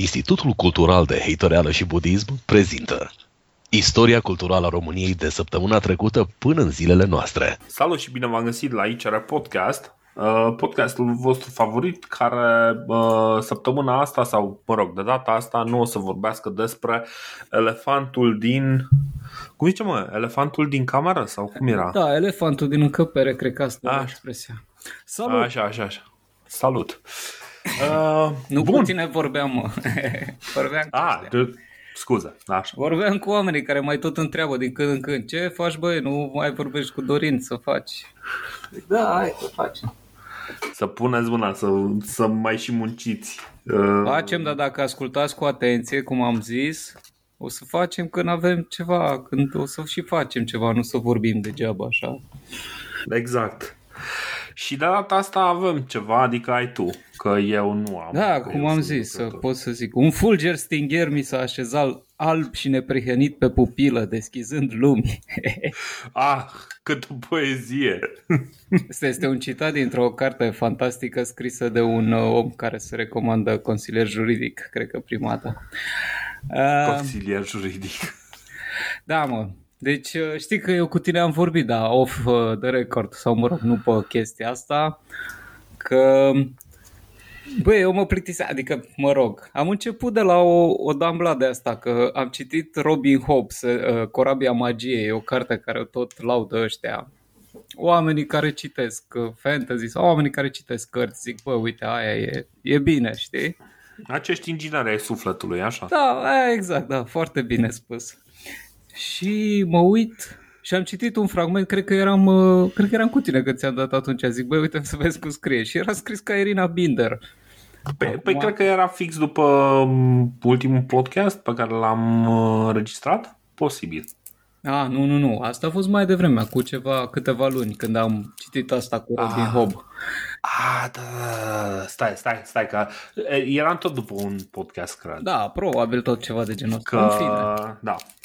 Institutul Cultural de Heitoreală și Budism prezintă Istoria culturală a României de săptămâna trecută până în zilele noastre. Salut și bine v-am găsit la ICR Podcast, uh, podcastul vostru favorit care uh, săptămâna asta sau, mă rog, de data asta nu o să vorbească despre elefantul din... Cum zice mă? Elefantul din cameră sau cum era? Da, elefantul din încăpere, cred că asta e expresia. Salut! Așa, așa, așa. Salut! Uh, nu bun. cu tine vorbeam, mă. vorbeam cu ah, de, scuze, așa. Vorbeam cu oamenii care mai tot întreabă din când în când, ce faci băi, nu mai vorbești cu Dorin să faci. Da, hai să faci. Să puneți mâna, să, să mai și munciți. Uh... Facem, dar dacă ascultați cu atenție, cum am zis, o să facem când avem ceva, când o să și facem ceva, nu să vorbim degeaba așa. Exact. Și de data asta avem ceva, adică ai tu, că eu nu am. Da, cum am zis, să pot să zic. Un fulger stingher mi s-a așezat alb și neprihănit pe pupilă, deschizând lumii. ah, câtă poezie! Asta este un citat dintr-o carte fantastică scrisă de un uh, om care se recomandă consilier juridic, cred că prima dată. Consilier juridic. Da, mă, deci uh, știi că eu cu tine am vorbit, da, off uh, the record, sau mă rog, nu pe chestia asta, că Băi, eu mă plictisea, adică, mă rog, am început de la o, o dambla de asta, că am citit Robin Hobbes, uh, Corabia Magiei, o carte care tot laudă ăștia, oamenii care citesc fantasy sau oamenii care citesc cărți, zic, bă, uite, aia e, e bine, știi? Acești ingineri ai sufletului, așa? Da, exact, da, foarte bine spus. Și mă uit și am citit un fragment, cred că eram, uh, cred că eram cu tine că ți-am dat atunci, zic, băi, uite să vezi cum scrie. Și era scris ca Irina Binder. Păi, Acum... păi cred că era fix după um, ultimul podcast pe care l-am uh, înregistrat? Posibil. A, nu, nu, nu. Asta a fost mai devreme, cu ceva, câteva luni, când am citit asta cu Robin ah. Hobb. Ah, da, stai, stai, stai, că eram tot după un podcast, cred. Da, probabil tot ceva de genul ăsta. Că, în fine. Da, Uh,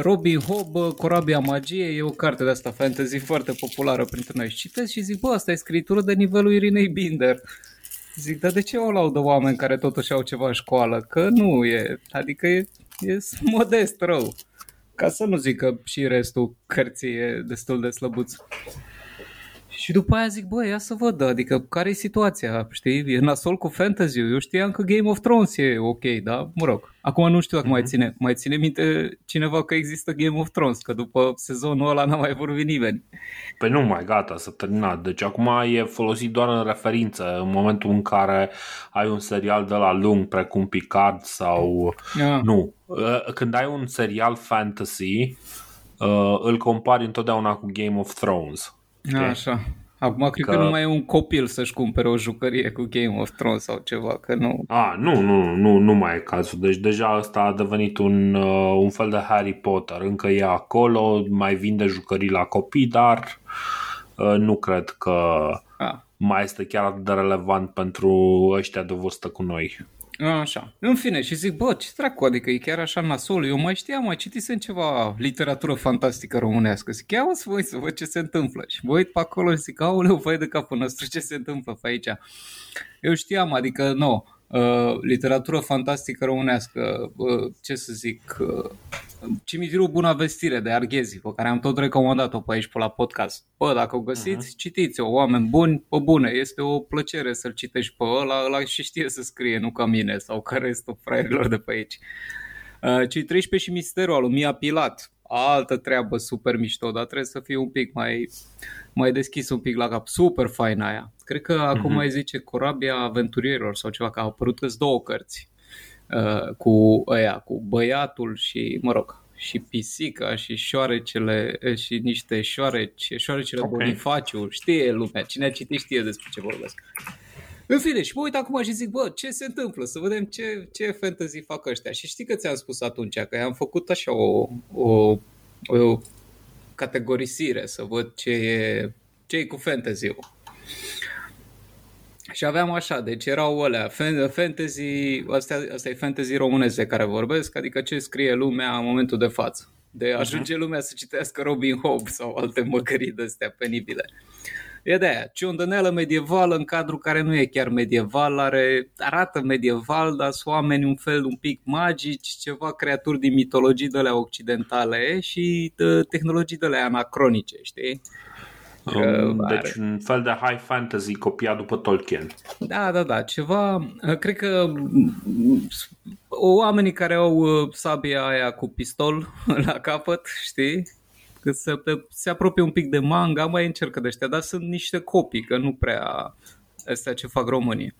Robin Hobb, uh, Corabia Magiei, e o carte de asta fantasy foarte populară printre noi. Și citesc și zic, bă, asta e scritură de nivelul Irinei Binder. Zic, dar de ce o laudă oameni care totuși au ceva în școală? Că nu e, adică e, e modest rău. Ca să nu zic că și restul cărții e destul de slăbuț. Și după aia zic, băi, ia să văd, adică care e situația, știi? E nasol cu fantasy Eu știam că Game of Thrones e ok, da? Mă rog. Acum nu știu dacă mm-hmm. mai, mhm. ține, mai ține minte cineva că există Game of Thrones, că după sezonul ăla n-a mai vorbit nimeni. Păi nu mai, gata, s-a terminat. Deci acum e folosit doar în referință, în momentul în care ai un serial de la lung, precum Picard sau... Yeah. Nu. Când ai un serial fantasy, îl compari întotdeauna cu Game of Thrones Okay? Așa. Acum cred că... că nu mai e un copil să-și cumpere o jucărie cu Game of Thrones sau ceva, că nu... A, nu, nu, nu, nu mai e cazul. Deci deja asta a devenit un, uh, un fel de Harry Potter. Încă e acolo, mai vinde jucării la copii, dar uh, nu cred că a. mai este chiar de relevant pentru ăștia de vârstă cu noi. Așa. În fine, și zic, bă, ce dracu, adică e chiar așa nasol. Eu mai știam, mai citisem ceva literatură fantastică românească. Zic, ia să voi să văd ce se întâmplă. Și mă uit pe acolo și zic, aoleu, vai de capul nostru, ce se întâmplă pe aici. Eu știam, adică, nu, uh, literatură fantastică românească, uh, ce să zic, uh, Cimitirul Buna Vestire de Arghezi, pe care am tot recomandat-o pe aici pe la podcast. Bă, dacă o găsiți, uh-huh. citiți-o, oameni buni, pe bune, este o plăcere să-l citești pe ăla, ăla și știe să scrie, nu ca mine sau ca restul fraierilor de pe aici. Uh, cei 13 și Misterul al lui Mia Pilat, altă treabă super mișto, dar trebuie să fie un pic mai, mai deschis un pic la cap. Super fain aia. Cred că uh-huh. acum mhm. mai zice Corabia Aventurierilor sau ceva, că au apărut două cărți uh, cu ăia, cu băiatul și, mă rog, și pisica și șoarecele uh, și niște șoareci, șoarecele okay. Bonifaciu, știe lumea, cine a citit știe despre ce vorbesc. În fine, și mă uit acum și zic, bă, ce se întâmplă? Să vedem ce, ce fantasy fac ăștia. Și știi că ți-am spus atunci că am făcut așa o, o, o categorisire să văd ce e, ce e cu fantasy-ul. Și aveam așa, deci erau alea, fantasy, astea, asta e fantasy românesc care vorbesc, adică ce scrie lumea în momentul de față. De ajunge lumea să citească Robin Hood sau alte măgării de astea penibile. E de aia, ciondăneală medievală în cadrul care nu e chiar medieval, are, arată medieval, dar sunt oameni un fel un pic magici, ceva creaturi din mitologii de la occidentale și de tehnologii de la anacronice, știi? Um, deci un fel de high fantasy copiat după Tolkien. Da, da, da, ceva, cred că oamenii care au uh, sabia aia cu pistol la capăt, știi? Că se, se apropie un pic de manga, mai încercă de ăștia, dar sunt niște copii, că nu prea astea ce fac românii.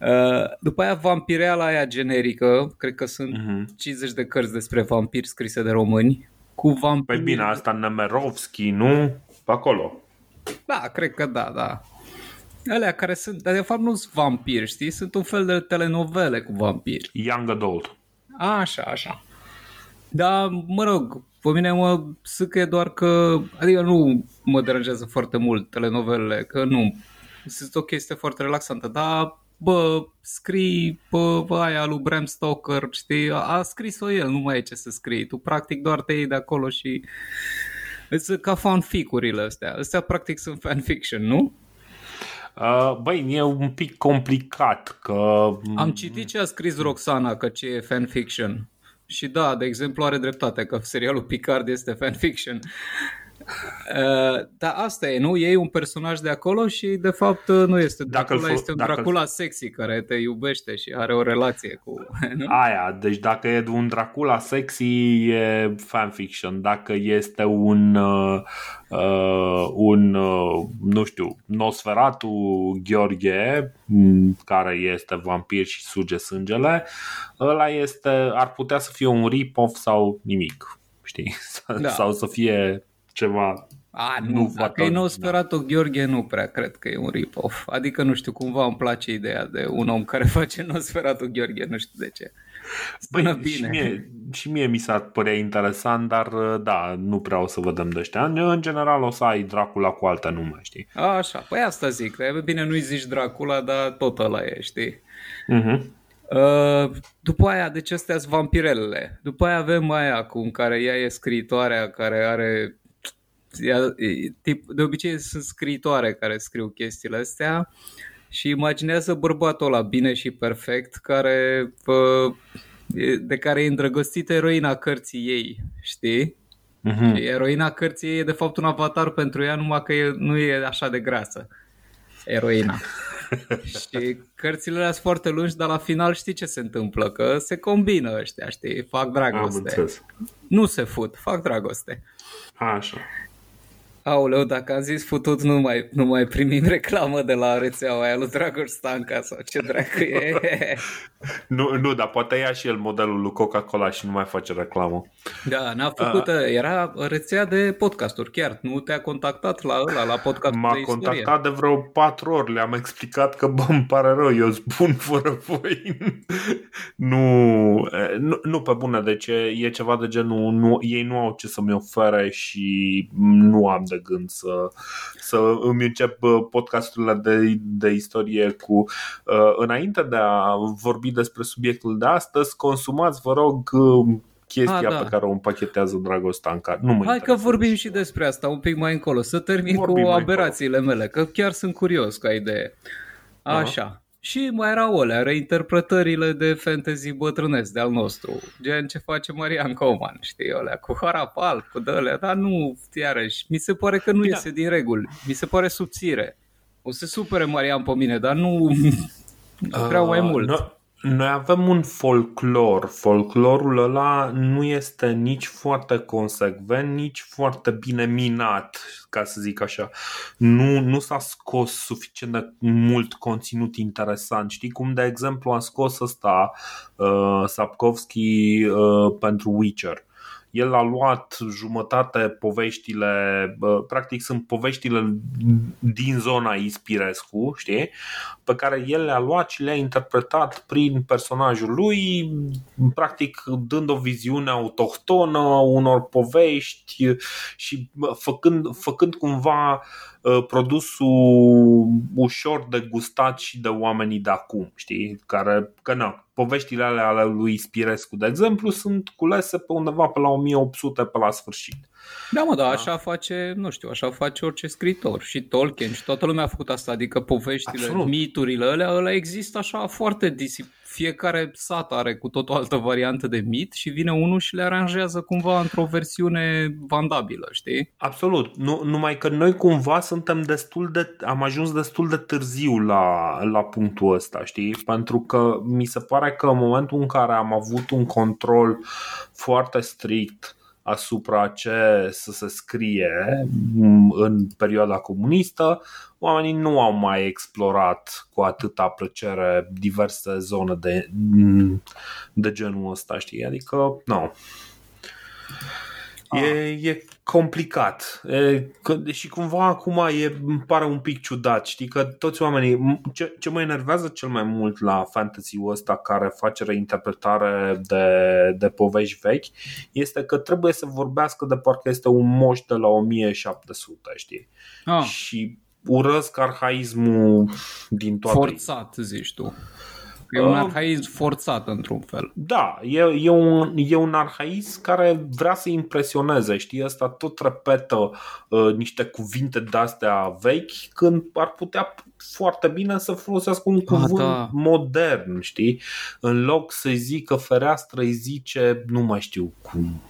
Uh, după aia vampireala aia generică, cred că sunt uh-huh. 50 de cărți despre vampiri scrise de români. Cu vampiri... Păi bine, asta Nemerovski, nu? Pe acolo. Da, cred că da, da. Alea care sunt, dar de fapt nu sunt vampiri, știi? Sunt un fel de telenovele cu vampiri. Young adult. Așa, așa. Dar, mă rog, pe mine mă sâcă doar că, adică nu mă deranjează foarte mult telenovelele, că nu, sunt o chestie foarte relaxantă, dar bă, scrii pe aia lui Bram Stoker, știi, a scris-o el, nu mai e ce să scrii, tu practic doar te iei de acolo și sunt ca fanficurile astea, astea practic sunt fanfiction, nu? Uh, băi, e un pic complicat că... Am citit ce a scris Roxana că ce e fanfiction și da, de exemplu, are dreptate că serialul Picard este fanfiction. Uh, dar asta e, nu? Ei un personaj de acolo și de fapt nu este Dracula, dacă este un dacă Dracula sexy care te iubește și are o relație cu... Nu? Aia, deci dacă e un Dracula sexy e fanfiction, dacă este un uh, uh, un, uh, nu știu, Nosferatu Gheorghe, care este vampir și suge sângele, ăla este, ar putea să fie un rip-off sau nimic, știi? Da. sau să fie ceva a, nu, nu dacă e Nosferatu da. Gheorghe, nu prea cred că e un rip-off. Adică, nu știu, cumva îmi place ideea de un om care face Nosferatu Gheorghe, nu știu de ce. Băi, bine. Și mie, și mie mi s-ar părea interesant, dar da, nu prea o să vedem de ăștia. În general o să ai Dracula cu alte nume, știi? A, așa, păi asta zic. E bine, nu-i zici Dracula, dar tot ăla e, știi? Uh-huh. Uh, după aia, deci astea sunt vampirelele. După aia avem aia cu în care ea e scriitoarea care are tip, de obicei sunt scriitoare care scriu chestiile astea și imaginează bărbatul ăla bine și perfect care, de care e îndrăgostită eroina cărții ei, știi? Uh-huh. Eroina cărții ei e de fapt un avatar pentru ea, numai că e, nu e așa de grasă, eroina. și cărțile alea sunt foarte lungi, dar la final știi ce se întâmplă? Că se combină ăștia, știi? Fac dragoste. Nu se fut, fac dragoste. Așa. Aoleu, dacă am zis futut, nu mai, nu mai primim reclamă de la rețeaua aia lui Dragoș Stanca sau ce dracu e. nu, nu, dar poate ia și el modelul lui Coca-Cola și nu mai face reclamă. Da, n-a făcut, uh, era rețea de podcasturi chiar. Nu te-a contactat la ăla, la podcast M-a de contactat de vreo patru ori. Le-am explicat că, bă, îmi pare rău, eu spun fără voi. nu, nu, nu, pe bună, deci e, e ceva de genul, nu, ei nu au ce să-mi ofere și nu am de de gând să, să îmi încep uh, podcasturile de, de istorie cu uh, înainte de a vorbi despre subiectul de astăzi, consumați, vă rog, uh, chestia a, da. pe care o împachetează Dragostanca. Nu mă Hai că vorbim și despre asta un pic mai încolo. Să termin vorbim cu aberațiile încolo. mele, că chiar sunt curios ca idee. Așa. Aha. Și mai erau alea, reinterpretările de fantasy bătrânesc de al nostru, gen ce face Marian Coman, știi, alea cu harapal, cu dălea, dar nu, iarăși, mi se pare că nu Bine. iese din reguli, mi se pare subțire. O să supere Marian pe mine, dar nu, nu vreau mai mult. Uh, no, noi avem un folclor. Folclorul ăla nu este nici foarte consecvent, nici foarte bine minat, ca să zic așa. Nu, nu s-a scos suficient de mult conținut interesant. Știi cum, de exemplu, a scos ăsta uh, Sapkowski uh, pentru Witcher el a luat jumătate poveștile, practic sunt poveștile din zona Ispirescu, știi? Pe care el le-a luat și le-a interpretat prin personajul lui, practic dând o viziune autohtonă unor povești și făcând, făcând cumva ă, produsul ușor de gustat și de oamenii de acum, știi? Care, că na, poveștile alea ale lui Spirescu, de exemplu, sunt culese pe undeva pe la 1800 pe la sfârșit. Da, mă, da, da, așa face, nu știu, așa face orice scriitor și Tolkien și toată lumea a făcut asta, adică poveștile, Absolut. miturile alea, alea există așa foarte disip. Fiecare sat are cu tot o altă variantă de mit și vine unul și le aranjează cumva într-o versiune vandabilă, știi? Absolut, nu, numai că noi cumva suntem destul de, am ajuns destul de târziu la, la punctul ăsta, știi? Pentru că mi se pare că în momentul în care am avut un control foarte strict asupra ce să se scrie în perioada comunistă, oamenii nu au mai explorat cu atâta plăcere diverse zone de, de genul ăsta, știi? Adică, nu. No. E, e complicat e, că, și cumva acum e, îmi pare un pic ciudat, știi, că toți oamenii, ce, ce mă enervează cel mai mult la fantasy-ul ăsta care face reinterpretare de, de povești vechi este că trebuie să vorbească de parcă este un moș de la 1700, știi? Ah. Și urăsc arhaismul din toate. Forțat, zici tu. E un arhaism forțat într-un fel. Da, e, e, un, e un arhaism care vrea să impresioneze, știi, asta tot repetă uh, niște cuvinte de-astea vechi când ar putea foarte bine să folosească un cuvânt ah, da. modern, știi? În loc să zică fereastră, îi zice, nu mai știu cum,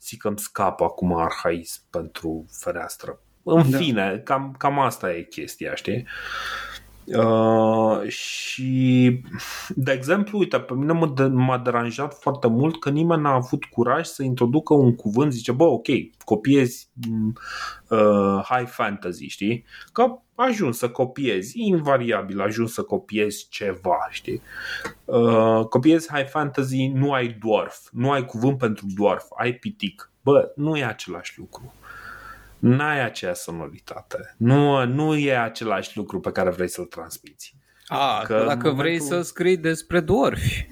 zic că îmi scapă acum arhaism pentru fereastră. În da. fine, cam, cam asta e chestia, știi? Uh, Uh, și, de exemplu, uite, pe mine m-a deranjat foarte mult că nimeni n-a avut curaj să introducă un cuvânt, zice, bă, ok, copiezi uh, high fantasy, știi? Că ajuns să copiezi, invariabil ajuns să copiezi ceva, știi? Uh, copiezi high fantasy, nu ai dwarf, nu ai cuvânt pentru dwarf, ai pitic. Bă, nu e același lucru n-ai aceea sonoritate. Nu, nu e același lucru pe care vrei să-l transmiți. A, că dacă momentul... vrei să scrii despre dwarfi.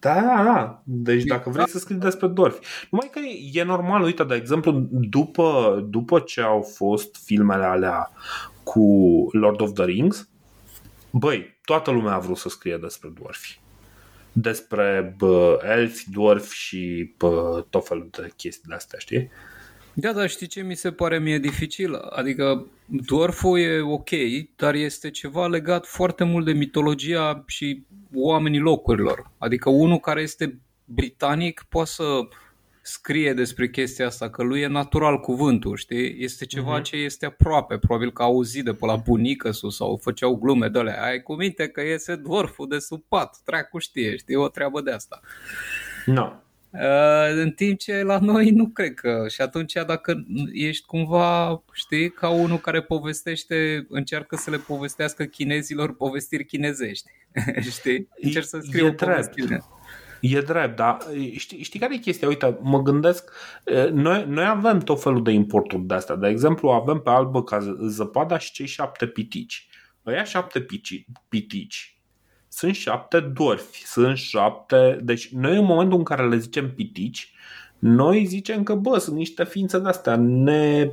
Da, da, da. Deci dacă vrei să scrii despre dwarfi. Numai că e normal, uite, de exemplu, după, după ce au fost filmele alea cu Lord of the Rings, băi, toată lumea a vrut să scrie despre dwarfi despre bă, elfi, dwarfi și bă, tot felul de chestii de astea, știi? Da, dar știi ce mi se pare mie dificil? Adică dwarful e ok, dar este ceva legat foarte mult de mitologia și oamenii locurilor. Adică unul care este britanic poate să scrie despre chestia asta, că lui e natural cuvântul, știi? Este ceva uh-huh. ce este aproape, probabil că a auzit de pe la bunică sau făceau glume de alea. Ai cu minte că iese dwarful de sub pat, treacu știe, știi? O treabă de asta. Nu. No. Uh, în timp ce la noi nu cred că. Și atunci dacă ești cumva, știi, ca unul care povestește, încearcă să le povestească chinezilor povestiri chinezești. știi? Încerc să scriu e o povestire. E drept, dar știi, știi care e chestia? Uite, mă gândesc, noi, noi avem tot felul de importuri de astea. De exemplu, avem pe albă ca zăpada și cei șapte pitici. Ăia șapte pitici, pitici sunt șapte dwarfi, sunt șapte... Deci noi în momentul în care le zicem pitici, noi zicem că, bă, sunt niște ființe de-astea ne...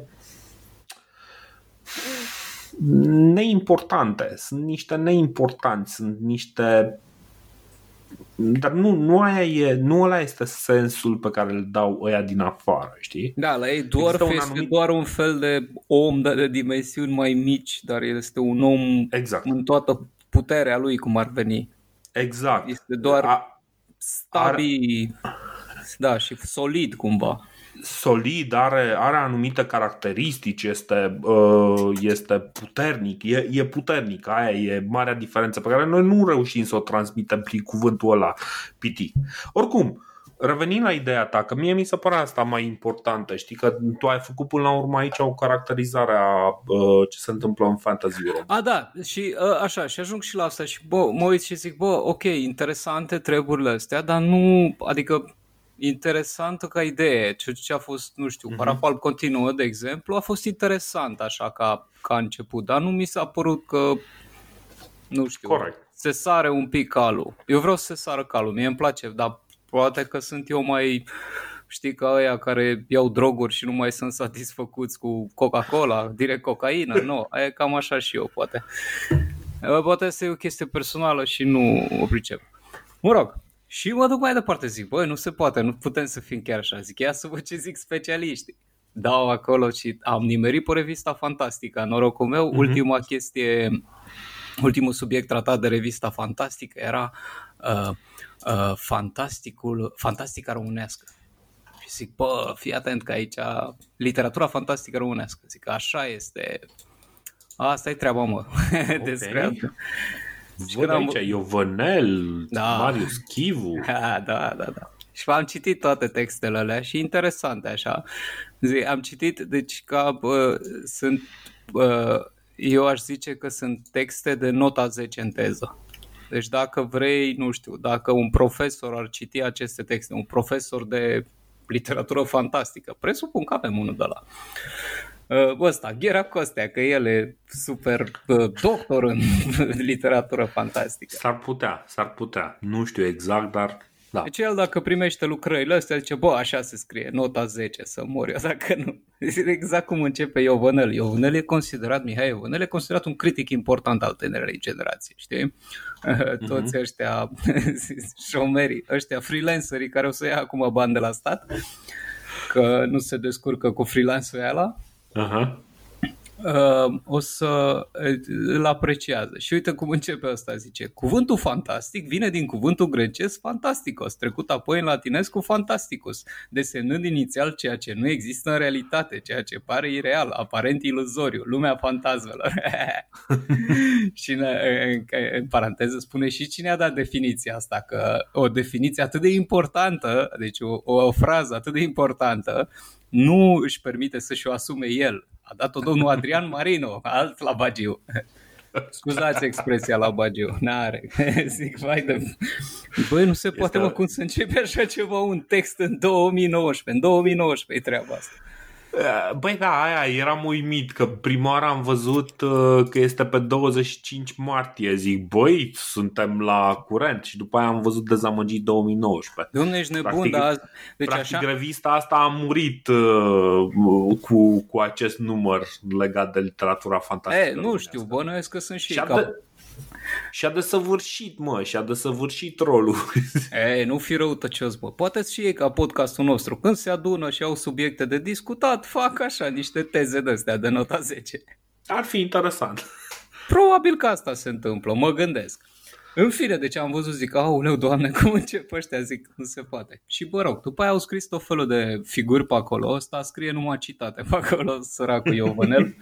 neimportante, sunt niște neimportanți, sunt niște dar nu, nu, aia e, nu ăla este sensul pe care îl dau ăia din afară, știi? Da, la ei doar este anumit... doar un fel de om de, de dimensiuni mai mici, dar el este un om exact. în toată puterea lui, cum ar veni. Exact. Este doar A, stabil, ar... da, și solid cumva. Solid, are, are anumite caracteristici, este, uh, este puternic, e, e puternic, aia e marea diferență pe care noi nu reușim să o transmitem prin cuvântul ăla piti. Oricum, revenind la ideea ta, că mie mi se pare asta mai importantă, știi că tu ai făcut până la urmă aici o caracterizare a uh, ce se întâmplă în fantasy A, da, și uh, așa, și ajung și la asta și bă, mă uit și zic, bă, ok, interesante treburile astea, dar nu, adică interesantă ca idee, ce, ce a fost, nu știu, uh-huh. Parapal continuă, de exemplu, a fost interesant așa ca, ca început, dar nu mi s-a părut că, nu știu, Corect. se sare un pic calul. Eu vreau să se sară calul, mie îmi place, dar Poate că sunt eu mai, știi, ca ăia care iau droguri și nu mai sunt satisfăcuți cu Coca-Cola, direct cocaină, nu, e cam așa și eu, poate. Poate să e o chestie personală și nu o pricep. Mă rog, și mă duc mai departe, zic, băi, nu se poate, nu putem să fim chiar așa. Zic, ia să văd ce zic specialiștii. Dau acolo și am nimerit pe revista Fantastica. Norocul meu, uh-huh. ultima chestie, ultimul subiect tratat de revista Fantastică era uh, uh, fantasticul, fantastica românească. Și zic, bă, fii atent că aici literatura fantastică românească. Zic, așa este. Asta e treaba, mă. Okay. Văd aici am... Iovanel, da. Marius Chivu. Da, da, da, da. Și am citit toate textele alea și interesante așa. Am citit, deci ca bă, sunt, bă, eu aș zice că sunt texte de nota 10 în teză. Deci dacă vrei, nu știu, dacă un profesor ar citi aceste texte, un profesor de literatură fantastică, presupun că avem unul de la uh, ăsta, Ghera Costea, că el e super uh, doctor în literatură fantastică. S-ar putea, s-ar putea. Nu știu exact, dar da. Deci el dacă primește lucrările astea zice, bă, așa se scrie, nota 10, să mor eu dacă nu. Exact cum începe Iovanel. Iovanel e considerat, Mihai Iovanel e considerat un critic important al tinerei generații, știi? Uh-huh. Toți ăștia șomerii, ăștia freelancerii care o să ia acum bani de la stat, că nu se descurcă cu freelance-ul ăla. Uh-huh uh, o să uh, îl apreciază. Și uite cum începe asta, zice. Cuvântul fantastic vine din cuvântul grecesc fantasticos, trecut apoi în latinesc cu fantasticus, desemnând inițial ceea ce nu există în realitate, ceea ce pare ireal, aparent iluzoriu, lumea fantasmelor. și în, în, în paranteză spune și cine a dat definiția asta, că o definiție atât de importantă, deci o, o, o frază atât de importantă, nu își permite să-și o asume el. A dat-o domnul Adrian Marino, alt la Bagiu. Scuzați expresia la Bagiu, n-are. Zic, vai de... Băi, nu se poate, este... mă, cum să începe așa ceva, un text în 2019. În 2019 e treaba asta. Eh, băi, da, aia eram uimit că prima oară am văzut uh, că este pe 25 martie. Zic, băi, suntem la curent și după aia am văzut dezamăgit 2019. Domnule, ești nebun, practic, dar... Deci practic așa... revista asta a murit uh, cu, cu acest număr legat de literatura fantastică. E, nu știu, bănuiesc că sunt și, și ca... de și-a desăvârșit, mă, și-a desăvârșit rolul. Ei, nu fi răutăcios, mă. Poate și ei ca podcastul nostru, când se adună și au subiecte de discutat, fac așa niște teze de astea de nota 10. Ar fi interesant. Probabil că asta se întâmplă, mă gândesc. În fine, deci am văzut, zic, auleu, doamne, cum încep ăștia, zic, nu se poate. Și bă rog, după aia au scris tot felul de figuri pe acolo, ăsta scrie numai citate pe acolo, săracul Iovanel.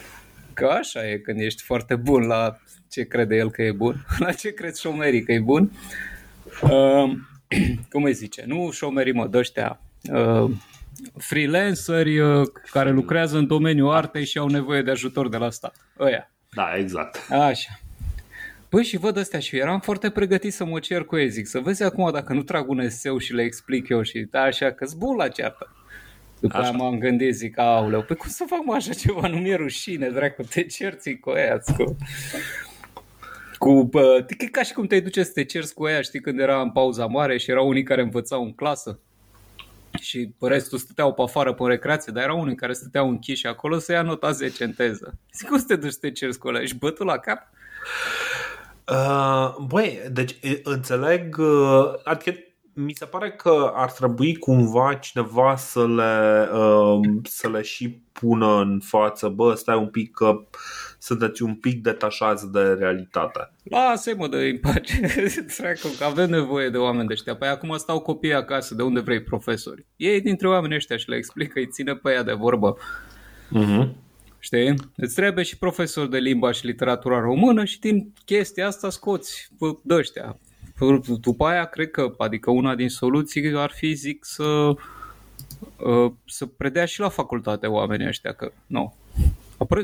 Că așa e când ești foarte bun la ce crede el că e bun, la ce cred șomerii că e bun. Uh, cum îi zice, nu șomerii mă, dăștea uh, freelanceri uh, care lucrează în domeniul artei și au nevoie de ajutor de la stat. Ăia. Da, exact. Așa. Păi și văd astea și eram foarte pregătit să mă cer cu ei, zic, să vezi acum dacă nu trag un eseu și le explic eu și da, așa că bun la ceartă. După așa. aia m-am gândit, zic, auleu, păi cum să fac mă așa ceva, nu mi-e rușine, dracu, te cerți cu aia, cu... Cu, bă, ca și cum te duce să te cerți cu aia, știi, când era în pauza mare și erau unii care învățau în clasă și restul stăteau pe afară pe recreație, dar erau unii care stăteau închiși acolo să ia nota 10 în teză. Zic, cum să te duci să te cerți cu alea? Ești bătut la cap? Uh, băi, deci înțeleg, uh, adică mi se pare că ar trebui cumva cineva să le, uh, să le și pună în față, bă, stai un pic că sunteți un pic detașați de realitate. Lasă-i mă de în pace, că avem nevoie de oameni de ăștia. Păi acum stau copii acasă, de unde vrei profesori. Ei dintre oamenii ăștia și le explică, îi ține pe ea de vorbă. Uh-huh. Știi? Îți trebuie și profesor de limba și literatura română și din chestia asta scoți de ăștia. După aia, cred că, adică una din soluții ar fi, zic, să, uh, să predea și la facultate oamenii ăștia, că nu.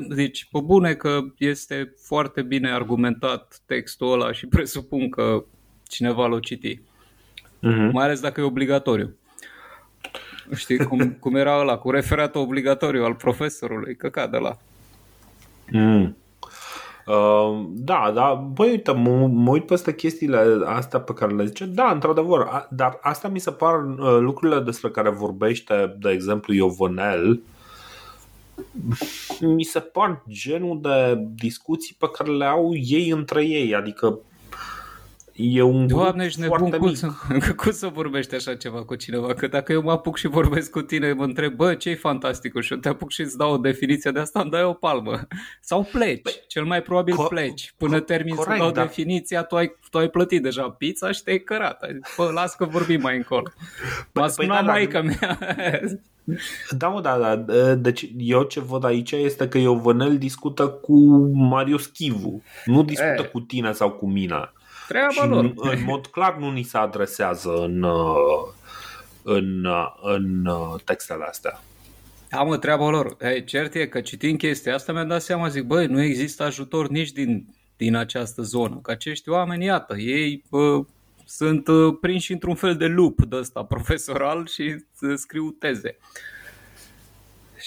Deci, pe bune că este foarte bine argumentat textul ăla și presupun că cineva l-o citi. Uh-huh. Mai ales dacă e obligatoriu. Știi cum, cum era ăla cu referatul obligatoriu al profesorului, căcat de la. Mm. Uh, da, da, băi, uite, mă, mă uit peste chestiile astea pe care le zice. Da, într-adevăr, a, dar asta mi se par uh, lucrurile despre care vorbește, de exemplu, Iovanel. Mi se par genul de discuții pe care le au ei între ei, adică E un Doamne, ești nebun, cum să, cum să vorbești așa ceva cu cineva? Că dacă eu mă apuc și vorbesc cu tine, mă întreb, bă, ce-i fantasticul? Și eu te apuc și îți dau o definiție de asta, îmi dai o palmă. Sau pleci, Bă, cel mai probabil co- pleci. Până co- termin corect, să dau da. definiția, tu ai, tu ai plătit deja pizza și te-ai cărat. Bă, las că vorbim mai încolo. M-a păi, spus păi, da, da, maica mea. Da, mă, da, da. Deci eu ce văd aici este că eu vănel discută cu Marius Chivu. Nu discută e. cu tine sau cu mine. Treaba și lor. în mod clar nu ni se adresează în, uh, în, uh, în uh, textele astea. Da, mă, treaba lor. Hey, cert e că citind chestia asta mi-am dat seama, zic, băi, nu există ajutor nici din, din această zonă. Că acești oameni, iată, ei bă, sunt prinși într-un fel de loop de ăsta profesoral și scriu teze.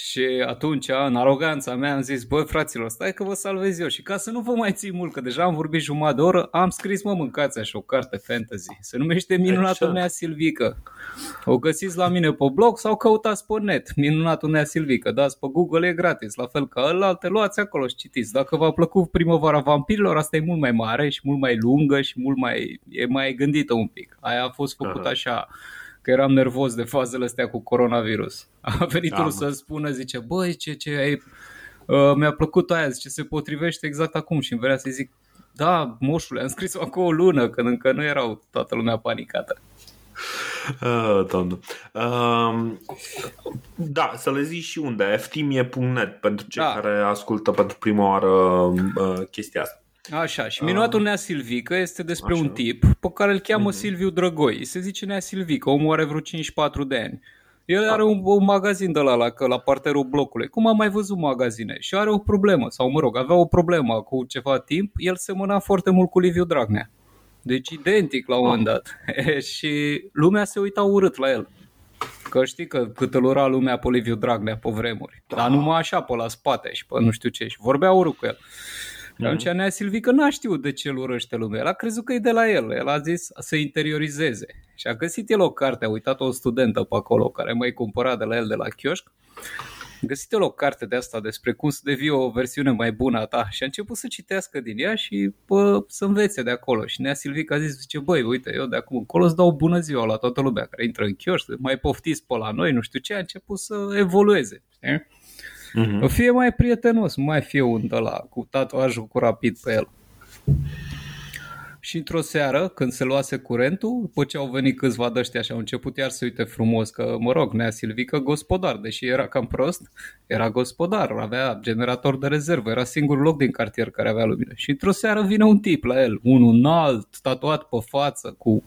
Și atunci, în aroganța mea, am zis, băi fraților, stai că vă salvez eu. Și ca să nu vă mai țin mult, că deja am vorbit jumătate de oră, am scris, mă, mâncați așa o carte fantasy. Se numește Minunatul Nea Silvică. O găsiți la mine pe blog sau căutați pe net. Minunatul Nea Silvică. Dați pe Google, e gratis. La fel ca ăla, te luați acolo și citiți. Dacă v-a plăcut primăvara vampirilor, asta e mult mai mare și mult mai lungă și mult mai, e mai gândită un pic. Aia a fost făcută așa că eram nervos de fazele astea cu coronavirus. A venit da, unul să spună, zice, băi, ce, ce ai, uh, mi-a plăcut aia, zice, se potrivește exact acum și îmi vrea să zic, da, moșule, am scris-o acum o lună, când încă nu erau toată lumea panicată. Uh, uh, da, să le zici și unde, ftimie.net pentru cei da. care ascultă pentru prima oară uh, chestia asta. Așa, și minuatul Nea Silvică este despre Așa. un tip pe care îl cheamă mm-hmm. Silviu Drăgoi. Se zice Nea Silvică, omul are vreo 54 de ani. El are un, un magazin de la, la, la parterul blocului, cum am mai văzut magazine, și are o problemă, sau mă rog, avea o problemă cu ceva timp, el semăna foarte mult cu Liviu Dragnea. Deci identic la un moment dat. și lumea se uita urât la el. Că știi că cât îl ura lumea pe Liviu Dragnea pe vremuri. Da. Dar numai așa pe la spate și pe nu știu ce. Și vorbea urât cu el. Și atunci mhm. Nea Silvică n-a știut de ce îl urăște lumea. El a crezut că e de la el. El a zis să interiorizeze. Și a găsit el o carte, a uitat o studentă pe acolo care mai cumpăra de la el de la chioșc. A găsit el o carte de asta despre cum să devii o versiune mai bună a ta și a început să citească din ea și bă, să învețe de acolo. Și Nea Silvică a zis, zice, băi, uite, eu de acum încolo îți dau bună ziua la toată lumea care intră în chioșc, mai poftiți pe la noi, nu știu ce, a început să evolueze. Știi? Uh-huh. Fie mai prietenos, mai fie un de la cu tatuajul cu rapid pe el. Și într-o seară, când se luase curentul, după ce au venit câțiva de ăștia și au început iar să uite frumos că, mă rog, Nea Silvică gospodar, deși era cam prost, era gospodar, avea generator de rezervă, era singurul loc din cartier care avea lumină. Și într-o seară vine un tip la el, unul înalt, tatuat pe față, cu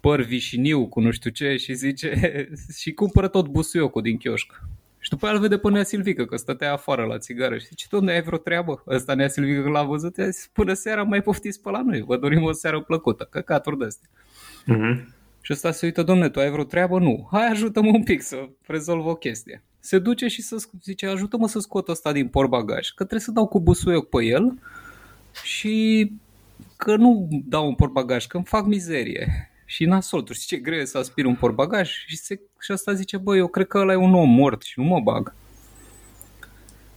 păr vișiniu, cu nu știu ce, și zice, și cumpără tot busuiocul din chioșc. Și după aia îl vede pe Nea Silvică că stătea afară la țigară și zice, domne, ai vreo treabă? Ăsta Nea Silvică că l-a văzut, i zis, până seara mai poftiți pe la noi, vă dorim o seară plăcută, căcaturi de astea. Uh-huh. Și ăsta se uită, domne, tu ai vreo treabă? Nu. Hai, ajută-mă un pic să rezolv o chestie. Se duce și să zice, ajută-mă să scot ăsta din portbagaj, că trebuie să dau cu busuioc pe el și că nu dau un portbagaj, că îmi fac mizerie și nasol, tu știi ce greu e să aspiri un portbagaj și, se, și asta zice, băi, eu cred că ăla e un om mort și nu mă bag.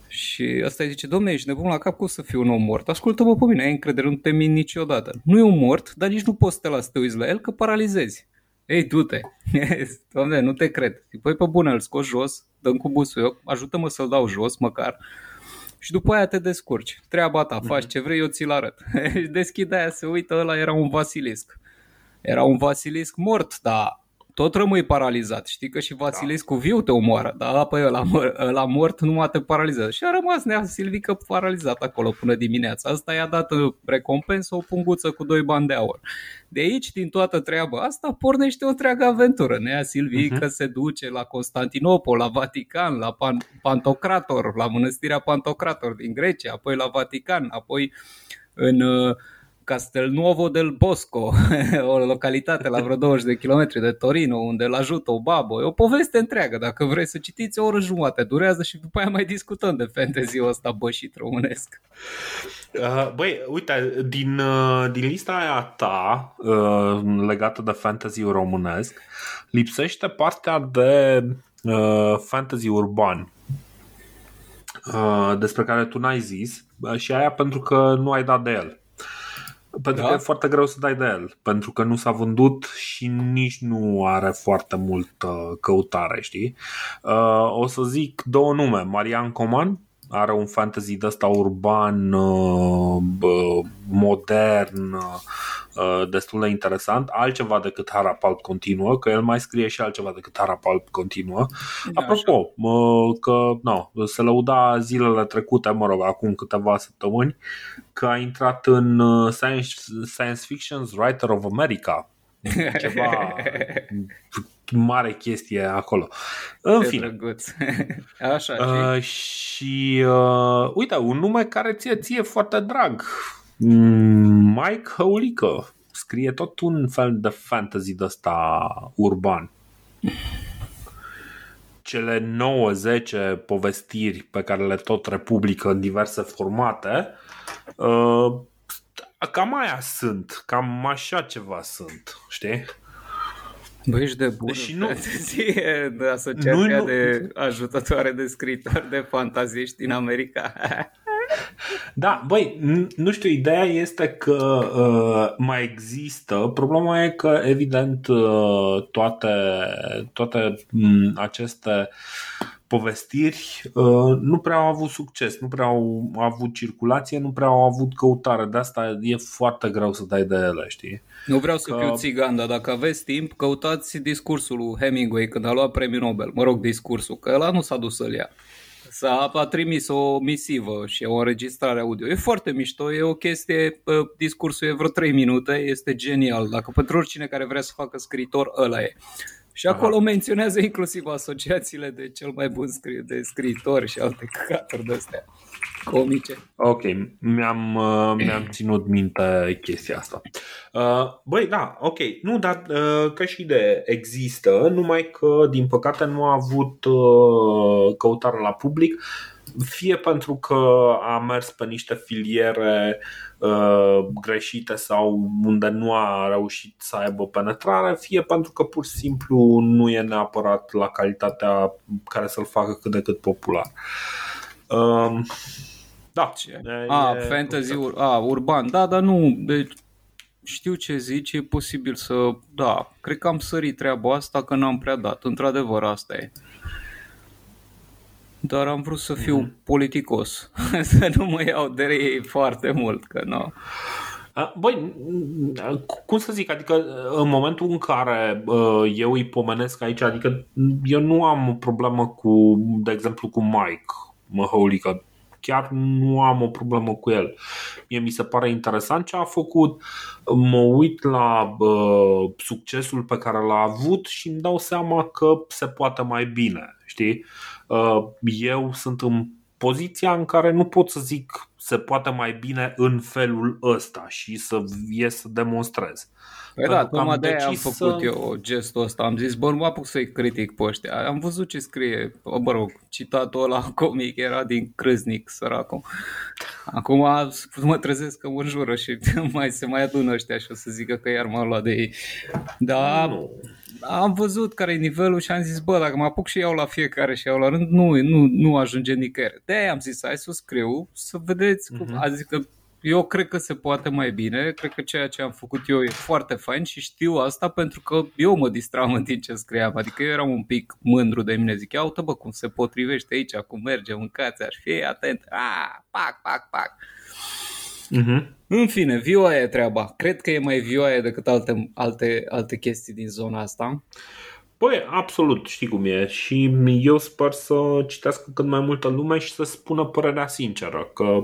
Și asta îi zice, domne, ești nebun la cap, cum să fiu un om mort? Ascultă-mă pe mine, ai încredere, nu te mint niciodată. Nu e un mort, dar nici nu poți să te las să te uiți la el, că paralizezi. Ei, du-te. domne, nu te cred. Păi pe bune, îl scos jos, dăm cu busul eu, ajută-mă să-l dau jos, măcar. Și după aia te descurci. Treaba ta, faci mhm. ce vrei, eu ți-l arăt. Deschide aia, se uită, ăla era un Vasilisc. Era un Vasilisc mort, dar tot rămâi paralizat. Știi că și Vasiliscu da. viu te omoară, dar apoi ăla, ăla mort nu te paralizează. Și a rămas Nea Silvică paralizat acolo până dimineața. Asta i-a dat uh, recompensă o punguță cu doi bani de aur. De aici, din toată treaba asta, pornește o întreagă aventură. Nea Silvică uh-huh. se duce la Constantinopol, la Vatican, la Pan- Pantocrator, la mănăstirea Pantocrator din Grecia, apoi la Vatican, apoi în uh, Castelnuovo del Bosco, o localitate la vreo 20 de kilometri de Torino, unde îl ajută o babă. E o poveste întreagă. Dacă vrei să citiți, o oră jumate durează și după aia mai discutăm de fantasy-ul ăsta bășit românesc. Uh, băi, uite, din, uh, din lista aia ta uh, legată de fantasy românesc, lipsește partea de fantasy urban despre care tu n-ai zis și aia pentru că nu ai dat de el. Pentru da? că e foarte greu să dai de el, pentru că nu s-a vândut și nici nu are foarte multă căutare, știi? Uh, o să zic două nume, Marian Coman are un fantasy de ăsta urban, uh, modern, uh, destul de interesant, altceva decât Harapalp continuă, că el mai scrie și altceva decât Harapalp continuă. Da, Apropo, că no, se lăuda zilele trecute, mă rog, acum câteva săptămâni, că a intrat în uh, Science, Science Fiction's Writer of America. Ceva mare chestie acolo. În fine. Așa, uh, și uh, uite, un nume care ție ție foarte drag. Mm, Mike Haulică scrie tot un fel de fantasy de ăsta urban. Cele 9-10 povestiri pe care le tot republică în diverse formate uh, cam aia sunt, cam așa ceva sunt, știi? Băi, ești de bun și nu, de Asociația nu, nu, de Ajutătoare de Scritori de Fantaziști din America. Da, băi, nu știu, ideea este că uh, mai există. Problema e că, evident, uh, toate, toate m- aceste povestiri uh, nu prea au avut succes, nu prea au avut circulație, nu prea au avut căutare. De asta e foarte greu să dai de ele, știi? Nu vreau să că... fiu țigan, dar dacă aveți timp, căutați discursul lui Hemingway când a luat premiul Nobel. Mă rog, discursul, că ăla nu s-a dus să-l ia. S-a a trimis o misivă și o înregistrare audio. E foarte mișto, e o chestie, discursul e vreo 3 minute, este genial. Dacă pentru oricine care vrea să facă scritor, ăla e. Și acolo Aha. menționează inclusiv asociațiile de cel mai bun scri- de scriitori și alte căcaturi de astea comice. Ok, mi-am, uh, mi-am ținut minte chestia asta. Uh, băi, da, ok. Nu, dar uh, ca și idee există, numai că din păcate nu a avut uh, căutare la public, fie pentru că a mers pe niște filiere uh, greșite sau unde nu a reușit să aibă penetrare, fie pentru că pur și simplu nu e neapărat la calitatea care să-l facă cât de cât popular. Uh, da. E, a, e fantasy, ur, a, urban, da, dar nu, deci știu ce zici, e posibil să, da, cred că am sărit treaba asta că n-am prea dat, într-adevăr asta e. Dar am vrut să fiu mm-hmm. politicos, să nu mă iau de ei foarte mult, că nu. Băi, cum să zic, adică în momentul în care eu îi pomenesc aici, adică eu nu am o problemă cu, de exemplu, cu Mike Măhăulică, chiar nu am o problemă cu el. Mie mi se pare interesant ce a făcut, mă uit la uh, succesul pe care l-a avut și îmi dau seama că se poate mai bine, știi? Uh, eu sunt în poziția în care nu pot să zic se poate mai bine în felul ăsta și să ies să demonstrez. Păi da, tocmai de am făcut să... eu gestul ăsta. Am zis, bă, nu mă apuc să-i critic pe ăștia. Am văzut ce scrie, mă rog, citatul ăla comic era din Crâznic, săracul. Acum mă trezesc că mă înjură și mai se mai adună ăștia și o să zică că iar m-am luat de ei. Dar nu. Am văzut care e nivelul și am zis, bă, dacă mă apuc și iau la fiecare și iau la rând, nu, nu, nu ajunge nicăieri. de am zis, hai să scriu, să vedeți cum, uh-huh. adică eu cred că se poate mai bine, cred că ceea ce am făcut eu e foarte fain și știu asta pentru că eu mă distram în timp ce scriam, adică eu eram un pic mândru de mine, zic, ia uite bă cum se potrivește aici, cum merge, mâncați, aș fi atent, ah, pac, pac, pac. Uh-huh. În fine, vioaie e treaba. Cred că e mai vioaie decât alte, alte, alte chestii din zona asta. Păi, absolut, știi cum e. Și eu sper să citească cât mai multă lume și să spună părerea sinceră, că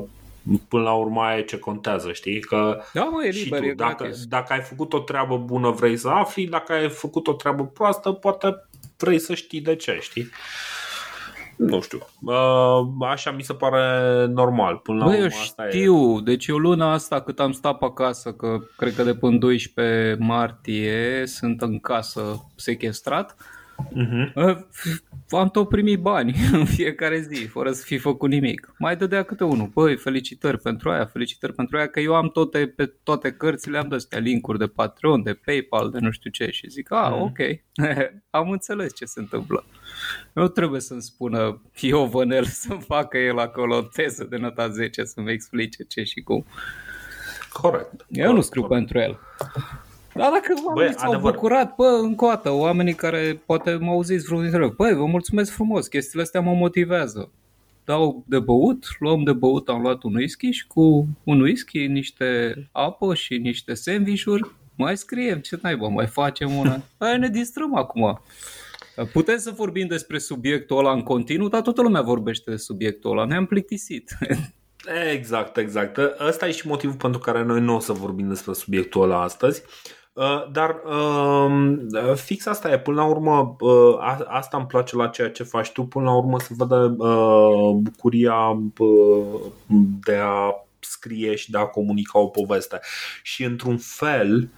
până la urmă e ce contează, știi? Că da, mă, e liber, și tu, dacă, dacă ai făcut o treabă bună vrei să afli, dacă ai făcut o treabă proastă poate vrei să știi de ce, știi? Nu știu. Așa mi se pare normal. Până la Bă, eu știu. E... Deci eu luna asta cât am stat pe acasă, că cred că de până 12 martie sunt în casă sequestrat, Uh-huh. Am tot primit bani în fiecare zi, fără să fi făcut nimic. Mai dădea câte unul. Păi, felicitări pentru aia, felicitări pentru aia, că eu am toate, pe toate cărțile, am de linkuri de Patreon, de PayPal, de nu știu ce și zic, a, uh-huh. ok, am înțeles ce se întâmplă. Nu trebuie să-mi spună Iovanel să facă el acolo o teză de nota 10 să-mi explice ce și cum. Corect. Eu nu scriu corect. pentru el. Dar dacă oamenii s-au adevăr. bucurat, bă, încă o dată, oamenii care poate mă auziți vreunul dintre ei, băi, vă mulțumesc frumos, chestiile astea mă motivează. Dau de băut, luăm de băut, am luat un whisky și cu un whisky, niște apă și niște sandvișuri, mai scriem, ce naiba, mai facem una. Hai, ne distrăm acum. Putem să vorbim despre subiectul ăla în continuu, dar toată lumea vorbește de subiectul ăla. Ne-am plictisit. Exact, exact. Ăsta e și motivul pentru care noi nu o să vorbim despre subiectul ăla astăzi. Uh, dar um, fix asta e, până la urmă, uh, asta îmi place la ceea ce faci tu, până la urmă să vadă uh, bucuria de a scrie și de a comunica o poveste. Și într-un fel,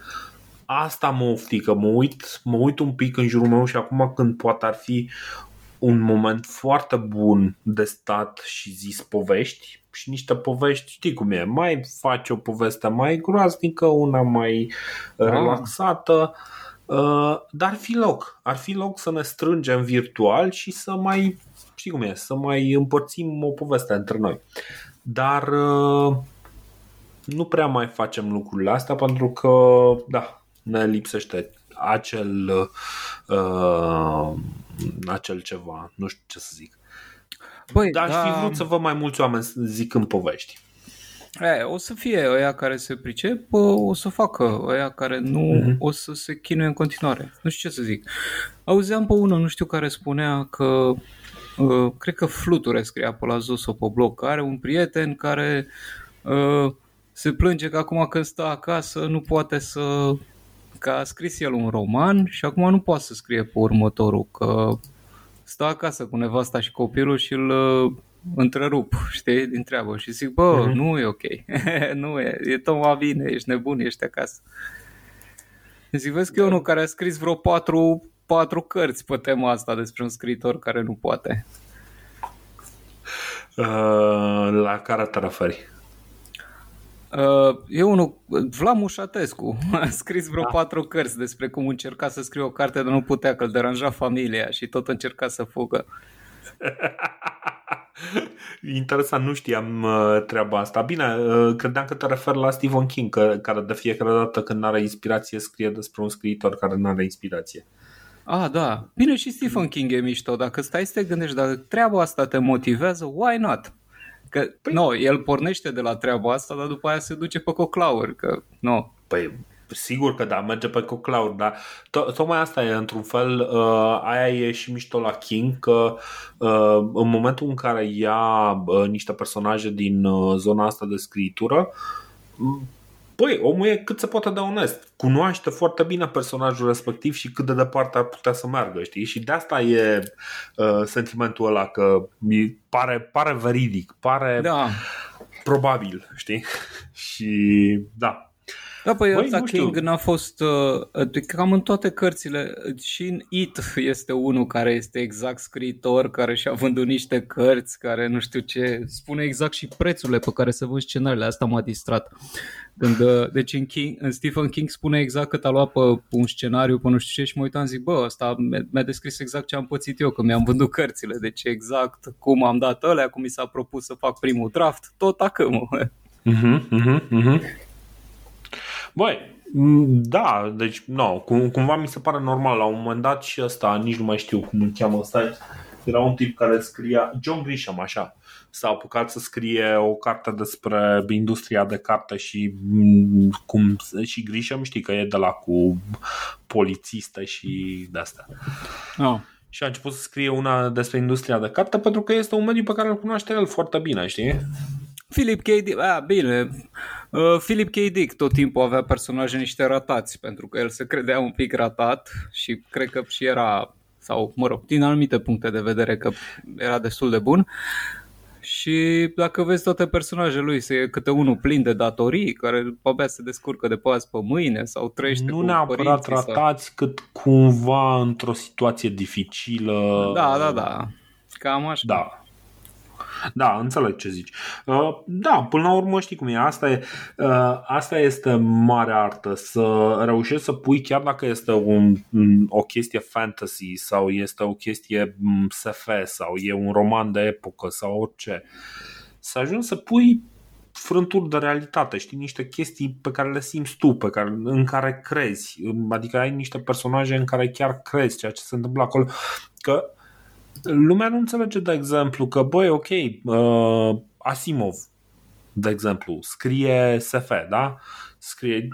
asta mă oftică, mă uit, mă uit un pic în jurul meu și acum când poate ar fi un moment foarte bun de stat și zis povești și niște povești, știi cum e, mai faci o poveste mai groaznică, una mai ah. relaxată, uh, dar ar fi loc, ar fi loc să ne strângem virtual și să mai, știi cum e, să mai împărțim o poveste între noi. Dar uh, nu prea mai facem lucrurile astea pentru că, da, ne lipsește acel, uh, acel ceva, nu știu ce să zic. Păi, Dar da... aș fi da. vrut să văd mai mulți oameni zic în povești. E, o să fie ăia care se pricep, o să facă, ăia care nu mm-hmm. o să se chinuie în continuare. Nu știu ce să zic. Auzeam pe unul, nu știu care spunea că uh, cred că Fluture scria pe la Zuso pe blog, că are un prieten care uh, se plânge că acum când stă acasă nu poate să că a scris el un roman și acum nu poate să scrie pe următorul, că stă acasă cu nevasta și copilul și îl uh, întrerup, știi, din treabă și zic, bă, uh-huh. nu e ok, nu e, e tot bine, ești nebun, ești acasă. Zic, vezi că e unul care a scris vreo patru, patru cărți pe tema asta despre un scriitor care nu poate. Uh, la care te referi? Uh, e unul, Vlad Mușatescu, a scris vreo da. patru cărți despre cum încerca să scrie o carte, dar nu putea, că îl deranja familia și tot încerca să fugă. Interesant, nu știam uh, treaba asta. Bine, uh, credeam că te referi la Stephen King, că, care de fiecare dată când are inspirație scrie despre un scriitor care nu are inspirație. Ah, da. Bine, și Stephen King e mișto. Dacă stai să te gândești, dacă treaba asta te motivează, why not? Că, păi... no, el pornește de la treaba asta, dar după aia se duce pe coclaur, că, no. Păi, Sigur că da, merge pe coclaur, dar to- tocmai asta e într-un fel, uh, aia e și mișto la King, că uh, în momentul în care ia uh, niște personaje din uh, zona asta de scritură, Păi, omul e cât se poate de onest. Cunoaște foarte bine personajul respectiv și cât de departe ar putea să meargă, știi? Și de asta e uh, sentimentul ăla că mi pare, pare veridic, pare da. probabil, știi? și da, da, păi ăsta King n-a fost uh, cam în toate cărțile și în It este unul care este exact scriitor, care și-a vândut niște cărți, care nu știu ce, spune exact și prețurile pe care se vând scenariile, asta m-a distrat. Când, uh, deci în, King, în Stephen King spune exact cât a luat pe un scenariu, pe nu știu ce și mă uitam zic, bă, asta mi-a descris exact ce am pățit eu când mi-am vândut cărțile, deci exact cum am dat alea, cum mi s-a propus să fac primul draft, tot acum. Uh-huh, uh-huh, uh-huh. Băi, da, deci, nu, cum, cumva mi se pare normal. La un moment dat și ăsta, nici nu mai știu cum îl cheamă ăsta, era un tip care scria, John Grisham, așa, s-a apucat să scrie o carte despre industria de carte și cum și Grisham știi că e de la cu polițiste și de astea. Oh. Și a început să scrie una despre industria de carte pentru că este un mediu pe care îl cunoaște el foarte bine, știi? Philip K. Dick, a, bine, uh, Philip K. Dick tot timpul avea personaje niște ratați, pentru că el se credea un pic ratat și cred că și era, sau mă rog, din anumite puncte de vedere că era destul de bun. Și dacă vezi toate personajele lui, se e câte unul plin de datorii, care abia se descurcă de pe azi pe mâine sau trăiește Nu cu neapărat tratați, sau... cât cumva într-o situație dificilă. Da, da, da. Cam așa. Da. Da, înțeleg ce zici. Uh, da, până la urmă știi cum e. Asta, e, uh, asta este mare artă, să reușești să pui, chiar dacă este un, o chestie fantasy sau este o chestie SF sau e un roman de epocă sau orice, să ajungi să pui frânturi de realitate, știi, niște chestii pe care le simți tu, pe care, în care crezi. Adică ai niște personaje în care chiar crezi ceea ce se întâmplă acolo. Că lumea nu înțelege, de exemplu, că, băi, ok, uh, Asimov, de exemplu, scrie SF, da? Scrie,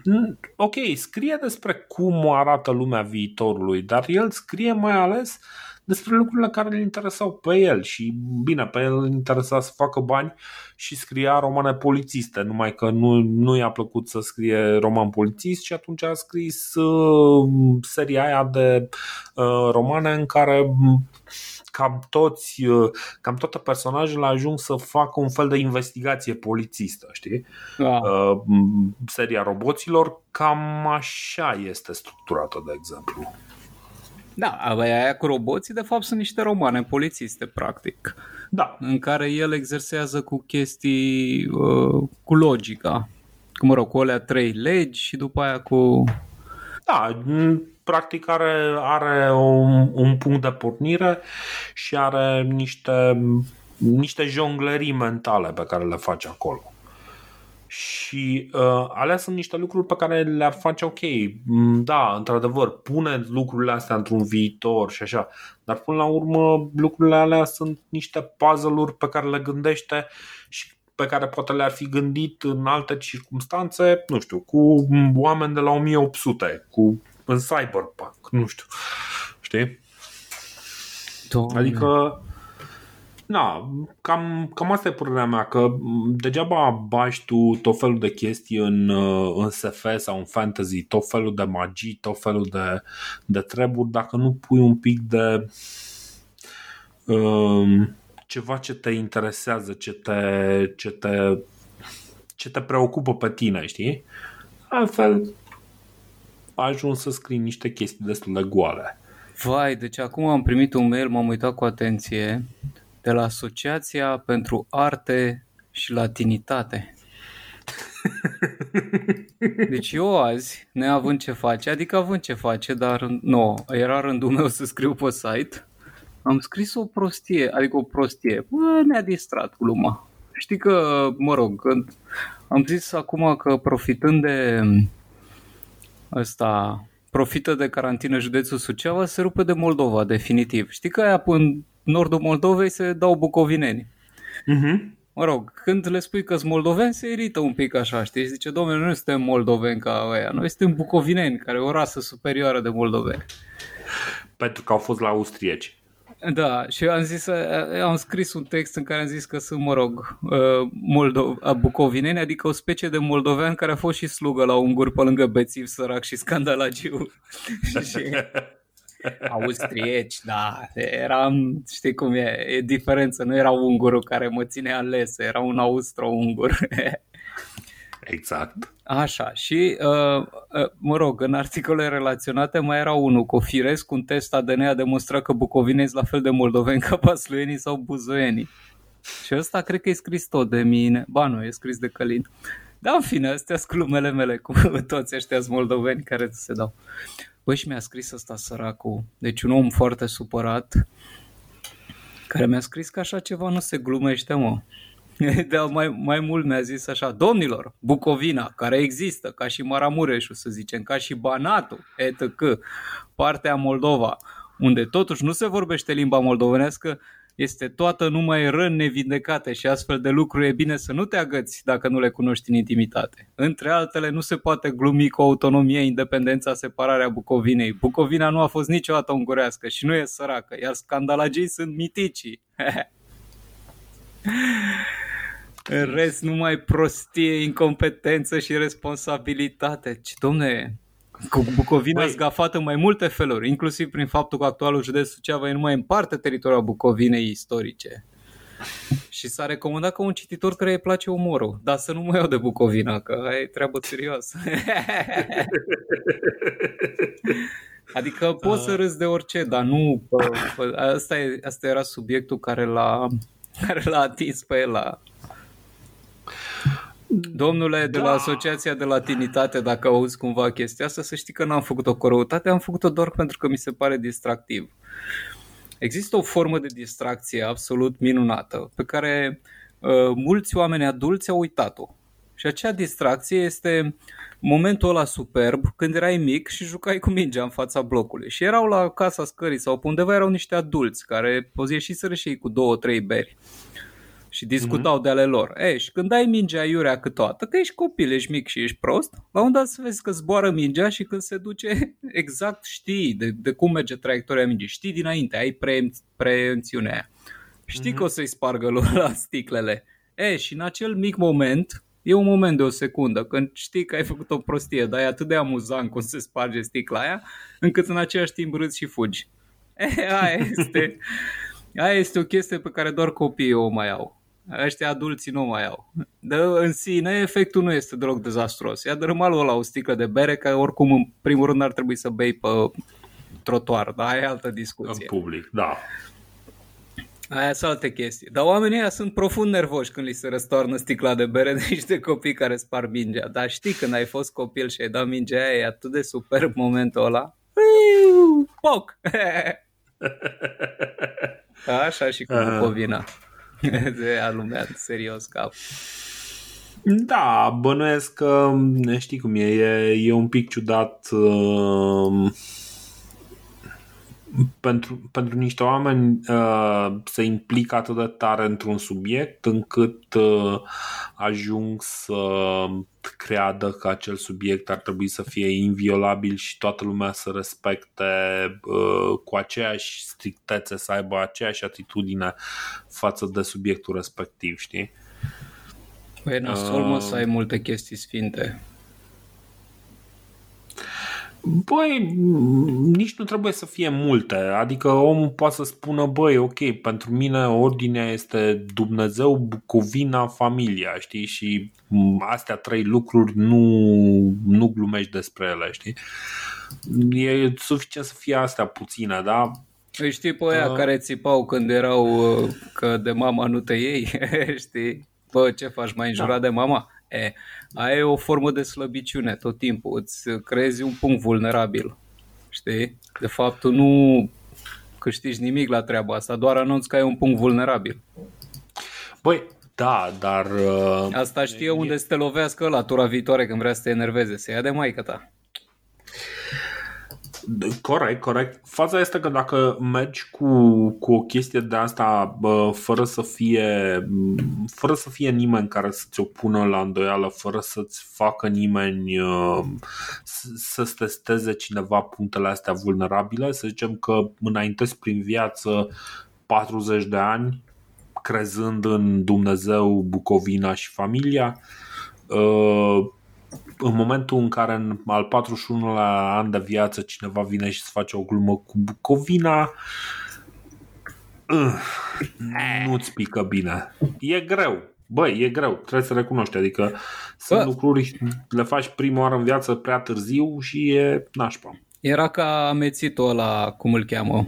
ok, scrie despre cum arată lumea viitorului, dar el scrie mai ales despre lucrurile care îl interesau pe el și bine, pe el îl interesa să facă bani și scria romane polițiste, numai că nu, nu i-a plăcut să scrie roman polițist și atunci a scris uh, seria aia de uh, romane în care cam toți, uh, cam toate personajele ajung să facă un fel de investigație polițistă, știi? Da. Uh, seria roboților cam așa este structurată, de exemplu. Da, aia cu roboții de fapt sunt niște romane polițiste, practic. Da. În care el exersează cu chestii uh, cu logica. Cum mă rog, cu alea trei legi și după aia cu... Da, practic are, are un, un punct de pornire și are niște, niște jonglerii mentale pe care le face acolo. Și uh, alea sunt niște lucruri pe care le-ar face ok. Mm, da, într-adevăr, pune lucrurile astea într-un viitor și așa, dar până la urmă lucrurile alea sunt niște puzzle-uri pe care le gândește și pe care poate le-ar fi gândit în alte circunstanțe, nu știu, cu oameni de la 1800, cu în cyberpunk, nu știu. Știi? Doamne. Adică da, cam, cam asta e părerea mea, că degeaba bași tu tot felul de chestii în, în SF sau în fantasy, tot felul de magii, tot felul de, de treburi, dacă nu pui un pic de um, ceva ce te interesează, ce te, ce te, ce te preocupă pe tine, știi? Altfel, ajuns să scrii niște chestii destul de goale. Vai, deci acum am primit un mail, m-am uitat cu atenție de la Asociația pentru Arte și Latinitate. Deci eu azi, neavând ce face, adică având ce face, dar nu, era rândul meu să scriu pe site, am scris o prostie, adică o prostie, bă, ne-a distrat gluma. Știi că, mă rog, am zis acum că profitând de ăsta, profită de carantină județul Suceava, se rupe de Moldova, definitiv. Știi că aia până nordul Moldovei se dau bucovineni. Uh-huh. Mă rog, când le spui că sunt moldoveni, se irită un pic așa, știi? Zice, domnule, nu suntem moldoveni ca ăia, noi suntem bucovineni, care e o rasă superioară de moldoveni. Pentru că au fost la austrieci. Da, și am zis, am scris un text în care am zis că sunt, mă rog, moldo- bucovineni, adică o specie de moldovean care a fost și slugă la ungur pe lângă bețiv, sărac și scandalagiu. și austrieci, da, eram, știi cum e, e diferență, nu era ungurul care mă ținea ales, era un austro-ungur. exact. Așa, și uh, uh, mă rog, în articole relaționate mai era unul cu firesc, un test ADN a demonstrat că bucovinezi la fel de moldoveni ca pasluienii sau buzoienii. Și ăsta cred că e scris tot de mine. Ba nu, e scris de Călin. Da, în fine, astea sunt glumele mele cu toți ăștia moldoveni care se dau. Băi, și mi-a scris ăsta săracul, deci un om foarte supărat, care mi-a scris că așa ceva nu se glumește, mă. Dar mai, mai mult mi-a zis așa, domnilor, Bucovina, care există, ca și Maramureșul, să zicem, ca și Banatul, etc., partea Moldova, unde totuși nu se vorbește limba moldovenească, este toată numai răni nevindecate și astfel de lucruri e bine să nu te agăți dacă nu le cunoști în intimitate. Între altele, nu se poate glumi cu autonomie, independența, separarea Bucovinei. Bucovina nu a fost niciodată ungurească și nu e săracă, iar scandalagii sunt miticii. În rest, numai prostie, incompetență și responsabilitate. Ce, domne, cu Bucovina zgafată în mai multe feluri, inclusiv prin faptul că actualul județ Suceava e numai în parte teritoriul Bucovinei istorice. Și s-a recomandat ca un cititor care îi place umorul, dar să nu mă iau de Bucovina, că e treabă serioasă. adică poți să râzi de orice, dar nu... asta, e, asta era subiectul care l-a, care l-a atins pe el la, Domnule de la da. Asociația de Latinitate, dacă auzi cumva chestia asta, să știi că n-am făcut-o cu răutate, am făcut-o doar pentru că mi se pare distractiv. Există o formă de distracție absolut minunată, pe care uh, mulți oameni adulți au uitat-o. Și acea distracție este momentul ăla superb când erai mic și jucai cu mingea în fața blocului. Și erau la casa scării sau pe undeva erau niște adulți care o ieșiseră și ei cu două, trei beri și discutau mm-hmm. de ale lor. E, și când ai mingea iurea câteodată, că ești copil, ești mic și ești prost, la un dat să vezi că zboară mingea și când se duce, exact știi de, de cum merge traiectoria mingii, știi dinainte, ai pre, preînțiunea aia. Știi mm-hmm. că o să-i spargă lor la sticlele. E, și în acel mic moment, e un moment de o secundă, când știi că ai făcut o prostie, dar e atât de amuzant cum se sparge sticla aia, încât în același timp râzi și fugi. E, aia este, aia este o chestie pe care doar copiii o mai au. Ăștia adulții nu mai au. De, în sine, efectul nu este deloc dezastros. Ia dărâmalul la o sticlă de bere, că oricum, în primul rând, ar trebui să bei pe trotuar, dar e altă discuție. În public, da. Aia sunt alte chestii. Dar oamenii ăia sunt profund nervoși când li se răstoarnă sticla de bere de niște copii care spar mingea. Dar știi, când ai fost copil și ai dat mingea aia, e atât de superb momentul ăla. Poc! Așa și cu Bucovina. de alumeat, serios cap. Da, bănuiesc că știi cum e, e, e un pic ciudat uh, pentru, pentru niște oameni uh, se implică atât de tare într-un subiect încât uh, ajung să creadă că acel subiect ar trebui să fie inviolabil și toată lumea să respecte uh, cu aceeași strictețe, să aibă aceeași atitudine față de subiectul respectiv, știi? Păi nasol, mă, să ai multe chestii sfinte. Băi, nici nu trebuie să fie multe. Adică omul poate să spună, băi, ok, pentru mine ordinea este Dumnezeu, Bucovina, familia, știi? Și astea trei lucruri nu, nu glumești despre ele, știi? E suficient să fie astea puține, da? Îi știi pe aia uh... care țipau când erau uh, că de mama nu te iei, știi? Bă, ce faci, mai înjurat da. de mama? E, aia e o formă de slăbiciune tot timpul, îți creezi un punct vulnerabil, știi? De fapt, tu nu câștigi nimic la treaba asta, doar anunți că ai un punct vulnerabil. Băi, da, dar... Uh, asta știe e... unde să te lovească la tura viitoare când vrea să te enerveze, să ia de maică ta. Corect, corect. Faza este că dacă mergi cu, cu o chestie de asta bă, fără să fie fără să fie nimeni care să-ți opună la îndoială, fără să-ți facă nimeni uh, să-ți testeze cineva punctele astea vulnerabile, să zicem că înaintezi prin viață 40 de ani crezând în Dumnezeu, Bucovina și familia, uh, în momentul în care în al 41-lea an de viață cineva vine și se face o glumă cu Bucovina, uh, nu-ți pică bine. E greu. Băi, e greu, trebuie să recunoști. Adică sunt Bă. lucruri, le faci prima oară în viață prea târziu și e nașpa. Era ca amețitul ăla, cum îl cheamă,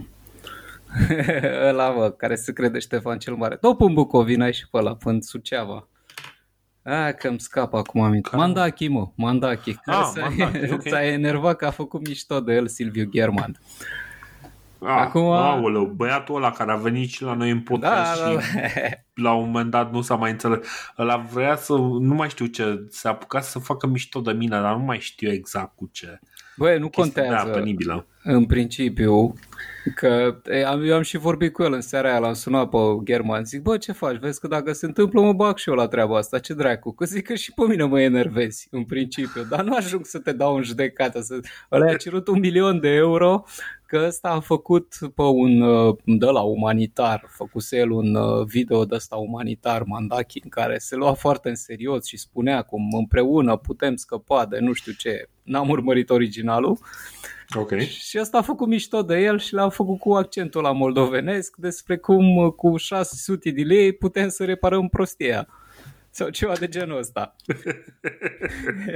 ăla, bă, care se crede Ștefan cel Mare. Tot în Bucovina și pe ăla, până Suceava. A, că îmi scap acum aminte. Care? Mandachi, mă, Mandachi. Ah, Mandachi okay. ți-a enervat că a făcut mișto de el Silviu German. Ah, Acum... Aoleu, băiatul ăla care a venit și la noi în podcast da, și da, da. la un moment dat nu s-a mai înțeles. Ăla vrea să, nu mai știu ce, s-a apucat să facă mișto de mine, dar nu mai știu exact cu ce. Băi, nu contează. Penibilă. În principiu, Că eu am și vorbit cu el în seara aia, l-am sunat pe German, zic, bă, ce faci? Vezi că dacă se întâmplă, mă bag și eu la treaba asta, ce dracu? Că zic că și pe mine mă enervezi, în principiu, dar nu ajung să te dau în judecată. Să... Ăla a cerut un milion de euro, că ăsta a făcut pe un, uh, de la umanitar, făcuse el un uh, video de ăsta umanitar, Mandaki, în care se lua foarte în serios și spunea cum împreună putem scăpa de nu știu ce. N-am urmărit originalul, Ok. Și asta a făcut mișto de el și l-a făcut cu accentul la moldovenesc despre cum cu 600 de lei putem să reparăm prostia. Sau ceva de genul ăsta.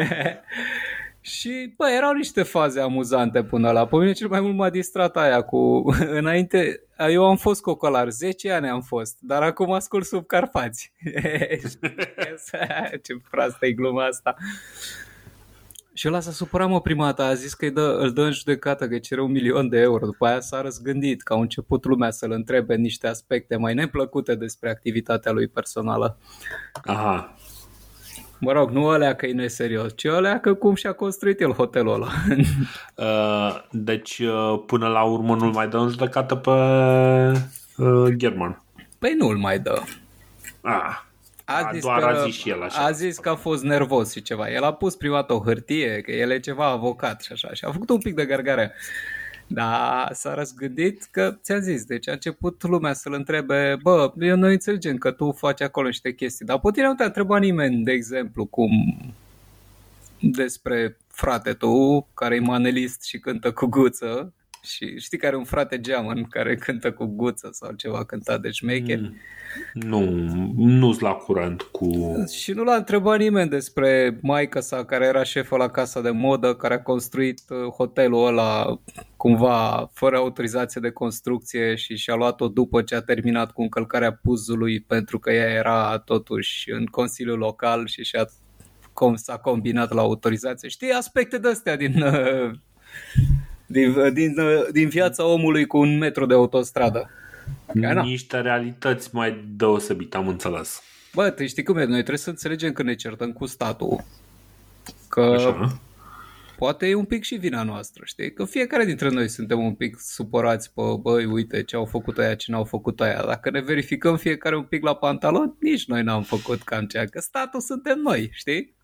și, bă, erau niște faze amuzante până la. Pe mine cel mai mult m-a distrat aia cu... Înainte, eu am fost cocolar, 10 ani am fost, dar acum ascult sub Carpați. Ce proastă e gluma asta. Și ăla s-a supărat mă prima dată, a zis că îi dă, îl dă în judecată, că îi cere un milion de euro. După aia s-a răzgândit, că au început lumea să-l întrebe niște aspecte mai neplăcute despre activitatea lui personală. Aha. Mă rog, nu alea că e neserios, ci alea că cum și-a construit el hotelul ăla. Uh, deci, uh, până la urmă nu-l mai dă în judecată pe uh, German. Păi nu-l mai dă. Ah, A A, zis, doar că, a zis și el așa. a zis că a fost nervos și ceva. El a pus prima dată o hârtie, că el e ceva avocat și așa. Și a făcut un pic de gargare. Da, s-a răzgândit că, ți-am zis, deci a început lumea să-l întrebe, bă, eu noi înțelegem că tu faci acolo niște chestii, dar pe tine nu te-a întrebat nimeni, de exemplu, cum despre frate tu, care e manelist și cântă cu guță, și știi că are un frate geamăn care cântă cu guță sau ceva cântat de șmecher. Mm. Nu, nu-s la curent cu... Și nu l-a întrebat nimeni despre maica sa care era șefă la casa de modă, care a construit uh, hotelul ăla cumva fără autorizație de construcție și și-a luat-o după ce a terminat cu încălcarea puzului pentru că ea era totuși în Consiliul Local și și-a cum s-a combinat la autorizație. Știi aspecte de astea din, uh, din, uh, din, uh, din viața omului cu un metru de autostradă. Că, na. Niște realități mai deosebite, am înțeles. Bă, tu știi cum e, noi trebuie să înțelegem că ne certăm cu statul. Că Așa. poate e un pic și vina noastră, știi? Că fiecare dintre noi suntem un pic supărați pe, băi, uite ce au făcut aia, ce n-au făcut aia. Dacă ne verificăm fiecare un pic la pantalon, nici noi n-am făcut cam ceea, că statul suntem noi, știi?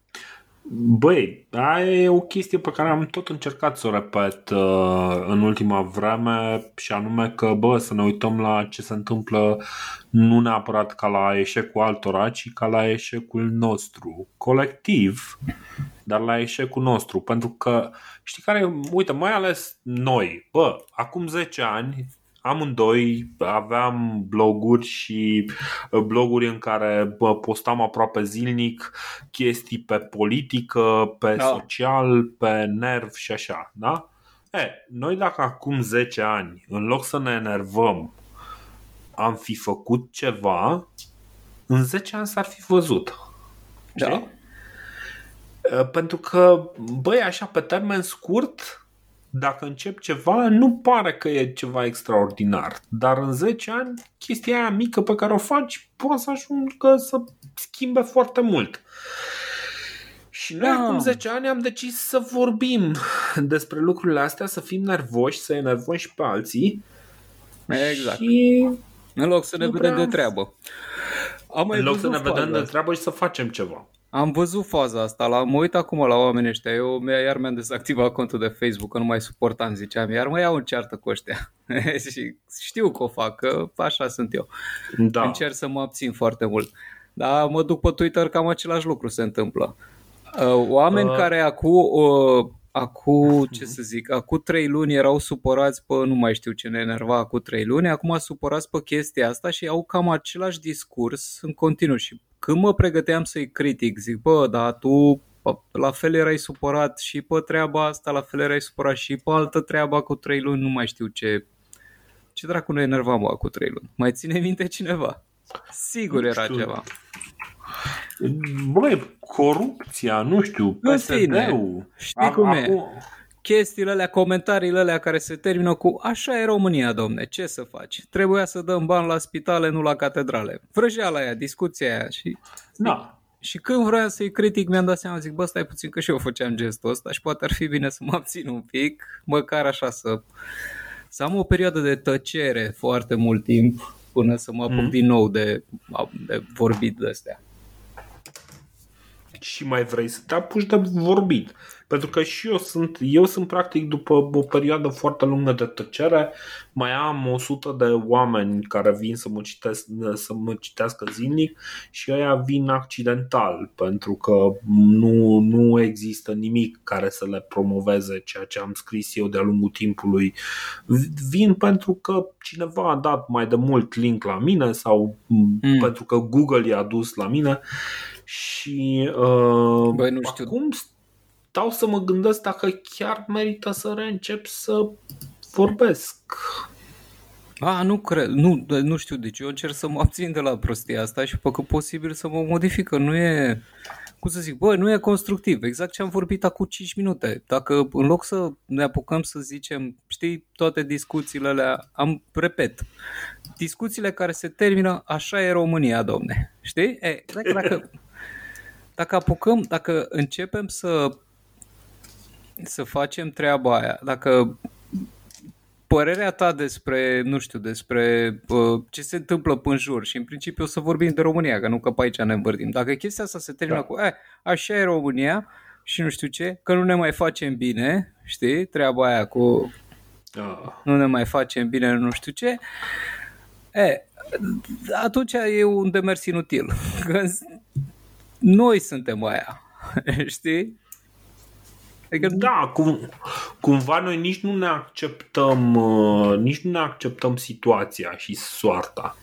Băi, aia e o chestie pe care am tot încercat să o repet uh, în ultima vreme și anume că, bă, să ne uităm la ce se întâmplă nu neapărat ca la eșecul altora, ci ca la eșecul nostru, colectiv, dar la eșecul nostru. Pentru că, știi care, uite, mai ales noi, bă, acum 10 ani amândoi aveam bloguri și uh, bloguri în care bă, postam aproape zilnic chestii pe politică, pe Da. social, pe nerv și așa, da? E, noi dacă acum 10 ani, în loc să ne enervăm, am fi făcut ceva, în 10 ani s-ar fi văzut. Da. Știi? Uh, Pentru că, băi, așa pe termen scurt, dacă încep ceva, nu pare că e ceva extraordinar. Dar în 10 ani, chestia aia mică pe care o faci poate să ajungă să schimbe foarte mult. Și noi Da. acum 10 ani am decis să vorbim despre lucrurile astea, să fim nervoși, să enervăm și pe alții. Exact. Și În loc să ne Nu vedem prea- de treabă. Am mai în loc să văzut ne vedem faza de treabă și să facem ceva. Am văzut faza asta, la, mă uit acum la oamenii ăștia, eu mi- iar mi-am dezactivat contul de Facebook, că nu mai suportam, ziceam, iar mă iau în ceartă cu ăștia. și știu că o fac, că așa sunt eu. Da. Încerc să mă abțin foarte mult. Dar mă duc pe Twitter, cam același lucru se întâmplă. Uh, Oameni Uh. care acum, uh, acum, ce să zic, acum trei luni erau supărați pe, nu mai știu ce ne enerva acum trei luni, acum supărați pe chestia asta și au cam același discurs în continuu și când mă pregăteam să-i critic, zic, bă, dar tu bă, la fel erai supărat și pe treaba asta, la fel erai supărat și pe altă treaba cu trei luni, nu mai știu ce ce dracu ne enerva mă cu trei luni? Mai ține minte cineva? Sigur Nu era știu. ceva. Băi, corupția, nu știu, În PSD-ul. Știi cum e? Chestiile alea, comentariile alea care se termină cu așa e România, domne, ce să faci? Trebuia să dăm bani la spitale, nu la catedrale. Vrăjeala aia, discuția aia și Da. Și când vreau să-i critic, mi-am dat seama, zic, bă, stai puțin că și eu făceam gestul ăsta și poate ar fi bine să mă abțin un pic, măcar așa să, să am o perioadă de tăcere foarte mult timp până să mă apuc Mhm. din nou de, de vorbit de astea. Și mai vrei să te apuci de vorbit. Pentru că și eu sunt, eu sunt practic după o perioadă foarte lungă de tăcere, mai am 100 de oameni care vin să mă, citesc, să mă citească zilnic și ăia vin accidental, pentru că nu, nu există nimic care să le promoveze ceea ce am scris eu de-a lungul timpului. Vin pentru că cineva a dat mai de mult link la mine sau Mm. pentru că Google i-a dus la mine și uh, Băi, nu știu. acum stau să mă gândesc dacă chiar merită să reîncep să vorbesc. A, nu cred, nu, nu știu, deci eu încerc să mă abțin de la prostia asta și pe cât posibil să mă modifică. Nu e, cum să zic, bă, nu e constructiv, exact ce am vorbit acum 5 minute. Dacă în loc să ne apucăm să zicem, știi, toate discuțiile alea, am, repet, discuțiile care se termină, așa e România, domne. Știi? E, dacă, dacă, dacă apucăm, dacă începem să să facem treaba aia, dacă părerea ta despre, nu știu, despre uh, ce se întâmplă în jur și în principiu o să vorbim de România, că nu că pe aici ne învârtim. Dacă chestia asta se termină da. cu, eh, așa e România și nu știu ce, că nu ne mai facem bine, știi, treaba aia cu da. nu ne mai facem bine, nu știu ce, e, atunci e un demers inutil. Că noi suntem aia, știi? Adică... Da, cum, cumva noi nici nu ne acceptăm, uh, nici nu ne acceptăm situația și soarta.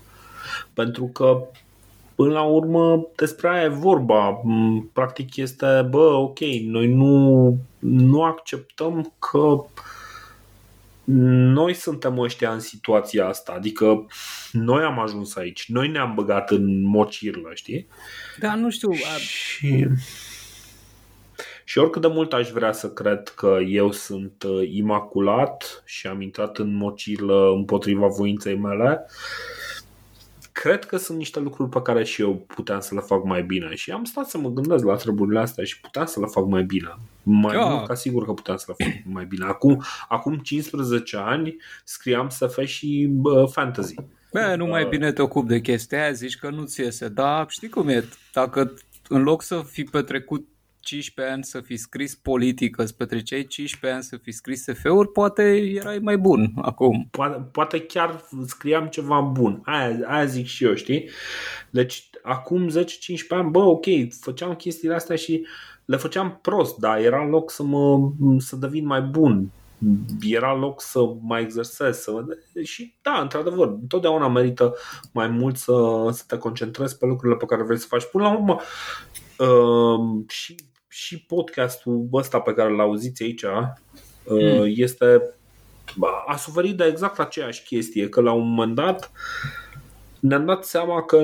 Pentru că până la urmă despre aia e vorba. Practic este, bă, ok, noi nu, nu acceptăm că noi suntem ăștia în situația asta, adică noi am ajuns aici, noi ne-am băgat în mocirlă, știi? Da, nu știu. Și... Și oricât de mult aș vrea să cred că eu sunt uh, imaculat și am intrat în mocilă împotriva voinței mele, cred că sunt niște lucruri pe care și eu puteam să le fac mai bine și am stat să mă gândesc la treburile astea și puteam să le fac mai bine. Mai yeah. mult ca sigur că puteam să le fac mai bine. Acum, acum 15 ani scriam SF și uh, fantasy. Bă, nu mai uh, bine te ocupi de chestia aia, zici că nu-ți iese, dar știi cum e, dacă în loc să fi petrecut 15 ani să fi scris politică, să petreceai 15 ani să fi scris SF-uri, poate erai mai bun acum. Poate, poate chiar scriam ceva bun. Aia, aia zic și eu, știi? Deci acum 10-15 ani, bă, ok, făceam chestiile astea și le făceam prost, dar era loc să mă să devin mai bun. Era loc să mai exersez să... și da, într-adevăr, întotdeauna merită mai mult să, să te concentrezi pe lucrurile pe care vrei să faci. Până la urmă, uh, și și podcastul ăsta pe care l auziți aici mm. este a suferit de exact aceeași chestie, că la un moment dat ne-am dat seama că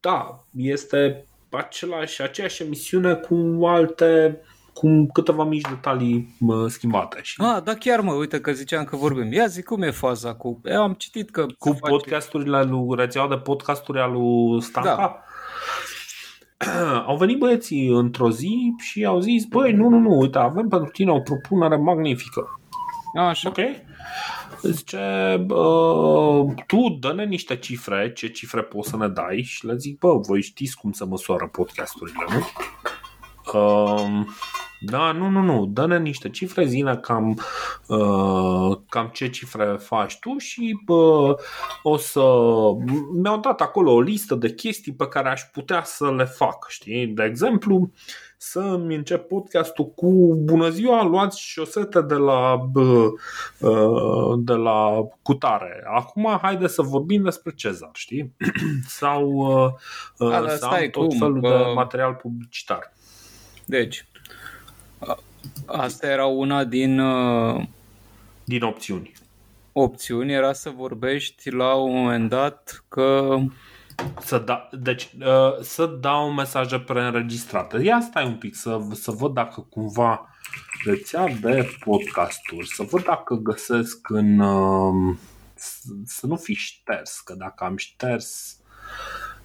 da, este același, aceeași emisiune cu alte cu câteva mici detalii mă, schimbate. Și... Ah, da chiar mă, uite că ziceam că vorbim. Ia zi, cum e faza cu... Eu am citit că... Cu podcasturile lui, rețeaua de podcasturi al lui Stanca? Da. Au venit băieții într-o zi și au zis, băi, nu, nu, nu, uite, avem pentru tine o propunere magnifică. Așa. Ok? Zice, uh, tu dă-ne niște cifre, ce cifre poți să ne dai și le zic, bă, voi știți cum să măsoară podcasturile, nu? Uh, da, nu, nu, nu, dă-ne niște cifre, zine cam, uh, cam ce cifre faci tu și uh, o să... Mi-au dat acolo o listă de chestii pe care aș putea să le fac, știi? De exemplu, să-mi încep podcastul cu Bună ziua, luați șosete de la, uh, de la cutare. Acum haide să vorbim despre Cezar, știi? Sau uh, A, să am tot cum? felul de material publicitar. Deci, Asta era una din... Uh, din opțiuni. Opțiuni era să vorbești la un moment dat că... Să da, deci uh, să dau mesaje preînregistrate. Ia stai un pic să, să văd dacă cumva rețea de podcasturi, să văd dacă găsesc în... Uh, să nu fi șters, că dacă am șters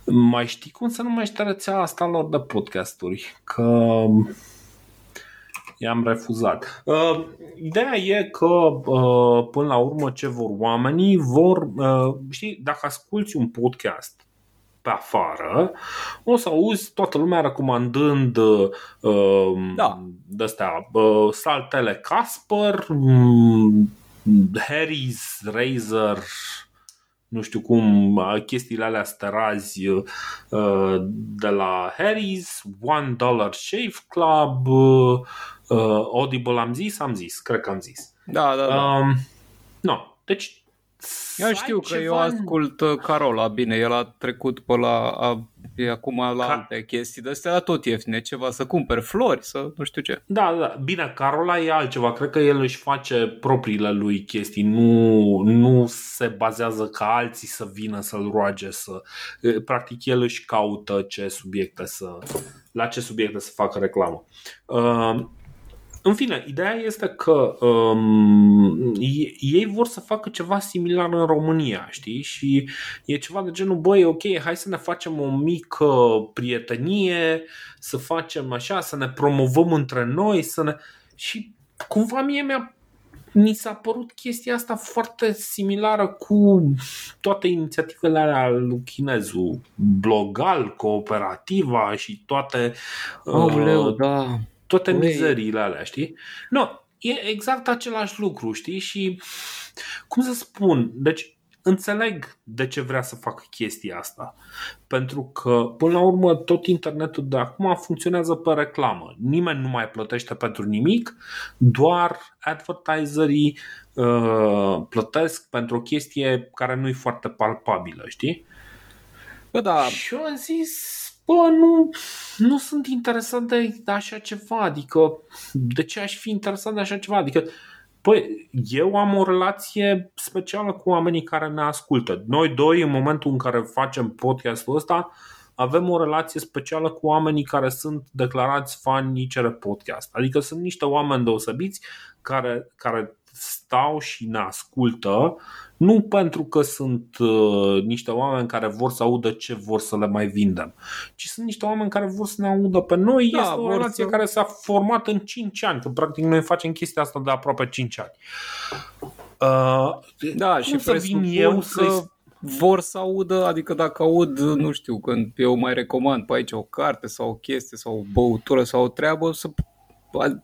mai știi cum să numește rețea asta lor de podcasturi? Că i-am refuzat. Uh, ideea e că, uh, până la urmă, ce vor oamenii? Vor, uh, știi, dacă asculti un podcast pe afară, o să auzi toată lumea recomandând uh, da. de-astea, uh, saltele Casper, um, Harry's Razor, nu știu cum, chestiile alea sterazi uh, de la Harry's, One Dollar Shave Club, uh, Audible am zis, am zis, cred că am zis. Da, da, da. Um, no. Deci Eu știu că eu ascult uh, Carola, bine, el a trecut pe la, a, e acum la Ca... alte chestii de astea, tot ieftine, ceva, să cumperi flori, să nu știu ce. Da, da, bine, Carola e altceva, cred că el își face propriile lui chestii, nu, nu se bazează ca alții să vină să-l roage, să, practic el își caută ce subiecte să, la ce subiecte să facă reclamă. Uh, în fine, ideea este că um, ei vor să facă ceva similar în România, știi? Și e ceva de genul, băi, ok, hai să ne facem o mică prietenie, să facem așa, să ne promovăm între noi, să ne... Și cumva mie mi-a mi s-a părut chestia asta foarte similară cu toate inițiativele alea lui Chinezu, Blogal, Cooperativa și toate oh, uh, da toate Ui. mizeriile alea, știi? Nu, no, e exact același lucru, știi? Și cum să spun, deci înțeleg de ce vrea să facă chestia asta. Pentru că, până la urmă, tot internetul de acum funcționează pe reclamă. Nimeni nu mai plătește pentru nimic, doar advertiserii uh, plătesc pentru o chestie care nu e foarte palpabilă, știi? Bă, da. Și eu am zis, bă, nu, nu sunt interesat de așa ceva, adică de ce aș fi interesat de așa ceva? Adică, păi, eu am o relație specială cu oamenii care ne ascultă. Noi doi, în momentul în care facem podcastul ăsta, avem o relație specială cu oamenii care sunt declarați fani ICR Podcast. Adică sunt niște oameni deosebiți care, care stau și ne ascultă nu pentru că sunt uh, niște oameni care vor să audă ce vor să le mai vindem, ci sunt niște oameni care vor să ne audă pe noi. Da, este o relație să... care s-a format în 5 ani, că practic noi facem chestia asta de aproape 5 ani. Uh, da, și să vin eu să vor să audă, adică dacă aud, nu știu, când eu mai recomand pe aici o carte sau o chestie sau o băutură sau o treabă, să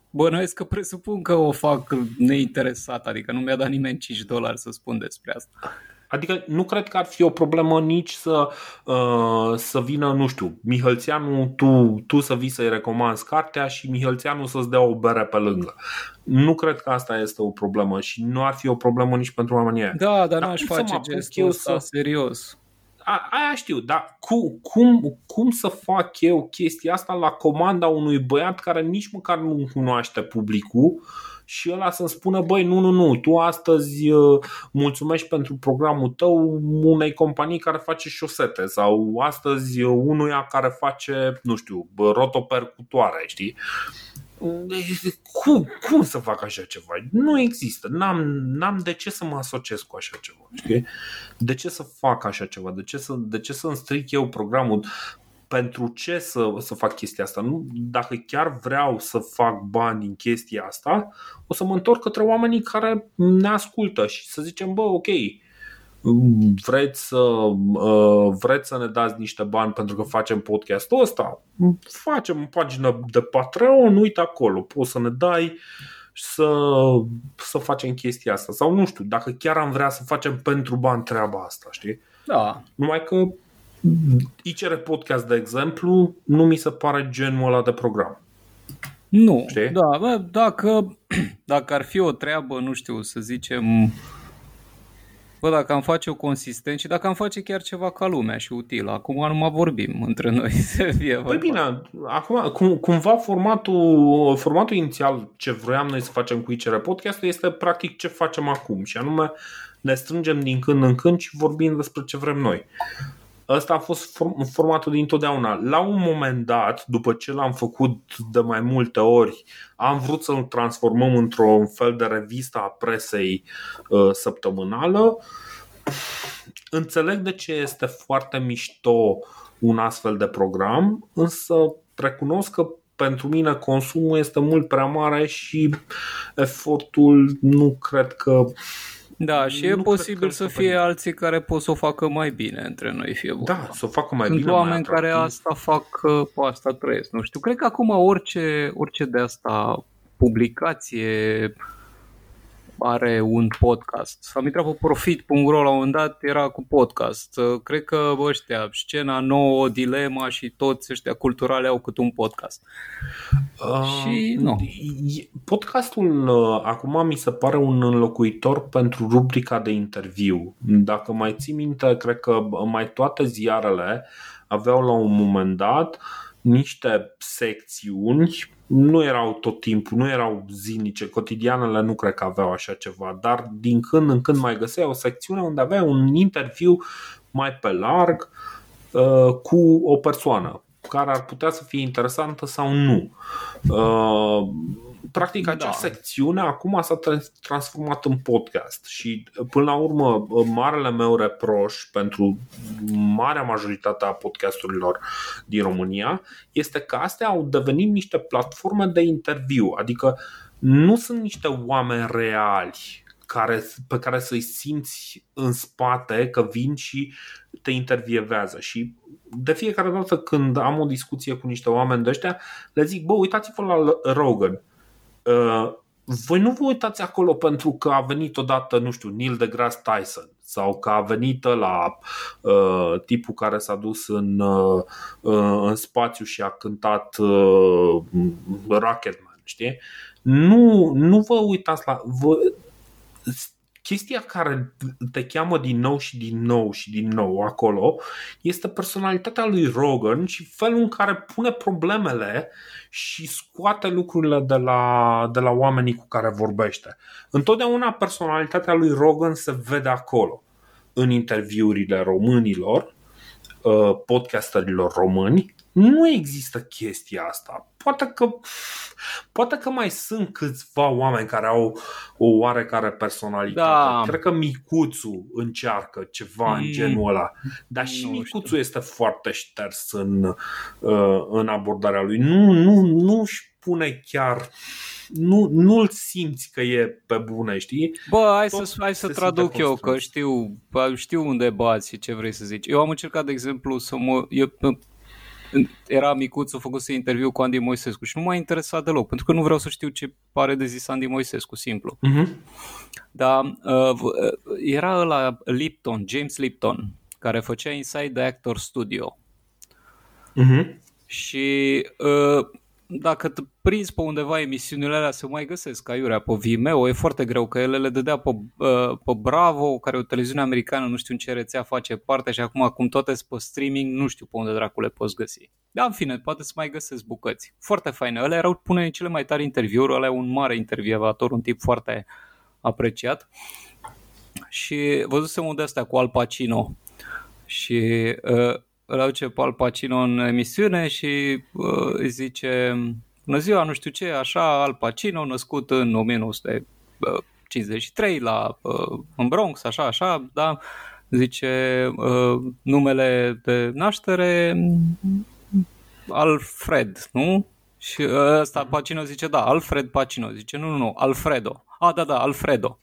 bănuiesc că presupun că o fac neinteresat, adică nu mi-a dat nimeni 5 dolari să spun despre asta. Adică nu cred că ar fi o problemă nici să, uh, să vină, nu știu, Mihălțeanu, tu, tu să vii să-i recomanzi cartea și Mihălțeanu să-ți dea o bere pe lângă. Nu cred că asta este o problemă și nu ar fi o problemă nici pentru oamenii aia. Da, dar, dar n-aș face gestul ăsta să... serios a, aia știu, dar cu, cum, cum să fac eu chestia asta la comanda unui băiat care nici măcar nu cunoaște publicul și ăla să-mi spună, băi, nu, nu, nu, tu astăzi uh, mulțumești pentru programul tău unei companii care face șosete sau astăzi unuia care face, nu știu, rotopercutoare, știi? Cum, cum să fac așa ceva? Nu există. N-am, n-am de ce să mă asociez cu așa ceva. Știi? De ce să fac așa ceva? De ce, să, de ce să-mi stric eu programul? Pentru ce să, să fac chestia asta? Nu, dacă chiar vreau să fac bani în chestia asta, o să mă întorc către oamenii care ne ascultă și să zicem, bă, ok, vreți să, uh, vreți să ne dați niște bani pentru că facem podcastul ăsta? Facem o pagină de Patreon, uite acolo, poți să ne dai să, să facem chestia asta. Sau nu știu, dacă chiar am vrea să facem pentru bani treaba asta, știi? Da. Numai că ICR Podcast, de exemplu, nu mi se pare genul ăla de program. Nu, Știi? da, bă, dacă, dacă ar fi o treabă, nu știu, să zicem, Bă, dacă am face o consistent și dacă am face chiar ceva ca lumea și util, acum nu mai vorbim între noi. Să fie păi bine, acum, cum, cumva formatul, formatul inițial ce vroiam noi să facem cu ICR Podcast este practic ce facem acum și anume ne strângem din când în când și vorbim despre ce vrem noi. Ăsta a fost formatul din totdeauna. La un moment dat, după ce l-am făcut de mai multe ori, am vrut să-l transformăm într-un fel de revistă a presei uh, săptămânală. Înțeleg de ce este foarte mișto un astfel de program, însă recunosc că pentru mine consumul este mult prea mare și efortul nu cred că da, și e posibil să fie alții care pot să o facă mai bine între noi, fie bun. Da, să o facă mai Sunt bine. Sunt oameni care asta fac, uh, pe asta trăiesc. Nu știu, cred că acum orice, orice de asta publicație are un podcast. S-am intrat pe profit.ro la un moment dat, era cu podcast. Uh, cred că ăștia, scena nouă, dilema și toți ăștia culturale au cât un podcast. Uh, și nu. Podcastul uh, acum mi se pare un înlocuitor pentru rubrica de interviu. Dacă mai ții minte, cred că mai toate ziarele aveau la un moment dat niște secțiuni nu erau tot timpul, nu erau zilnice, cotidianele nu cred că aveau așa ceva, dar din când în când mai găseai o secțiune unde avea un interviu mai pe larg uh, cu o persoană care ar putea să fie interesantă sau nu. Uh, practic acea da. secțiune acum s-a transformat în podcast și până la urmă marele meu reproș pentru marea majoritate a podcasturilor din România este că astea au devenit niște platforme de interviu, adică nu sunt niște oameni reali care, pe care să-i simți în spate că vin și te intervievează. Și de fiecare dată când am o discuție cu niște oameni de ăștia, le zic, bă, uitați-vă la Rogan. Uh, voi nu vă uitați acolo pentru că a venit odată, nu știu, Neil deGrasse Tyson sau că a venit la uh, tipul care s-a dus în, uh, uh, în spațiu și a cântat uh, Rocketman, știi? Nu, nu vă uitați la... Vă, chestia care te cheamă din nou și din nou și din nou acolo este personalitatea lui Rogan și felul în care pune problemele și scoate lucrurile de la, de la oamenii cu care vorbește. Întotdeauna personalitatea lui Rogan se vede acolo, în interviurile românilor, uh, podcasterilor români. Nu există chestia asta. Poate că, poate că mai sunt câțiva oameni care au o oarecare personalitate. Da. Cred că Micuțu încearcă ceva mm. în genul ăla. Dar și nu Micuțu știu. este foarte șters în, uh, în abordarea lui. Nu, nu, nu își pune chiar nu, nu-l simți că e pe bune, știi? Bă, hai Tot să, hai să traduc eu, că știu, știu unde bați și ce vrei să zici. Eu am încercat, de exemplu, să mă... Eu, era micuț, a făcut să interviu cu Andy Moisescu și nu m-a interesat deloc, pentru că nu vreau să știu ce pare de zis Andy Moisescu, simplu. Uh-huh. Dar uh, uh, era la Lipton, James Lipton, care făcea Inside the Actor Studio. Uh-huh. Și uh, dacă te prinzi pe undeva emisiunile alea se mai găsesc ca iurea pe Vimeo, e foarte greu că ele le dădea pe, uh, pe Bravo, care e o televiziune americană, nu știu în ce rețea face parte și acum cum toate sunt pe streaming, nu știu pe unde dracu le poți găsi. Dar în fine, poate să mai găsesc bucăți. Foarte faine. Ele erau pune în cele mai tari interviuri, ăla e un mare intervievator, un tip foarte apreciat. Și văzusem unde astea cu Al Pacino și uh, îl aduce pe Al Pacino în emisiune și uh, îi zice Bună ziua, nu știu ce, așa, Al Pacino, născut în 1953 la, uh, în Bronx, așa, așa, da, zice uh, numele de naștere Alfred, nu? Și ăsta Pacino zice, da, Alfred Pacino, zice, nu, nu, nu, Alfredo. Ah, da, da, Alfredo.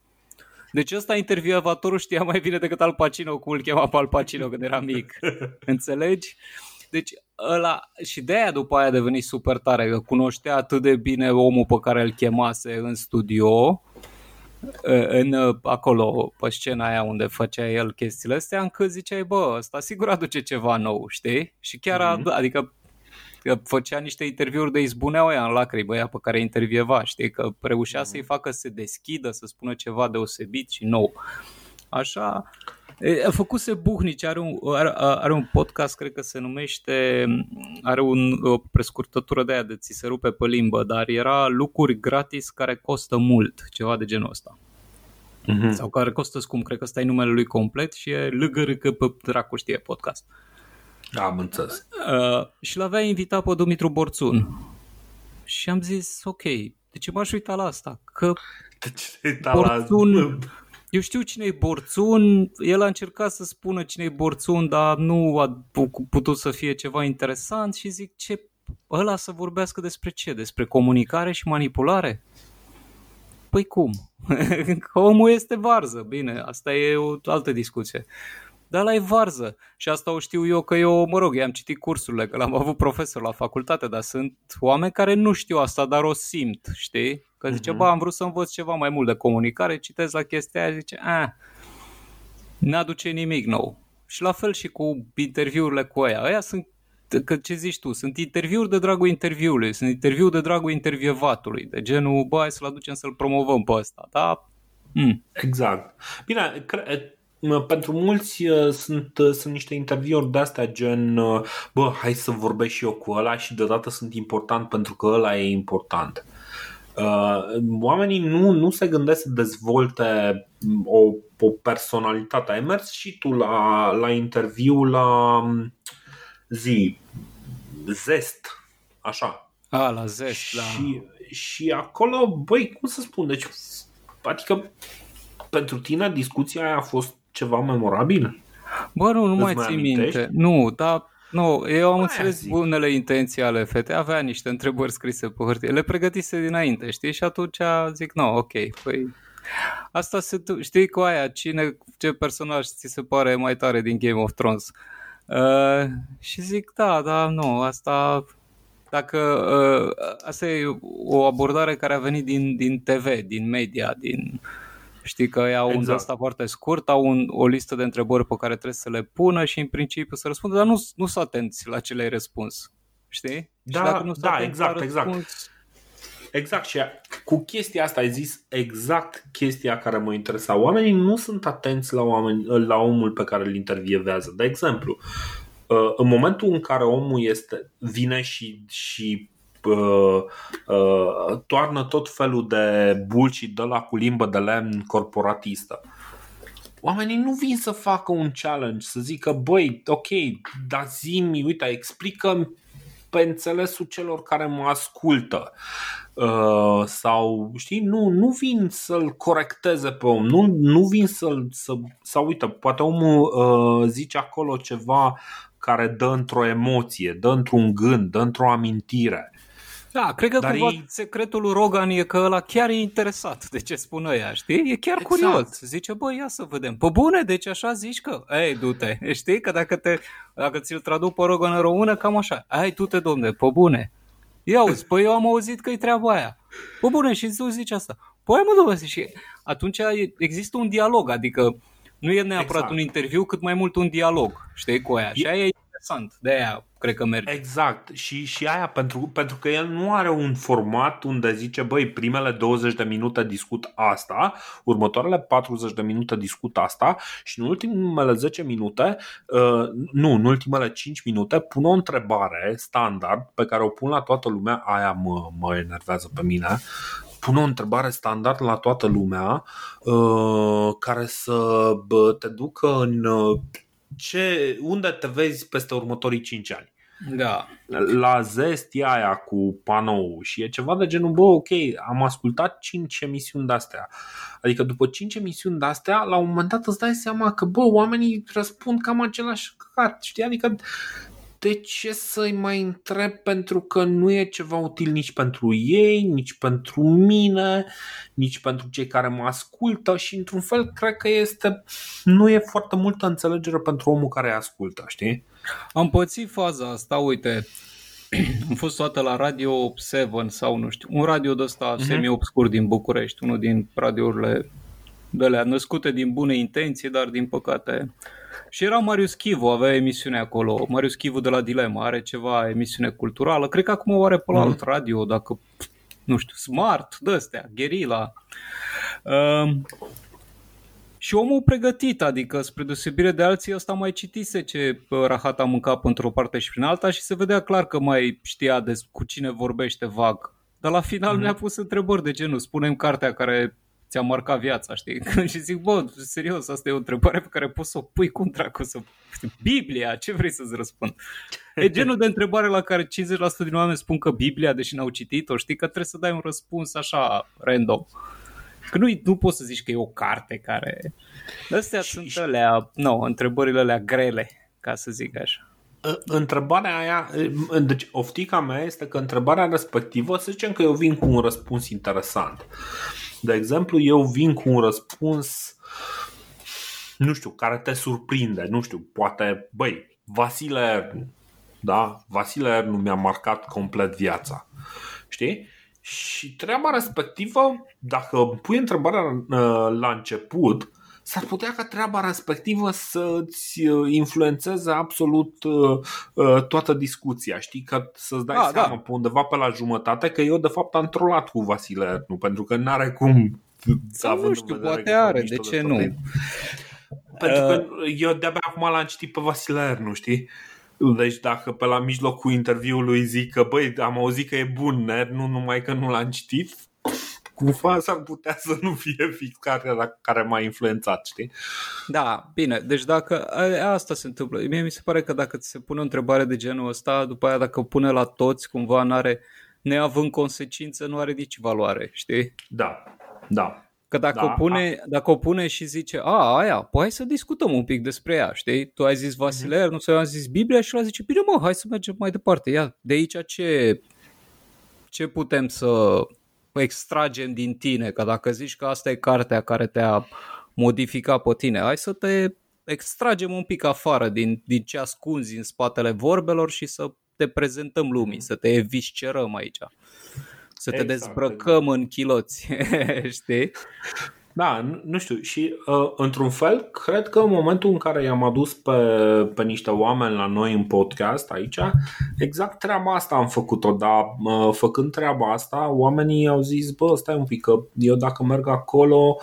Deci ăsta intervievatorul știa mai bine decât Al Pacino, cum îl chema pe Al Pacino când era mic. Înțelegi? Deci ăla, și de aia după aia a devenit super tare, că cunoștea atât de bine omul pe care îl chemase în studio, în, acolo, pe scena aia unde făcea el chestiile astea, încât ziceai, bă, ăsta sigur aduce ceva nou, știi? Și chiar, mm-hmm. adică că făcea niște interviuri de izbuneau ăia în lacrimi, ăia pe care intervieva, știi, că reușea mm. să-i facă să se deschidă, să spună ceva deosebit și nou. Așa, a făcuse Buhnici, are un, are, are un podcast, cred că se numește, are un, o prescurtătură de aia de ți se rupe pe limbă, dar era lucruri gratis care costă mult, ceva de genul ăsta. Mm-hmm. Sau care costă scump, cred că ăsta e numele lui complet și e lâgărâcă pe dracu știe podcast. Am înțeles. Uh, și l-avea invitat pe Dumitru Borțun. Și am zis, ok, de ce m-aș uita la asta? Că de ce Borțun, la... eu știu cine e Borțun, el a încercat să spună cine e Borțun, dar nu a putut să fie ceva interesant și zic, ce ăla să vorbească despre ce? Despre comunicare și manipulare? Păi cum? Că omul este varză, bine, asta e o altă discuție dar la e varză. Și asta o știu eu că eu, mă rog, i-am citit cursurile, că l-am avut profesor la facultate, dar sunt oameni care nu știu asta, dar o simt, știi? Că zice, uh-huh. bă, am vrut să învăț ceva mai mult de comunicare, citesc la chestia aia, zice, a, n-aduce nimic nou. Și la fel și cu interviurile cu aia. Aia sunt că ce zici tu, sunt interviuri de dragul interviului, sunt interviuri de dragul intervievatului, de genul, bă, hai să-l aducem să-l promovăm pe ăsta, da? Mm. Exact. Bine, cre- pentru mulți sunt, sunt niște interviuri de astea gen bă, hai să vorbesc și eu cu ăla și deodată sunt important pentru că ăla e important. Oamenii nu, nu se gândesc să dezvolte o, o personalitate. Ai mers și tu la, la interviu la zi Zest, așa. A, la Zest, și, da. Și acolo, băi, cum să spun, deci, adică pentru tine discuția aia a fost ceva memorabil? Bă, nu, nu Îți mai țin minte. Nu, dar nu, eu am Aia înțeles zic. bunele intenții ale fetei, avea niște întrebări scrise pe hârtie, le pregătise dinainte, știi? Și atunci zic, nu, ok, păi Asta se, știi cu aia, cine, ce personaj ți se pare mai tare din Game of Thrones? Uh, și zic, da, da, nu, asta dacă uh, asta e o abordare care a venit din, din TV, din media, din Știi că au exact. un ăsta foarte scurt, au un, o listă de întrebări pe care trebuie să le pună și în principiu să răspundă, dar nu, nu sunt atenți la ce le-ai răspuns. Știi? Da, și dacă nu da exact, exact. Exact și cu chestia asta ai zis exact chestia care mă interesa. Oamenii nu sunt atenți la, oameni, la omul pe care îl intervievează. De exemplu, uh, în momentul în care omul este vine și, și uh, uh, toarnă tot felul de bullshit de la cu limbă de lemn corporatistă. Oamenii nu vin să facă un challenge, să zică, băi, ok, dar zi uite, explică pe înțelesul celor care mă ascultă. Uh, sau, știi, nu, nu vin să-l corecteze pe om, nu, nu vin să-l, să, sau uite, poate omul uh, zice acolo ceva care dă într-o emoție, dă într-un gând, dă într-o amintire. Da, cred că Dar cumva ei... secretul lui Rogan e că ăla chiar e interesat de ce spun ăia, știi? E chiar exact. curios. Zice, bă, ia să vedem. Pe bune, deci așa zici că, ei, du-te. Știi? Că dacă, te, dacă ți-l traduc pe Rogan în română, cam așa. Ai, du-te, domne, pe bune. Ia uzi, păi eu am auzit că e treaba aia. Pe bune, și tu zici asta. Păi mă, domne, și atunci există un dialog, adică nu e neapărat exact. un interviu, cât mai mult un dialog, știi, cu aia. E... Și aia e interesant, de aia cred că merge. Exact, și, și aia pentru, pentru că el nu are un format unde zice, băi, primele 20 de minute discut asta, următoarele 40 de minute discut asta și în ultimele 10 minute, uh, nu, în ultimele 5 minute pun o întrebare standard pe care o pun la toată lumea, aia mă, mă enervează pe mine, pun o întrebare standard la toată lumea uh, care să te ducă în uh, ce, unde te vezi peste următorii 5 ani. Da. La zest e aia cu panou și e ceva de genul, bă, ok, am ascultat 5 emisiuni de-astea. Adică după 5 emisiuni de-astea, la un moment dat îți dai seama că, bă, oamenii răspund cam același căcat, știi? Adică de ce să-i mai întreb pentru că nu e ceva util nici pentru ei, nici pentru mine, nici pentru cei care mă ascultă și într-un fel cred că este nu e foarte multă înțelegere pentru omul care ascultă, știi? Am pățit faza asta, uite, am fost toată la Radio 7 sau nu știu, un radio de ăsta uh-huh. semi-obscur din București, unul din radiourile de alea născute din bune intenții, dar din păcate și era Marius Chivu, avea emisiune acolo. Marius Chivu de la Dilema are ceva emisiune culturală. Cred că acum o are pe la mm. alt radio, dacă, nu știu, Smart, de-astea, Guerilla. Uh, și omul pregătit, adică spre deosebire de alții, ăsta mai citise ce rahat a mâncat într-o parte și prin alta și se vedea clar că mai știa de cu cine vorbește vag. Dar la final mm-hmm. mi-a pus întrebări de genul, spunem cartea care ți-a marcat viața, știi? și zic, bă, serios, asta e o întrebare pe care poți să o pui cum dracu să... Biblia, ce vrei să-ți răspund? E genul de întrebare la care 50% din oameni spun că Biblia, deși n-au citit-o, știi că trebuie să dai un răspuns așa, random. Că nu, nu poți să zici că e o carte care... Astea și, sunt alea, nu, întrebările alea grele, ca să zic așa. Întrebarea aia, deci oftica mea este că întrebarea respectivă, să zicem că eu vin cu un răspuns interesant. De exemplu, eu vin cu un răspuns, nu știu, care te surprinde, nu știu, poate, băi, Vasile Ernu, da? Vasile Ernu mi-a marcat complet viața, știi? Și treaba respectivă, dacă pui întrebarea uh, la început, s-ar putea ca treaba respectivă să-ți uh, influențeze absolut uh, toată discuția. Știi? Că să-ți dai A, seama da. pe undeva pe la jumătate că eu de fapt am trolat cu Vasile nu pentru că n-are cum Sau nu știu, poate are, de ce de nu? Pentru că eu de-abia acum l-am citit pe Vasile Ernu, știi? Deci dacă pe la mijlocul interviului zic că băi, am auzit că e bun ner, nu numai că nu l-am citit, cumva s-ar putea să nu fie fix care, care m-a influențat, știi? Da, bine, deci dacă asta se întâmplă, mie mi se pare că dacă ți se pune o întrebare de genul ăsta, după aia dacă o pune la toți, cumva n-are, neavând consecință, nu are nici valoare, știi? Da, da. Că dacă, da. o pune, dacă o pune și zice, a, aia, păi hai să discutăm un pic despre ea, știi? Tu ai zis Vasile, mm-hmm. nu să am zis Biblia și el zice, bine mă, hai să mergem mai departe. Ia, de aici ce, ce putem să extragem din tine? Că dacă zici că asta e cartea care te-a modificat pe tine, hai să te extragem un pic afară din, din ce ascunzi în spatele vorbelor și să te prezentăm lumii, să te eviscerăm aici să te exact, dezbrăcăm exact. în chiloți, știi? Da, nu știu. Și uh, într-un fel, cred că în momentul în care i-am adus pe, pe niște oameni la noi în podcast aici, exact treaba asta am făcut-o, dar uh, făcând treaba asta, oamenii au zis, bă, stai un pic, că eu dacă merg acolo,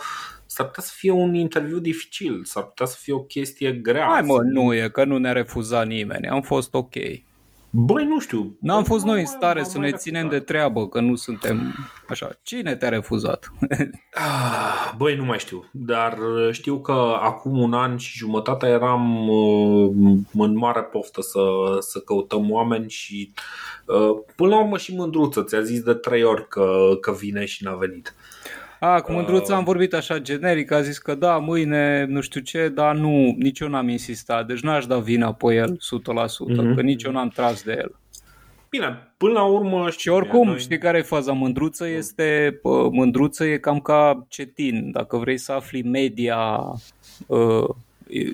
s-ar putea să fie un interviu dificil, s-ar putea să fie o chestie grea. Hai mă, nu e, că nu ne-a refuzat nimeni, am fost ok. Băi, nu știu. N-am fost noi în stare să ne ținem de treabă, că nu suntem așa. Cine te-a refuzat? Ah, băi, nu mai știu. Dar știu că acum un an și jumătate eram uh, în mare poftă să, să căutăm oameni și uh, până la urmă și mândruță ți-a zis de trei ori că, că vine și n-a venit. A, cu Mândruța uh, am vorbit așa generic, a zis că da, mâine nu știu ce, dar nu, nici eu n-am insistat, deci n-aș da vina pe el 100%, mm-hmm. că nici eu n-am tras de el. Bine, până la urmă... Și oricum, noi... știi care e faza? Mândruță este, mândruță e cam ca cetin. Dacă vrei să afli media uh,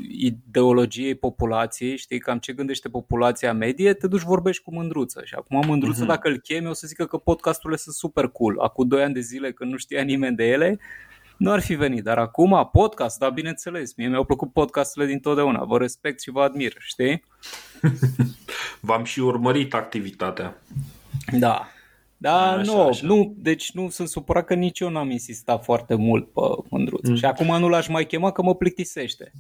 ideologiei populației, știi cam ce gândește populația medie, te duci vorbești cu mândruță. Și acum mândruță, uh-huh. dacă îl chemi, o să zică că podcasturile sunt super cool. Acum 2 ani de zile, când nu știa nimeni de ele, nu ar fi venit. Dar acum, podcast, da, bineînțeles, mie mi-au plăcut podcasturile din totdeauna. Vă respect și vă admir, știi? V-am și urmărit activitatea. Da, da, așa, nu, așa. nu, deci nu sunt supărat că nici eu n-am insistat foarte mult pe Mândruț. Mm. Și acum nu l-aș mai chema că mă plictisește.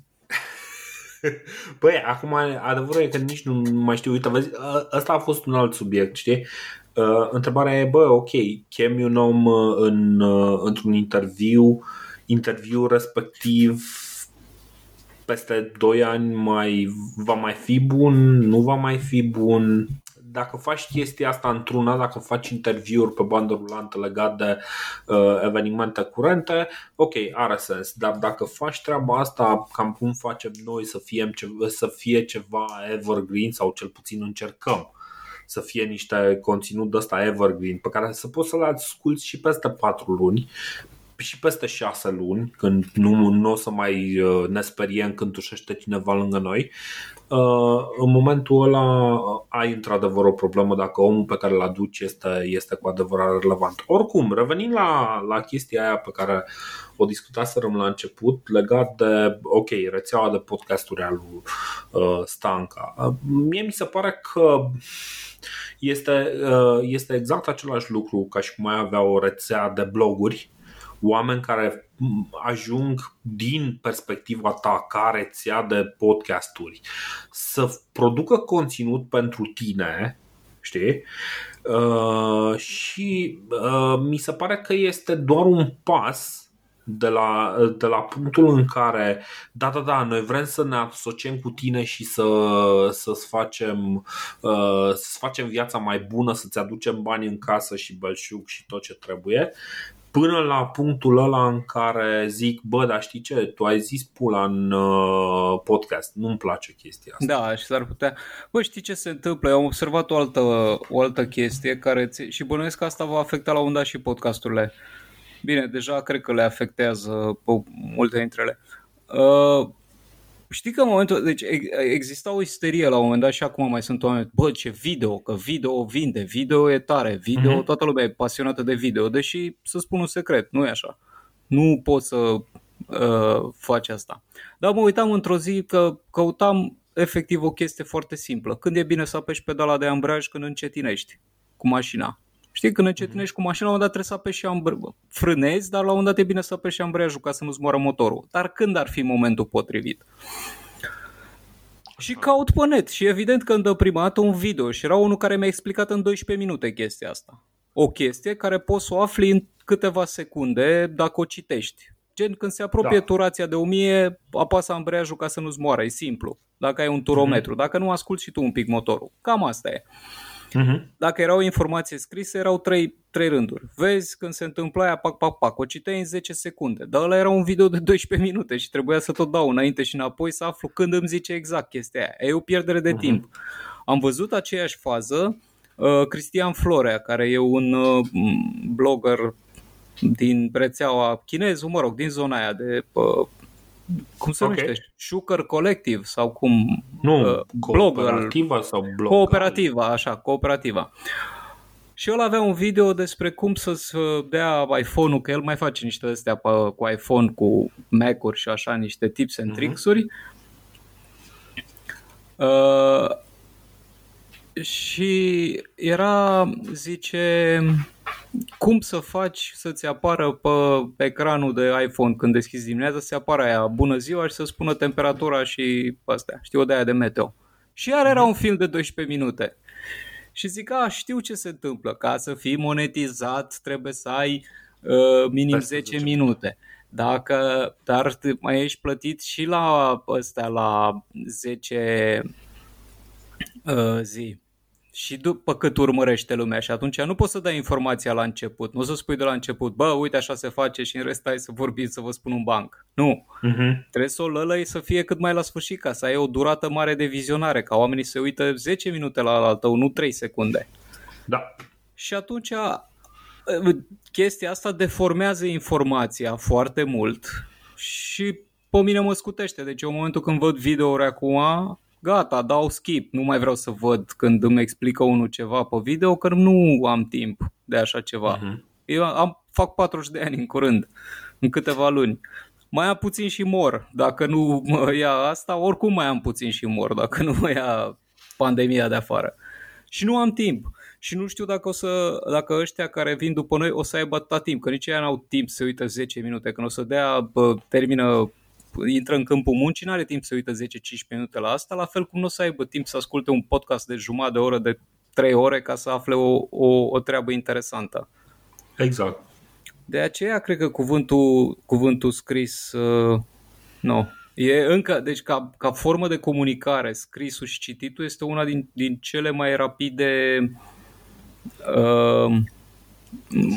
Păi, acum adevărul e că nici nu mai știu, uite, vezi, ăsta a fost un alt subiect, știi? Uh, întrebarea e, bă, ok, chemi un om uh, în, uh, într-un interviu, interviu respectiv peste 2 ani mai va mai fi bun, nu va mai fi bun, dacă faci chestia asta într-una, dacă faci interviuri pe bandă rulantă legat de uh, evenimente curente, ok, are sens. Dar dacă faci treaba asta cam cum facem noi să fie, să fie ceva evergreen sau cel puțin încercăm să fie niște conținut de ăsta evergreen pe care să poți să-l asculti și peste 4 luni și peste 6 luni, când nu, nu o să mai uh, ne speriem când tușește cineva lângă noi, Uh, în momentul ăla ai într-adevăr o problemă dacă omul pe care îl aduci este, este cu adevărat relevant. Oricum, revenind la, la chestia aia pe care o discutaserăm la început legat de, ok, rețeaua de podcasturi al lui uh, Stanca. Uh, mie mi se pare că este, uh, este exact același lucru ca și cum ai avea o rețea de bloguri oameni care ajung din perspectiva ta ca rețea de podcasturi să producă conținut pentru tine, știi? Uh, și uh, mi se pare că este doar un pas de la, de la punctul în care, da, da, da, noi vrem să ne asociem cu tine și să, să-ți facem, uh, să facem viața mai bună, să-ți aducem bani în casă și belșug și tot ce trebuie, până la punctul ăla în care zic, bă, dar știi ce, tu ai zis pula în uh, podcast, nu-mi place chestia asta. Da, și s-ar putea. Bă, știi ce se întâmplă? Eu am observat o altă, o altă chestie care ți... și bănuiesc că asta va afecta la un dat și podcasturile. Bine, deja cred că le afectează pe multe dintre ele. Uh, Știi că în momentul, deci exista o isterie la un moment dat și acum mai sunt oameni, bă, ce video, că video vinde, video e tare, video, uh-huh. toată lumea e pasionată de video, deși, să spun un secret, nu e așa. Nu poți să uh, faci asta. Dar mă uitam într-o zi că căutam efectiv o chestie foarte simplă. Când e bine să apeși pedala de ambreiaj când încetinești cu mașina. Știi, când încetinești cu mașina, la un moment dat trebuie să apeși și ambr- frânezi, dar la un moment dat e bine să apeși și ambreiajul ca să nu-ți moară motorul. Dar când ar fi momentul potrivit? Și caut pe net și evident că îmi dă prima dată un video și era unul care mi-a explicat în 12 minute chestia asta. O chestie care poți să o afli în câteva secunde dacă o citești. Gen, când se apropie da. turația de 1000, apasă ambreiajul ca să nu-ți moară, e simplu. Dacă ai un turometru, mm-hmm. dacă nu asculti și tu un pic motorul. Cam asta e. Uh-huh. Dacă era o informație scrisă, erau trei, trei rânduri. Vezi când se întâmplă aia, pac, pac, pac, o citeai în 10 secunde. Dar ăla era un video de 12 minute și trebuia să tot dau înainte și înapoi să aflu când îmi zice exact chestia aia. E o pierdere de uh-huh. timp. Am văzut aceeași fază uh, Cristian Florea, care e un uh, blogger din rețeaua chineză, mă rog, din zona aia de uh, cum se okay. numește? Sugar Collective sau cum? Nu, uh, cooperativa sau blog? Cooperativa, așa, cooperativa. Și el avea un video despre cum să-ți dea iPhone-ul, că el mai face niște astea pe, cu iPhone, cu Mac-uri și așa, niște tips and uh-huh. tricks-uri. Uh, și era, zice, cum să faci să-ți apară pe ecranul de iPhone când deschizi dimineața, să apară aia bună ziua și să spună temperatura și astea, știu de aia de meteo. Și iar era un film de 12 minute. Și zic, a, știu ce se întâmplă, ca să fii monetizat trebuie să ai uh, minim 10 minute. Dacă, dar mai ești plătit și la ăstea, la 10 uh, zi și după cât urmărește lumea și atunci nu poți să dai informația la început, nu o să spui de la început, bă, uite așa se face și în rest ai să vorbi să vă spun un banc. Nu. Uh-huh. Trebuie să o lălăi să fie cât mai la sfârșit ca să ai o durată mare de vizionare, ca oamenii să uită 10 minute la al tău, nu 3 secunde. Da. Și atunci chestia asta deformează informația foarte mult și pe mine mă scutește. Deci în momentul când văd video-uri acum, gata, dau skip, nu mai vreau să văd când îmi explică unul ceva pe video, că nu am timp de așa ceva. Uh-huh. Eu am, fac 40 de ani în curând, în câteva luni. Mai am puțin și mor, dacă nu mă ia asta, oricum mai am puțin și mor, dacă nu mă ia pandemia de afară. Și nu am timp. Și nu știu dacă, o să, dacă ăștia care vin după noi o să aibă atâta timp, că nici ei n-au timp să uită 10 minute, când o să dea, bă, termină intră în câmpul muncii, nu are timp să uită 10-15 minute la asta, la fel cum nu o să aibă timp să asculte un podcast de jumătate de oră, de 3 ore ca să afle o, o, o treabă interesantă. Exact. De aceea cred că cuvântul, cuvântul scris uh, nu. E încă, deci ca, ca formă de comunicare, scrisul și cititul este una din, din cele mai rapide uh,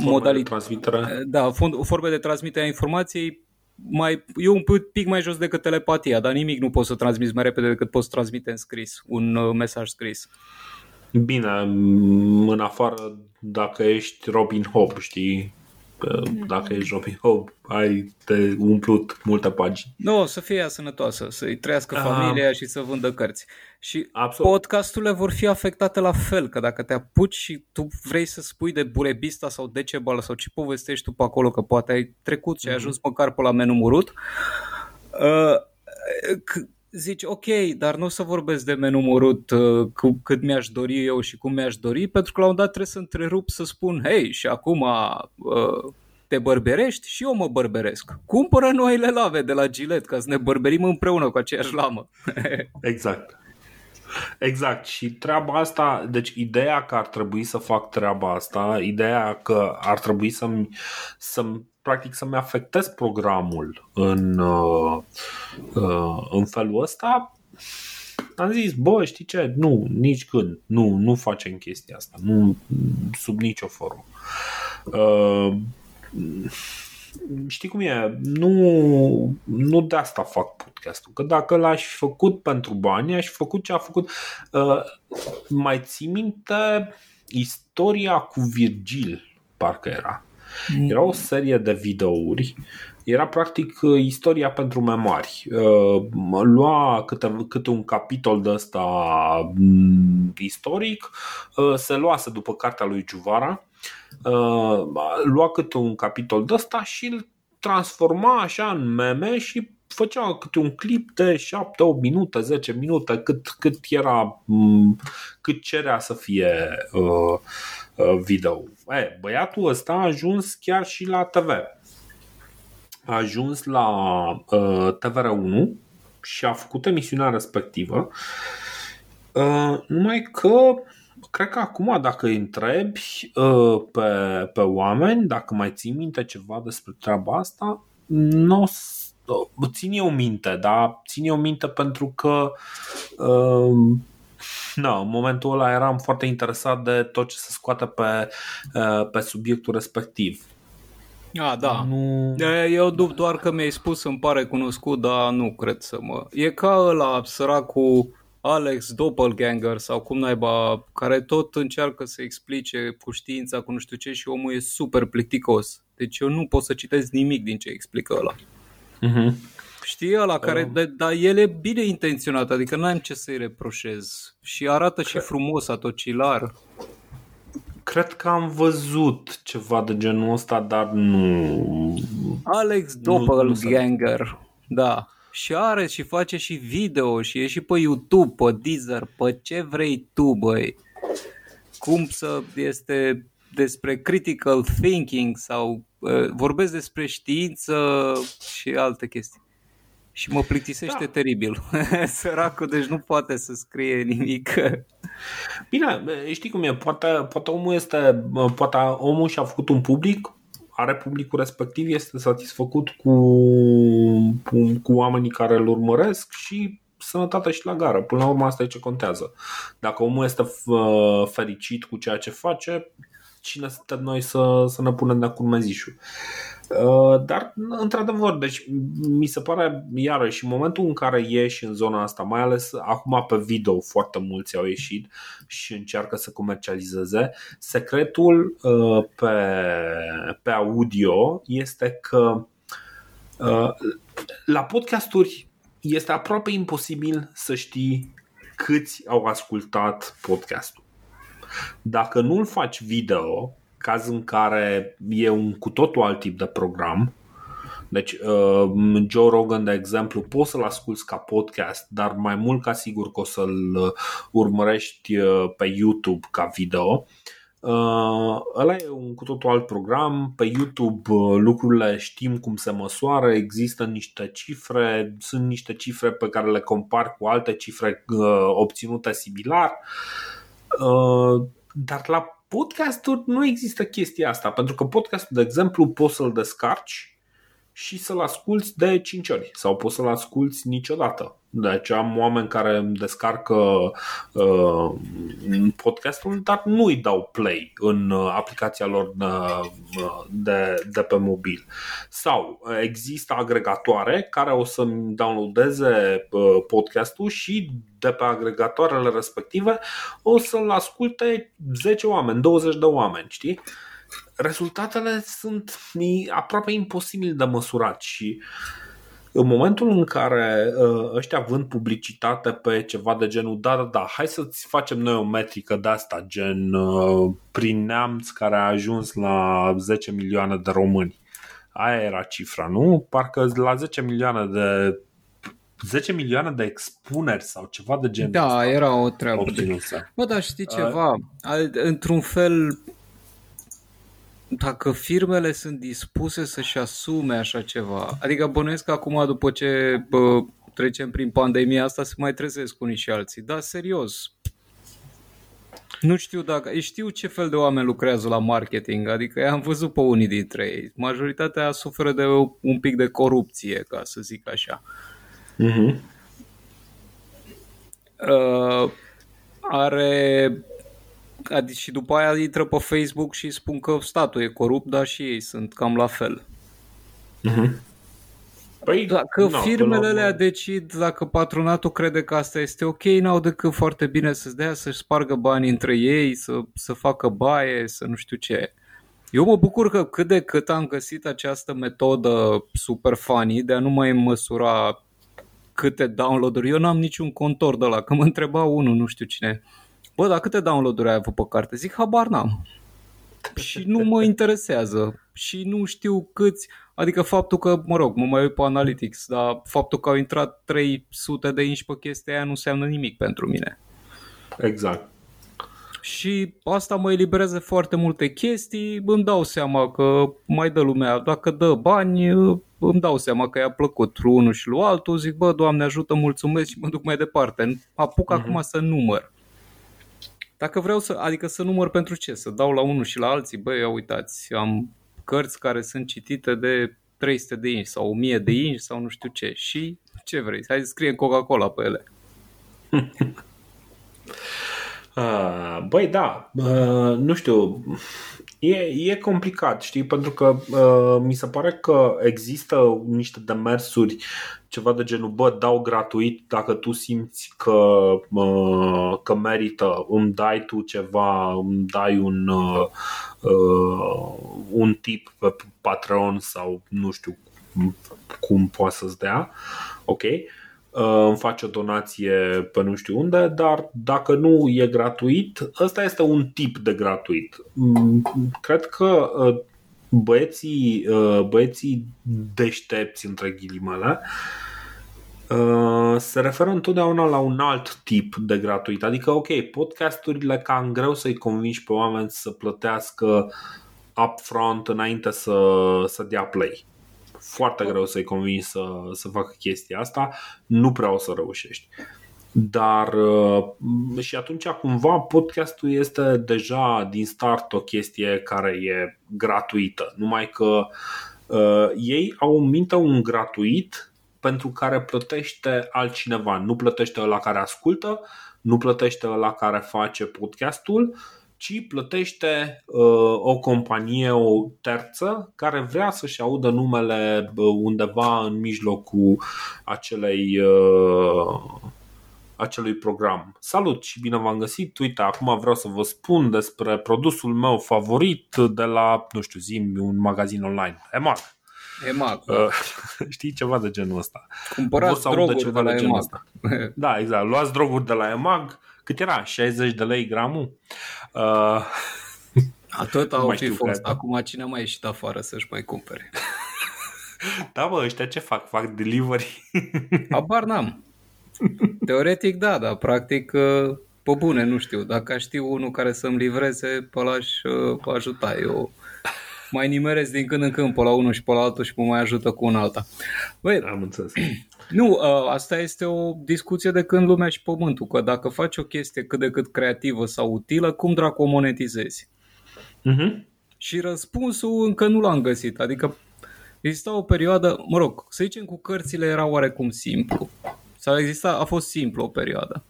modalități. Da, forme de transmitere a informației mai, e un pic mai jos decât telepatia, dar nimic nu poți să transmiți mai repede decât poți transmite în scris, un uh, mesaj scris. Bine, în afară dacă ești Robin Hood, știi, dacă ești Robin Hood, ai de umplut multe pagini. Nu, să fie ea sănătoasă, să-i trăiască Aha. familia și să vândă cărți. Și Absolut. podcasturile vor fi afectate la fel, că dacă te apuci și tu vrei să spui de Burebista sau Decebal sau ce povestești tu pe acolo, că poate ai trecut și ai mhm. ajuns mm-hmm. măcar pe la menu murut, uh, zici, ok, dar nu o să vorbesc de menu murut uh, cu, cât mi-aș dori eu și cum mi-aș dori, pentru că la un dat trebuie să întrerup să spun, hei, și acum uh, te bărberești și eu mă bărberesc. Cumpără noile lave de la Gillette ca să ne bărberim împreună cu aceeași lamă. exact. Exact. Și treaba asta, deci ideea că ar trebui să fac treaba asta, ideea că ar trebui să-mi, să-mi practic să-mi afectez programul în, uh, uh, în felul ăsta, am zis, bă, știi ce, nu, nici când, nu, nu facem chestia asta, nu, sub nicio formă. Uh, știi cum e, nu, nu de asta fac podcastul, că dacă l-aș fi făcut pentru bani, aș fi făcut ce a făcut. Uh, mai ții minte istoria cu Virgil, parcă era. Mm. Era o serie de videouri Era practic istoria pentru memari. Lua câte, câte un capitol de ăsta mm, istoric, se luase după cartea lui Juvara, lua câte un capitol de ăsta și îl transforma așa în meme și făcea câte un clip de 7-8 minute, 10 minute, cât, cât era, mm, cât cerea să fie uh, uh, video. E, băiatul ăsta a ajuns chiar și la TV. A ajuns la uh, TVR1 și a făcut emisiunea respectivă. Uh, numai că cred că acum dacă îi întrebi uh, pe, pe oameni, dacă mai ții minte ceva despre treaba asta, nu țin eu minte, da? Țin eu minte pentru că uh, na, în momentul ăla eram foarte interesat de tot ce se scoate pe, uh, pe subiectul respectiv. A, da. Nu... Eu duc doar că mi-ai spus, îmi pare cunoscut, dar nu cred să mă... E ca ăla săracul Alex Doppelganger sau cum naiba, care tot încearcă să explice cu știința, cu nu știu ce și omul e super plicticos. Deci eu nu pot să citesc nimic din ce explică ăla. Uh-huh. Știi ăla care, uh. dar el e bine intenționat, adică n-am ce să-i reproșez. Și arată și frumos atocilar. Cred că am văzut ceva de genul ăsta, dar nu... Alex Doppelganger, da. Și are și face și video și e și pe YouTube, pe Deezer, pe ce vrei tu, băi. Cum să este despre critical thinking sau uh, vorbesc despre știință și alte chestii. Și mă plictisește da. teribil. Săracul, deci nu poate să scrie nimic. Bine, știi cum e, poate, poate omul este, poate omul și-a făcut un public, are publicul respectiv, este satisfăcut cu, cu, cu oamenii care îl urmăresc și sănătate și la gară. Până la urmă asta e ce contează. Dacă omul este fericit cu ceea ce face, cine suntem noi să, să ne punem de acum mezișul. Uh, dar, într-adevăr, deci mi se pare, iarăși, în momentul în care ieși în zona asta, mai ales acum pe video foarte mulți au ieșit și încearcă să comercializeze, secretul uh, pe, pe audio este că uh, la podcasturi este aproape imposibil să știi câți au ascultat podcastul. Dacă nu-l faci video, caz în care e un cu totul alt tip de program, deci uh, Joe Rogan, de exemplu, poți să-l asculti ca podcast, dar mai mult ca sigur că o să-l uh, urmărești uh, pe YouTube ca video. Uh, ăla e un cu totul alt program. Pe YouTube uh, lucrurile știm cum se măsoară, există niște cifre, sunt niște cifre pe care le compar cu alte cifre uh, obținute similar. Uh, dar la podcasturi nu există chestia asta, pentru că podcastul, de exemplu, poți să-l descarci și să-l asculți de 5 ori sau poți să-l asculți niciodată. Deci am oameni care îmi descarcă uh, podcastul, dar nu îi dau play în uh, aplicația lor de, uh, de, de pe mobil. Sau există agregatoare care o să-mi downloadeze uh, podcastul și de pe agregatoarele respective o să-l asculte 10 oameni, 20 de oameni, știi? Rezultatele sunt aproape imposibil de măsurat și în momentul în care uh, ăștia vând publicitate pe ceva de genul da, da, da, hai să-ți facem noi o metrică de asta, gen uh, prin neamț care a ajuns la 10 milioane de români. Aia era cifra, nu? Parcă la 10 milioane de 10 milioane de expuneri sau ceva de genul Da, ăsta era o treabă. Bă, dar știi ceva? Uh, Într-un fel dacă firmele sunt dispuse să-și asume așa ceva, adică bănuiesc că acum după ce bă, trecem prin pandemia asta se mai trezesc unii și alții, dar serios, nu știu dacă, știu ce fel de oameni lucrează la marketing, adică am văzut pe unii dintre ei. Majoritatea suferă de un pic de corupție, ca să zic așa. Uh-huh. Uh, are Adică și după aia intră pe Facebook și spun că statul e corupt, dar și ei sunt cam la fel. Uh-huh. Păi, dacă no, firmele alea decid, dacă patronatul crede că asta este ok, n-au decât foarte bine să-ți dea să-și spargă bani între ei, să, să facă baie, să nu știu ce. Eu mă bucur că cât de cât am găsit această metodă super funny de a nu mai măsura câte download-uri. Eu n-am niciun contor de la, că mă întreba unul, nu știu cine. Bă, dar câte download-uri ai avut pe carte? Zic, habar n-am. Și nu mă interesează. Și nu știu câți, adică faptul că, mă rog, mă mai uit pe Analytics, dar faptul că au intrat 300 de inși pe chestia aia nu înseamnă nimic pentru mine. Exact și asta mă eliberează foarte multe chestii, îmi dau seama că mai dă lumea, dacă dă bani, îmi dau seama că i-a plăcut unul și lui altul, zic, bă, Doamne ajută, mulțumesc și mă duc mai departe. Apuc uh-huh. acum să număr. Dacă vreau să, adică să număr pentru ce? Să dau la unul și la alții, băi, ia uitați, am cărți care sunt citite de 300 de inci sau 1000 de inci sau nu știu ce. Și ce vrei? Hai să scrie Coca-Cola pe ele. Uh, băi, da, uh, nu știu, e, e complicat, știi, pentru că uh, mi se pare că există niște demersuri, ceva de genul, bă, dau gratuit dacă tu simți că, uh, că merită, îmi dai tu ceva, îmi dai un, uh, uh, un tip pe Patreon sau nu știu cum poate să-ți dea, ok? Uh, Uh, îmi face o donație pe nu știu unde, dar dacă nu e gratuit, ăsta este un tip de gratuit. Mm, cred că uh, băieții, uh, băieții deștepți, între ghilimele, se referă întotdeauna la un alt tip de gratuit. Adică, ok, podcasturile cam greu să-i convingi pe oameni să plătească upfront înainte să, să dea play foarte greu să-i convingi să, să facă chestia asta, nu prea o să reușești. Dar uh, și atunci cumva podcastul este deja din start o chestie care e gratuită, numai că uh, ei au în minte un gratuit pentru care plătește altcineva, nu plătește la care ascultă, nu plătește la care face podcastul, ci plătește uh, o companie, o terță, care vrea să-și audă numele uh, undeva în mijlocul acelei, uh, acelui program. Salut și bine v-am găsit! Uite, acum vreau să vă spun despre produsul meu favorit de la, nu știu, zi un magazin online, EMAG. EMAG. Uh, știi ceva de genul ăsta. Cumpărați droguri de, de la EMAG. Da, exact. Luați droguri de la EMAG cât era? 60 de lei gramul? Uh, Atât au fi fost. Care. Acum cine a mai ieșit afară să-și mai cumpere? da, bă, ăștia ce fac? Fac delivery? Habar n-am. Teoretic da, dar practic uh, pe bune, nu știu. Dacă știu unul care să-mi livreze, pe ăla aș uh, ajuta. Eu mai nimeresc din când în când pe la unul și pe la altul și mă mai ajută cu un alta. Băi, Am înțeles. Nu, ă, asta este o discuție de când lumea și pământul, că dacă faci o chestie cât de cât creativă sau utilă, cum dracu o monetizezi? Uh-huh. Și răspunsul încă nu l-am găsit, adică exista o perioadă, mă rog, să zicem cu cărțile era oarecum simplu. Sau exista, a fost simplu o perioadă.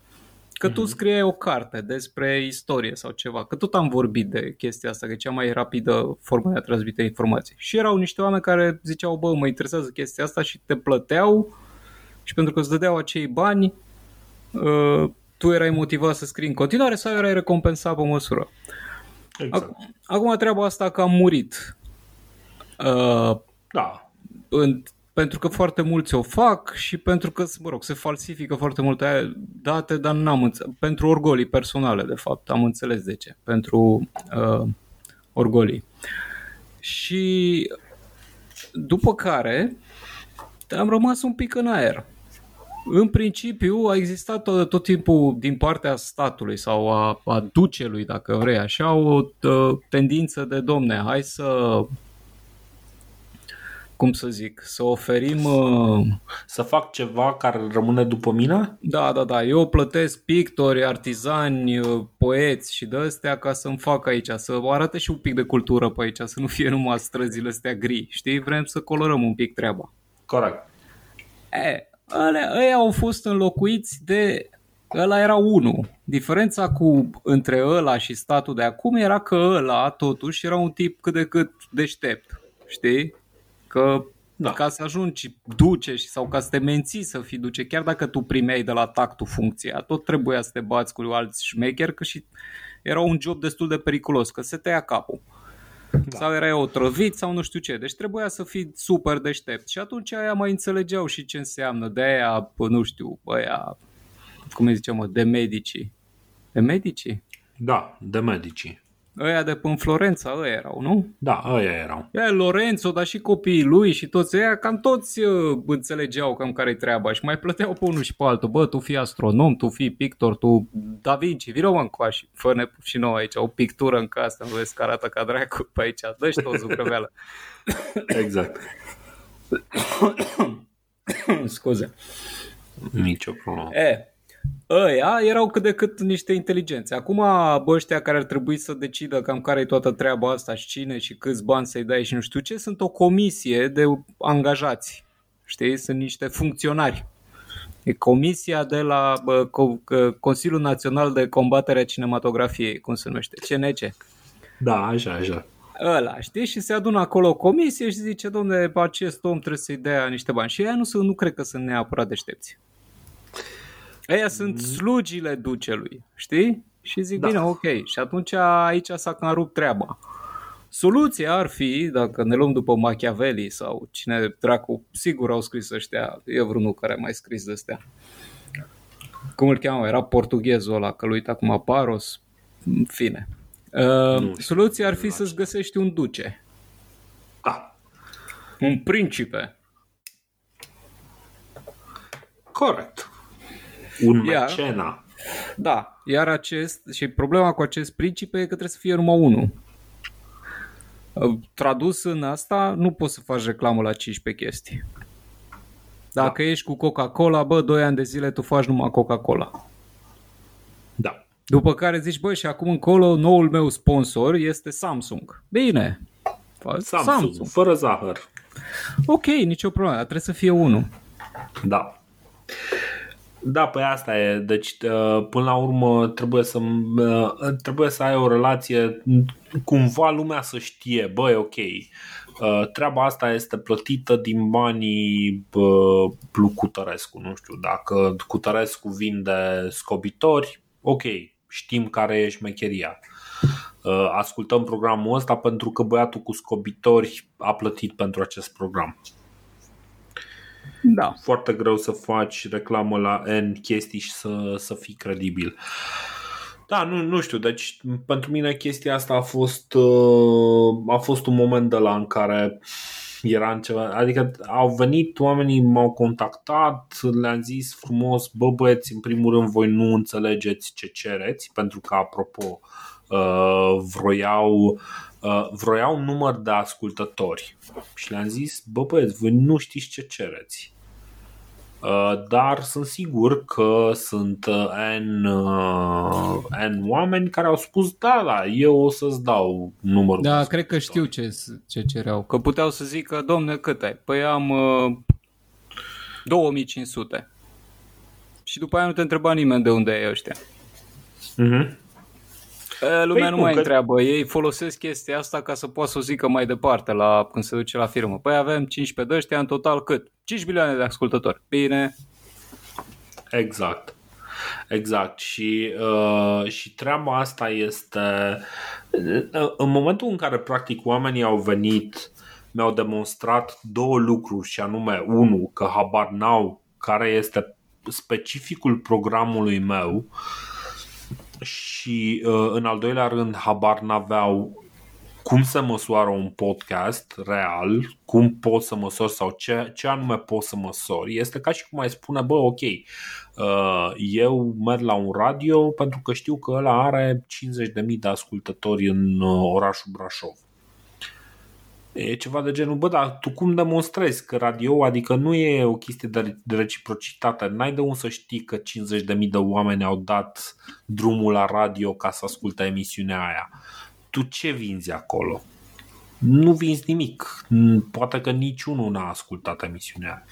Că tu mhm. scriei o carte despre istorie sau ceva, că tot am vorbit de chestia asta, că e cea mai rapidă formă de a transmite informații. Și erau niște oameni care ziceau, bă, mă interesează chestia asta și te plăteau și pentru că îți dădeau acei bani, uh, tu erai motivat să scrii în continuare sau erai recompensat pe măsură. Exact. Acum treaba asta că am murit. Uh, da. În, pentru că foarte mulți o fac și pentru că, mă rog, se falsifică foarte multe date, dar n-am înțeles. Pentru orgolii personale, de fapt, am înțeles de ce. Pentru uh, orgolii. Și după care am rămas un pic în aer în principiu a existat tot, tot timpul din partea statului sau a, a ducelui, dacă vrei așa, o tendință de domne, hai să cum să zic, să oferim... Uh... Să fac ceva care rămâne după mine? Da, da, da. Eu plătesc pictori, artizani, uh, poeți și de astea ca să-mi fac aici, să arate și un pic de cultură pe aici, să nu fie numai străzile astea gri. Știi? Vrem să colorăm un pic treaba. Corect. E, alea, ăia au fost înlocuiți de ăla era unul. Diferența cu între ăla și statul de acum era că ăla totuși era un tip cât de cât deștept, știi? Că da. ca să ajungi duce sau ca să te menții să fii duce, chiar dacă tu primeai de la tactul funcția, tot trebuia să te bați cu alți șmecheri, că și era un job destul de periculos, că se tăia capul. Da. Sau erai otrăvit sau nu știu ce. Deci trebuia să fii super deștept. Și atunci aia mai înțelegeau și ce înseamnă. De aia, nu știu, aia, cum îi zicem, de medici. De medici? Da, de medici. Ăia de până Florența, ăia erau, nu? Da, ăia erau. E, Lorenzo, dar și copiii lui și toți ăia, cam toți uh, înțelegeau cam care-i treaba și mai plăteau pe unul și pe altul. Bă, tu fii astronom, tu fii pictor, tu Da Vinci, vină mă încoași, fă și nouă aici o pictură în casă, nu vezi că arată ca dracu pe aici, dă-și tot zucrăveală. exact. Scuze. Nicio problemă. E, ăia erau cât de cât niște inteligenți. Acum bă, ăștia care ar trebui să decidă cam care e toată treaba asta și cine și câți bani să-i dai și nu știu ce, sunt o comisie de angajați. Știi? Sunt niște funcționari. E comisia de la bă, Consiliul Național de Combatere a Cinematografiei, cum se numește, CNC. Da, așa, așa. Ăla, știi? Și se adună acolo o comisie și zice, domne, acest om trebuie să-i dea niște bani. Și ei nu, nu cred că sunt neapărat deștepți. Aia sunt mm. slugile ducelui, știi? Și zic, da. bine, ok. Și atunci aici s-a cam rupt treaba. Soluția ar fi, dacă ne luăm după Machiavelli sau cine dracu, sigur au scris ăștia, e vreunul care a mai scris de astea. Cum îl cheamă? Era portughezul ăla, că lui acum Paros. În fine. Uh, soluția ar fi să-ți găsești un duce. Da. Un principe. Corect. Un iar, mecena. Da, iar acest, și problema cu acest principe e că trebuie să fie numai unul. Tradus în asta, nu poți să faci reclamă la 15 chestii. Dacă da. ești cu Coca-Cola, bă, 2 ani de zile tu faci numai Coca-Cola. Da. După care zici, bă, și acum încolo noul meu sponsor este Samsung. Bine. Samsung, Samsung. fără zahăr. Ok, nicio problemă, trebuie să fie unul. Da. Da, păi asta e. Deci, uh, până la urmă, trebuie să, uh, trebuie să ai o relație, cumva lumea să știe, băi, ok, uh, treaba asta este plătită din banii lui Cutărescu, nu știu, dacă Cutărescu vinde scobitori, ok, știm care e șmecheria. Ascultăm programul ăsta pentru că băiatul cu scobitori a plătit pentru acest program. Da. Foarte greu să faci reclamă la N chestii și să, să fii credibil. Da, nu, nu știu, deci pentru mine chestia asta a fost, uh, a fost un moment de la în care era în ceva, adică au venit oamenii, m-au contactat, le-am zis frumos, bă băieți, în primul rând voi nu înțelegeți ce cereți, pentru că apropo uh, vroiau Uh, vroiau un număr de ascultători și le-am zis, bă băieți, voi nu știți ce cereți. Uh, dar sunt sigur că sunt uh, N, N oameni care au spus da, da, eu o să-ți dau numărul. Da, cred că știu ce, ce cereau. Că puteau să zică, domne, cât ai? Păi am uh, 2500. Și după aia nu te întreba nimeni de unde e ăștia. Uh-huh. Lumea păi nu mai că... întreabă, ei folosesc chestia asta ca să poată să o zică mai departe la, când se duce la firmă. Păi avem 15 de ăștia, în total cât? 5 milioane de ascultători. Bine. Exact. Exact. Și, uh, și treaba asta este uh, în momentul în care practic oamenii au venit mi-au demonstrat două lucruri și anume, unul, că habar n-au care este specificul programului meu uh, și uh, în al doilea rând habar n-aveau cum se măsoară un podcast real, cum poți să măsori sau ce, ce anume poți să măsori. Este ca și cum ai spune, bă, ok, uh, eu merg la un radio pentru că știu că ăla are 50.000 de ascultători în uh, orașul Brașov. E ceva de genul, bă, dar tu cum demonstrezi că radio, adică nu e o chestie de reciprocitate, n-ai de unde să știi că 50.000 de oameni au dat drumul la radio ca să asculte emisiunea aia. Tu ce vinzi acolo? Nu vinzi nimic. Poate că niciunul n-a ascultat emisiunea.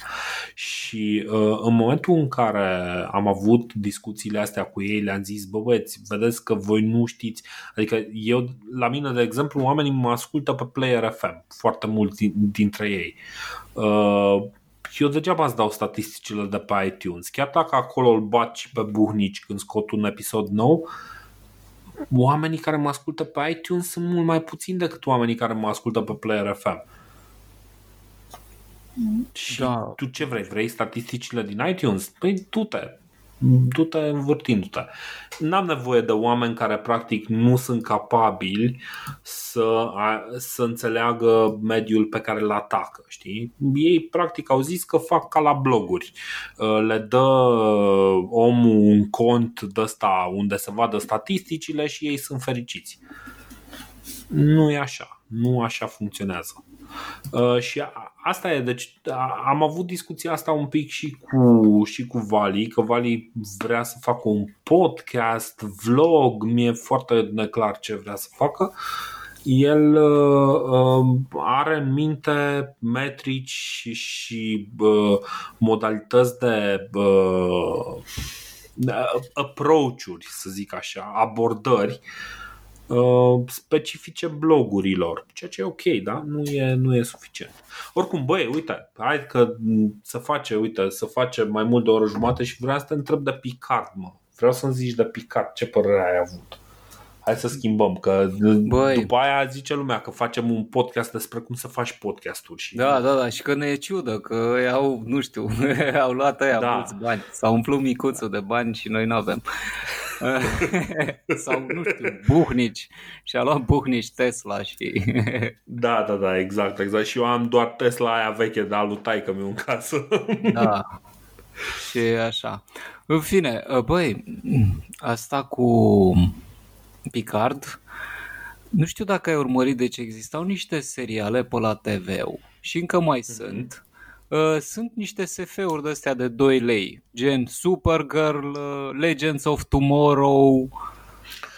Și uh, în momentul în care am avut discuțiile astea cu ei, le-am zis, bă băieți, vedeți că voi nu știți. Adică eu, la mine, de exemplu, oamenii mă ascultă pe Player FM, foarte mulți dintre ei. Uh, eu degeaba îți dau statisticile de pe iTunes. Chiar dacă acolo îl baci pe buhnici când scot un episod nou, oamenii care mă ascultă pe iTunes sunt mult mai puțini decât oamenii care mă ascultă pe Player FM. Și da. tu ce vrei? Vrei statisticile din iTunes? Păi du-te, du-te învârtindu-te. N-am nevoie de oameni care practic nu sunt capabili să, să înțeleagă mediul pe care îl atacă. Știi? Ei practic au zis că fac ca la bloguri. Uh, le dă omul un cont de ăsta unde se vadă statisticile și ei sunt fericiți. Nu e așa. Nu așa funcționează. Uh, și asta e, deci am avut discuția asta un pic și cu, și cu Vali, că Vali vrea să facă un podcast, vlog, mi-e foarte neclar ce vrea să facă. El uh, uh are în minte metrici și, și uh, modalități de uh, approach-uri, să zic așa, abordări uh, Uh, specifice blogurilor, ceea ce e ok, da? Nu e, nu e suficient. Oricum, băi, uite, hai că să face, uite, să face mai mult de o oră jumate și vreau să te întreb de Picard, mă. Vreau să-mi zici de Picard, ce părere ai avut? Hai să schimbăm, că Băi. după aia zice lumea că facem un podcast despre cum să faci podcasturi. Și... Da, da, da, și că ne e ciudă, că au, nu știu, au luat aia da. mulți bani, s-au umplut micuțul de bani și noi nu avem. Sau, nu știu, Buhnici. Și a luat Buhnici Tesla și... da, da, da, exact, exact. Și eu am doar Tesla aia veche de alu taică mi în casă. da. Și așa. În fine, băi, asta cu Picard, nu știu dacă ai urmărit, deci existau niște seriale pe la tv și încă mai mm-hmm. sunt. Uh, sunt niște SF-uri de astea de 2 lei, gen Supergirl, uh, Legends of Tomorrow,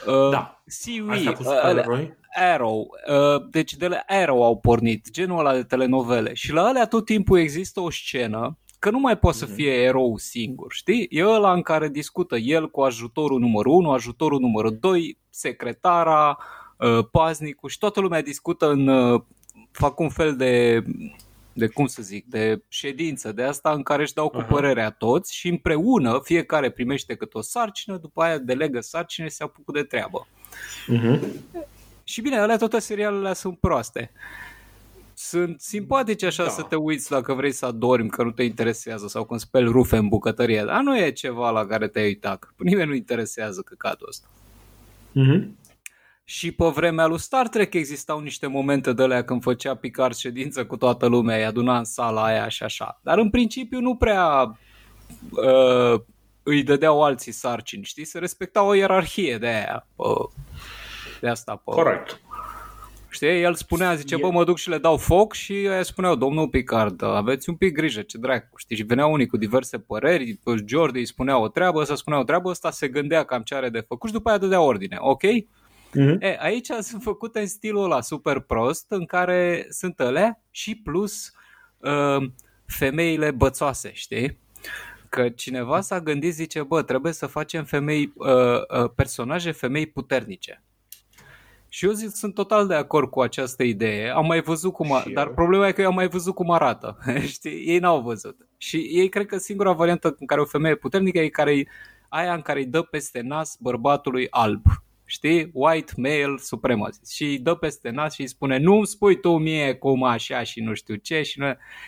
uh, da. Seaweed, uh, Arrow. Uh, deci de la Arrow au pornit, genul ăla de telenovele. Și la alea tot timpul există o scenă că nu mai poate să mhm. fie erou singur, știi? E ăla în care discută el cu ajutorul numărul 1, ajutorul numărul 2, secretara, uh, paznicul și toată lumea discută în... Uh, fac un fel de de cum să zic, de ședință de asta în care își dau cu părerea toți și împreună fiecare primește câte o sarcină, după aia delegă sarcină și se apucă de treabă. Uh-huh. Și bine, alea toate serialele sunt proaste sunt simpatici așa da. să te uiți dacă vrei să adormi, că nu te interesează sau când speli rufe în bucătărie, dar nu e ceva la care te-ai uitat. Nimeni nu interesează căcatul ăsta. Mm-hmm. Și pe vremea lui Star Trek existau niște momente de alea când făcea Picard ședință cu toată lumea, îi aduna în sala aia și așa. Dar în principiu nu prea uh, îi dădeau alții sarcini, știi? Se respecta o ierarhie de aia. Pe, de asta. Pe, Corect. Știi? El spunea, zice, bă, mă duc și le dau foc și ei spuneau, domnul Picard, aveți un pic grijă, ce dracu, știi? Și veneau unii cu diverse păreri, Jordi îi spunea o treabă, să spunea o treabă, ăsta se gândea cam ce are de făcut și după aia dădea ordine, ok? Mm-hmm. E, aici sunt făcute în stilul ăla super prost, în care sunt alea și plus uh, femeile bățoase, știi? Că cineva s-a gândit, zice, bă, trebuie să facem femei, uh, uh, personaje femei puternice. Și eu zic, sunt total de acord cu această idee. Am mai văzut cum, a... dar problema e că eu am mai văzut cum arată. Știi? Ei n-au văzut. Și ei cred că singura variantă în care o femeie puternică e care aia în care îi dă peste nas bărbatului alb. Știi? White male supremacist. Și îi dă peste nas și îi spune nu spui tu mie cum așa și nu știu ce. Și, nu...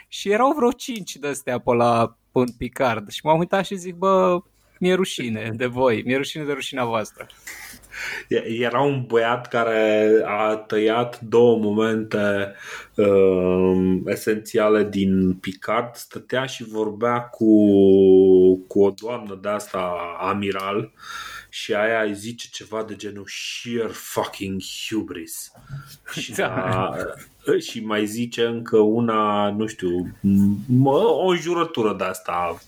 și erau vreo cinci de astea pe la în Picard. Și m-am uitat și zic, bă, mi-e rușine de voi, mi-e rușine de rușinea voastră. Era un băiat care a tăiat două momente uh, esențiale din Picard. Stătea și vorbea cu, cu o doamnă de asta, amiral, și aia îi zice ceva de genul sheer fucking hubris. Și, da. a, și mai zice încă una, nu știu, o înjurătură de asta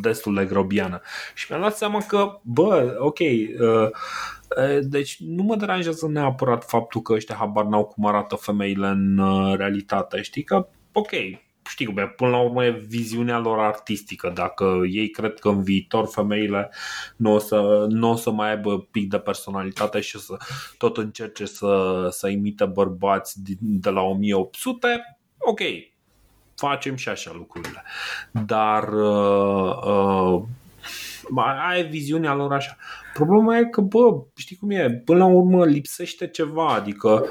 destul de grobiană. Și mi-am dat seama că, bă, ok, uh, deci nu mă deranjează neapărat faptul că ăștia habar n-au cum arată femeile în uh, realitate. Știi că, ok, știi cum e, până la urmă e viziunea lor artistică. Dacă ei cred că în viitor femeile nu o să, nu o să mai aibă pic de personalitate și să tot încerce să, să imite bărbați de la 1800, ok, facem și așa lucrurile. Dar uh, uh, Aia e viziunea lor așa. Problema e că, bă, știi cum e, până la urmă lipsește ceva, adică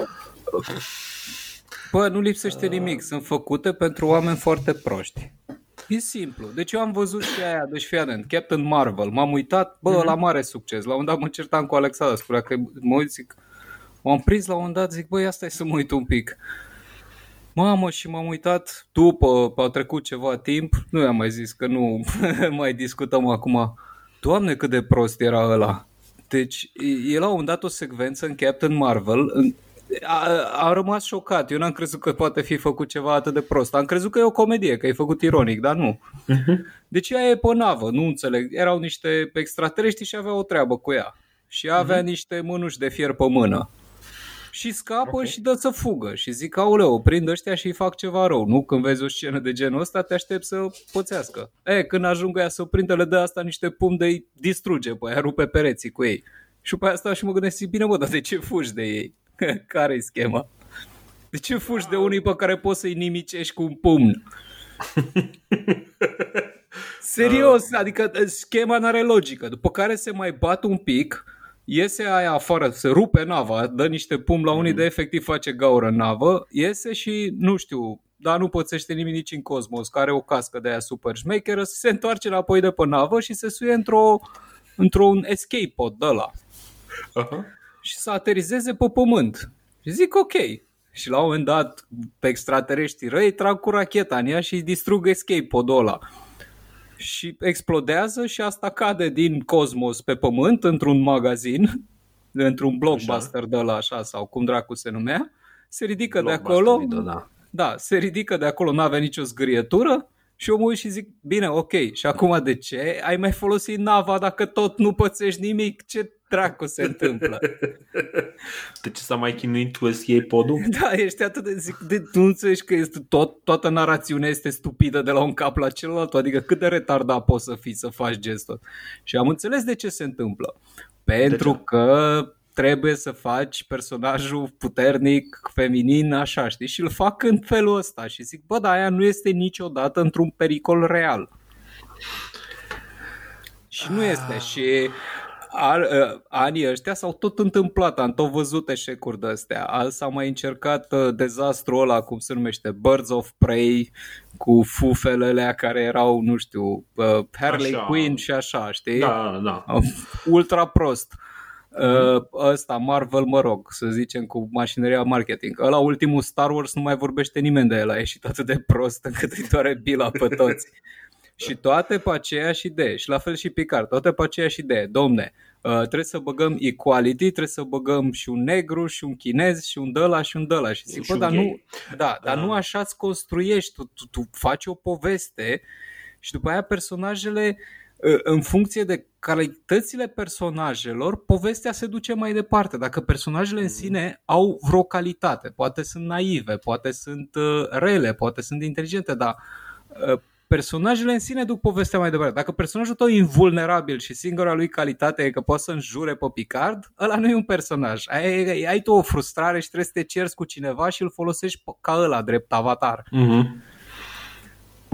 Bă, nu lipsește nimic, sunt făcute pentru oameni foarte proști. E simplu. Deci eu am văzut și aia, deci fii atent, Captain Marvel, m-am uitat, bă, mm-hmm. la mare succes. La un dat mă certam cu Alexandra, spunea că mă uit, zic, m-am prins la un dat, zic, băi, asta e să mă uit un pic. Mamă, și m-am uitat după, au trecut ceva timp, nu i-am mai zis că nu mai discutăm acum. Doamne, cât de prost era ăla. Deci, e la un dat o secvență în Captain Marvel în, a, am rămas șocat. Eu n-am crezut că poate fi făcut ceva atât de prost. Am crezut că e o comedie, că e făcut ironic, dar nu. Uh-huh. Deci ea e pe navă, nu înțeleg. Erau niște extraterestri și avea o treabă cu ea. Și avea uh-huh. niște mânuși de fier pe mână. Și scapă okay. și dă să fugă. Și zic, auleu, prind ăștia și îi fac ceva rău. Nu? Când vezi o scenă de genul ăsta, te aștept să pățească. E, când ajungă ea să o prindă, le dă asta niște pum de distruge pe aia, rupe pereții cu ei. Și pe asta și mă gândesc, bine mă, dar de ce fugi de ei? care e schema? De ce fugi de unii pe care poți să-i nimicești cu un pumn? Serios, adică schema n-are logică. După care se mai bat un pic, iese aia afară, se rupe nava, dă niște pum la unii mm. de efectiv face gaură în navă, iese și, nu știu, dar nu pățește nimic nici în cosmos, care o cască de aia super șmecheră, se întoarce înapoi de pe navă și se suie într-o, într-un escape pod de ăla. Uh-huh și să aterizeze pe pământ. Și zic ok. Și la un moment dat, pe extraterestri răi, trag cu racheta în ea și distrug escape podul ăla. Și explodează și asta cade din cosmos pe pământ într-un magazin, într-un blockbuster așa. de ăla așa sau cum dracu se numea. Se ridică de acolo. Video, da. da, se ridică de acolo, nu avea nicio zgârietură și eu mă uit și zic, bine, ok, și acum de ce ai mai folosit nava dacă tot nu pățești nimic? Ce dracu se întâmplă? De ce s-a mai chinuit tu să iei podul? Da, ești atât de zic, de, tu înțelegi că este tot, toată narațiunea este stupidă de la un cap la celălalt, adică cât de retardat poți să fii să faci gestul. Și am înțeles de ce se întâmplă. Pentru că trebuie să faci personajul puternic, feminin, așa, știi? Și îl fac în felul ăsta și zic, bă, dar aia nu este niciodată într-un pericol real. Și nu este. Ah. Și ar, uh, anii ăștia s-au tot întâmplat, am tot văzut eșecuri de astea. S-a mai încercat uh, dezastrul ăla, cum se numește, Birds of Prey, cu fufelele care erau, nu știu, uh, Harley așa. Quinn și așa, știi? Da, da. Ultra prost. Uh, ăsta, Marvel, mă rog, să zicem, cu mașinăria marketing. Ăla ultimul Star Wars nu mai vorbește nimeni de el, a ieșit atât de prost încât îi doare bila pe toți. Și toate pe aceeași idee. Și la fel și Picard, toate pe aceeași idee. Domne, uh, trebuie să băgăm equality, trebuie să băgăm și un negru, și un chinez, și un dăla, și un dăla. Și zic, bă, dar nu, da, dar nu așa îți construiești. Tu, tu, tu faci o poveste și după aia personajele în funcție de calitățile personajelor, povestea se duce mai departe. Dacă personajele în mm. sine au vreo calitate, poate sunt naive, poate sunt uh, rele, poate sunt inteligente, dar uh, personajele în sine duc povestea mai departe. Dacă personajul tău e invulnerabil și singura lui calitate e că poate să înjure pe Picard, ăla nu e un personaj. Ai, ai tu o frustrare și trebuie să te cerți cu cineva și îl folosești ca ăla drept avatar. Mm-hmm.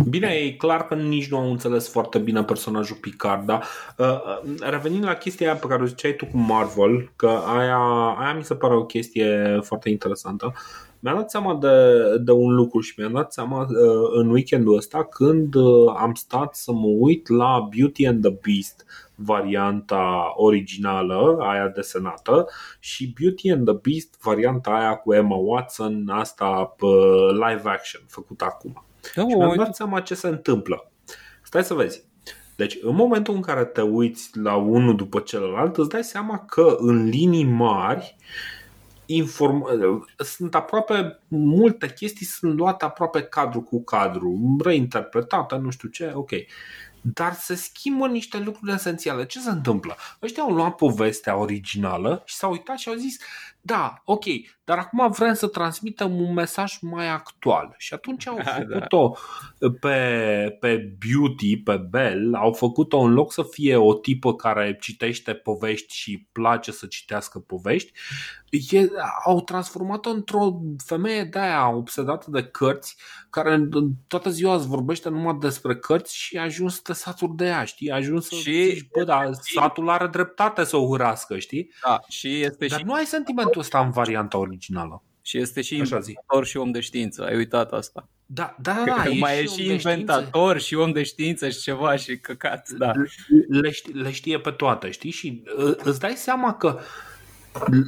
Bine, e clar că nici nu au înțeles foarte bine personajul Picard, dar uh, uh, revenind la chestia aia pe care o ziceai tu cu Marvel, că aia, aia mi se pare o chestie foarte interesantă, mi-am dat seama de, de un lucru și mi-am dat seama uh, în weekendul ăsta când uh, am stat să mă uit la Beauty and the Beast, varianta originală, aia desenată, și Beauty and the Beast, varianta aia cu Emma Watson, asta uh, live action, făcută acum. Da, și mi-am dat seama ce se întâmplă. Stai să vezi. Deci, în momentul în care te uiți la unul după celălalt, îți dai seama că, în linii mari, inform... sunt aproape multe chestii sunt luate aproape cadru cu cadru, reinterpretate, nu știu ce, ok. Dar se schimbă niște lucruri esențiale. Ce se întâmplă? Ăștia au luat povestea originală și s-au uitat și au zis da, ok, dar acum vrem să transmitem un mesaj mai actual. Și atunci au da. făcut-o pe, pe Beauty, pe Bell, au făcut-o în loc să fie o tipă care citește povești și place să citească povești, e, au transformat-o într-o femeie de aia obsedată de cărți, care toată ziua îți vorbește numai despre cărți și a ajuns să te satur de ea, știi? Ajuns să și zici, bă, dar satul are dreptate să o hurască, știi? Da, și este Dar și... nu ai sentimentul ăsta în varianta originală. Și este și Așa inventator și om de știință. Ai uitat asta. Da, da, da. Că mai e și inventator și om de știință și ceva și căcat. Da. Le, știe, le știe pe toate, știi? Și uh, îți dai seama că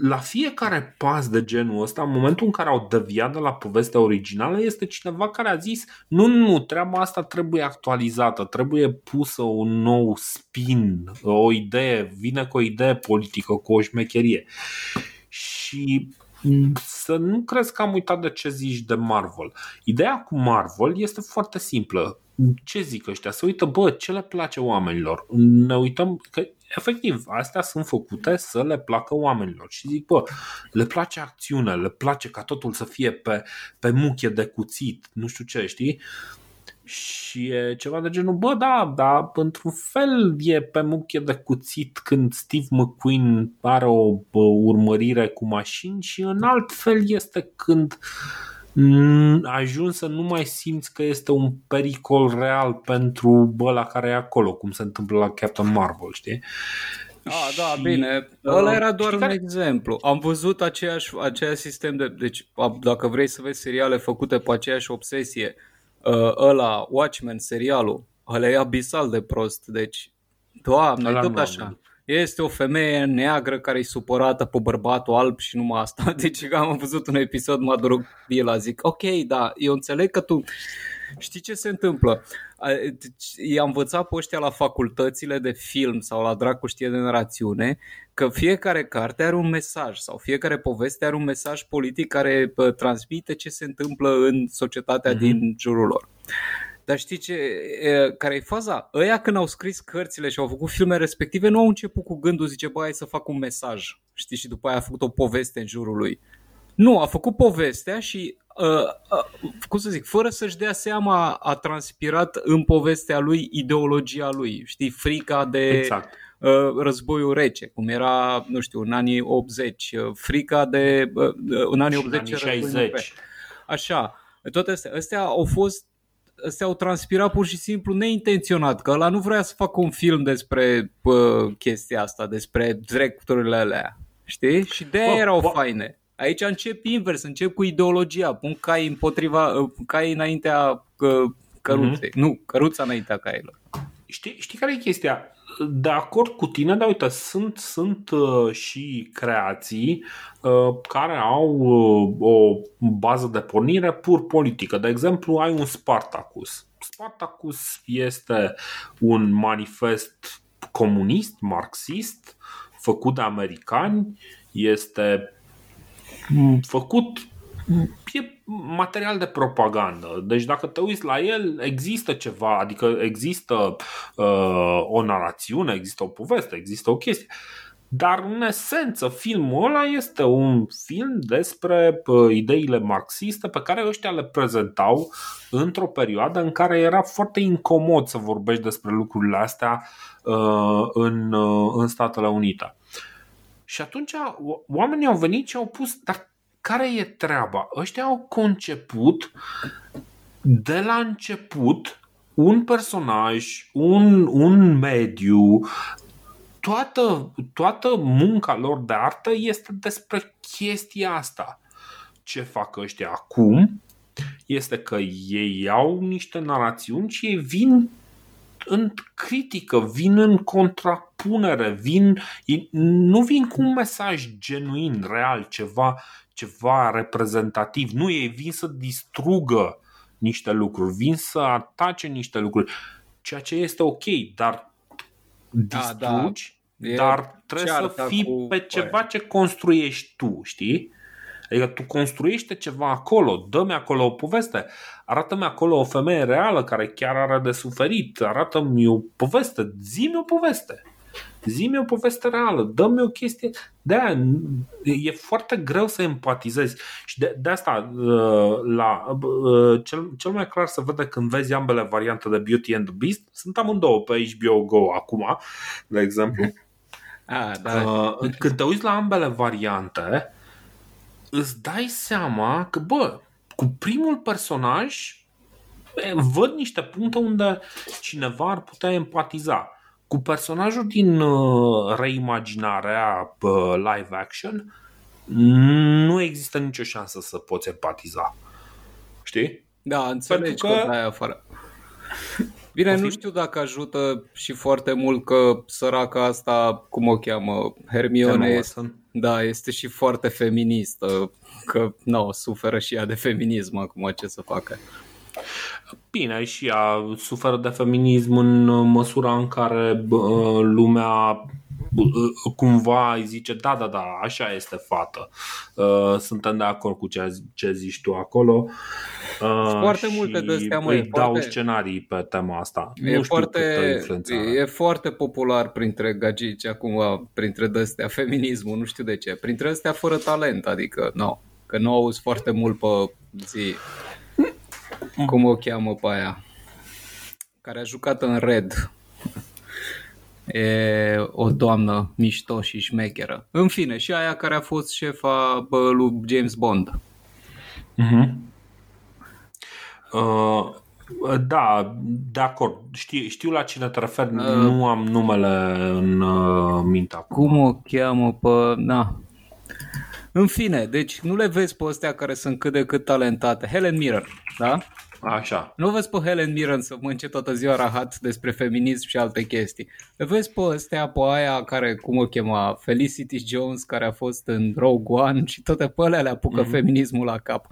la fiecare pas de genul ăsta, în momentul în care au deviat de la povestea originală, este cineva care a zis nu, nu, treaba asta trebuie actualizată, trebuie pusă un nou spin, o idee, vine cu o idee politică, cu o șmecherie. Și să nu crezi că am uitat de ce zici de Marvel. Ideea cu Marvel este foarte simplă. Ce zic ăștia? Să uită, bă, ce le place oamenilor? Ne uităm că efectiv, astea sunt făcute să le placă oamenilor. Și zic, bă, le place acțiune, le place ca totul să fie pe, pe muchie de cuțit, nu știu ce, știi? Și e ceva de genul, bă, da, dar într-un fel e pe muchie de cuțit când Steve McQueen are o bă, urmărire cu mașini și în alt fel este când ajuns să nu mai simți că este un pericol real pentru ăla care e acolo, cum se întâmplă la Captain Marvel, știi? Ah, da, și, bine. Ăla era doar un care... exemplu. Am văzut aceeași, aceeași sistem de... Deci, dacă vrei să vezi seriale făcute pe aceeași obsesie, uh, ăla, Watchmen, serialul, ăla e abisal de prost. Deci, doamne, ăla tot așa. Este o femeie neagră care e supărată pe bărbatul alb și numai asta. Deci am văzut un episod, mă adorc la zic, ok, da, eu înțeleg că tu știi ce se întâmplă. Deci, i-am învățat pe ăștia la facultățile de film sau la dracu știe de narațiune că fiecare carte are un mesaj sau fiecare poveste are un mesaj politic care transmite ce se întâmplă în societatea mm-hmm. din jurul lor. Dar știi ce, care e faza? Ăia când au scris cărțile și au făcut filme respective nu au început cu gândul, zice, băi, hai să fac un mesaj. Știi, și după aia a făcut o poveste în jurul lui. Nu, a făcut povestea și, uh, uh, cum să zic, fără să-și dea seama, a transpirat în povestea lui ideologia lui. Știi, frica de exact. uh, războiul rece, cum era, nu știu, în anii 80, uh, frica de, uh, în anii 80, anii 60. Așa, toate astea, astea au fost astea au transpirat pur și simplu neintenționat, că ăla nu vrea să facă un film despre pă, chestia asta, despre drepturile alea, știi? Și de aia erau faine. Aici încep invers, încep cu ideologia, pun cai împotriva, cai înaintea că, căruței, mm-hmm. nu, căruța înaintea cailor. Știi, știi care e chestia? De acord cu tine, dar uite, sunt, sunt uh, și creații uh, care au uh, o bază de pornire pur politică. De exemplu, ai un Spartacus. Spartacus este un manifest comunist, marxist, făcut de americani, este făcut e material de propagandă. Deci dacă te uiți la el, există ceva, adică există uh, o narațiune, există o poveste, există o chestie. Dar în esență filmul ăla este un film despre uh, ideile marxiste pe care ăștia le prezentau într-o perioadă în care era foarte incomod să vorbești despre lucrurile astea uh, în, uh, în Statele Unite. Și atunci oamenii au venit și au pus, dar care e treaba? Ăștia au conceput de la început un personaj, un, un mediu, toată, toată munca lor de artă este despre chestia asta. Ce fac ăștia acum este că ei iau niște narațiuni și ei vin în critică, vin în contrapunere, vin, nu vin cu un mesaj genuin, real, ceva, ceva reprezentativ. Nu, ei vin să distrugă niște lucruri, vin să atace niște lucruri, ceea ce este ok, dar distrugi, da, da. dar trebuie să fii cu... pe ceva ce construiești tu, știi? Adică tu construiește ceva acolo, dă-mi acolo o poveste, arată-mi acolo o femeie reală care chiar are de suferit, arată-mi o poveste, zi-mi o poveste. Zi-mi o poveste reală, dă-mi o chestie. de e foarte greu să empatizezi. Și de, de asta, uh, la, uh, cel, cel mai clar se vede când vezi ambele variante de Beauty and the Beast. Sunt amândouă pe HBO Go acum, de exemplu. Ah, da. Uh, când te uiți la ambele variante, îți dai seama că, bă, cu primul personaj văd niște puncte unde cineva ar putea empatiza. Cu personajul din reimaginarea live action, nu există nicio șansă să poți empatiza. Știi? Da, înțelegi că... că aia afară. Bine, nu știu dacă ajută și foarte mult că săraca asta, cum o cheamă, Hermione, este, da, este și foarte feministă, că nu, suferă și ea de feminism acum, ce să facă. Bine, și ea suferă de feminism în măsura în care lumea cumva îi zice da, da, da, așa este fată. Uh, suntem de acord cu ce, ce zici tu acolo. Uh, foarte multe de astea, mă, îi dau foarte... scenarii pe tema asta. E, nu foarte, e foarte popular printre gagici acum, printre de feminismul, nu știu de ce. Printre astea fără talent, adică, nu, no, că nu auzi foarte mult pe zi. Cum o cheamă pe aia? Care a jucat în Red E o doamnă mișto și șmecheră. În fine, și aia care a fost șefa bă, lui James Bond. Uh-huh. Uh, da, de acord. Știu, știu la cine te referi, uh, nu am numele în uh, minte acum. Cum o cheamă pe... Na. În fine, deci nu le vezi pe astea care sunt cât de cât talentate. Helen Mirren, da? Așa. Nu vezi pe Helen Mirren să mânce toată ziua rahat despre feminism și alte chestii. Le vezi pe astea, pe aia care, cum o chema, Felicity Jones, care a fost în Rogue One și toate pe alea le apucă mm-hmm. feminismul la cap.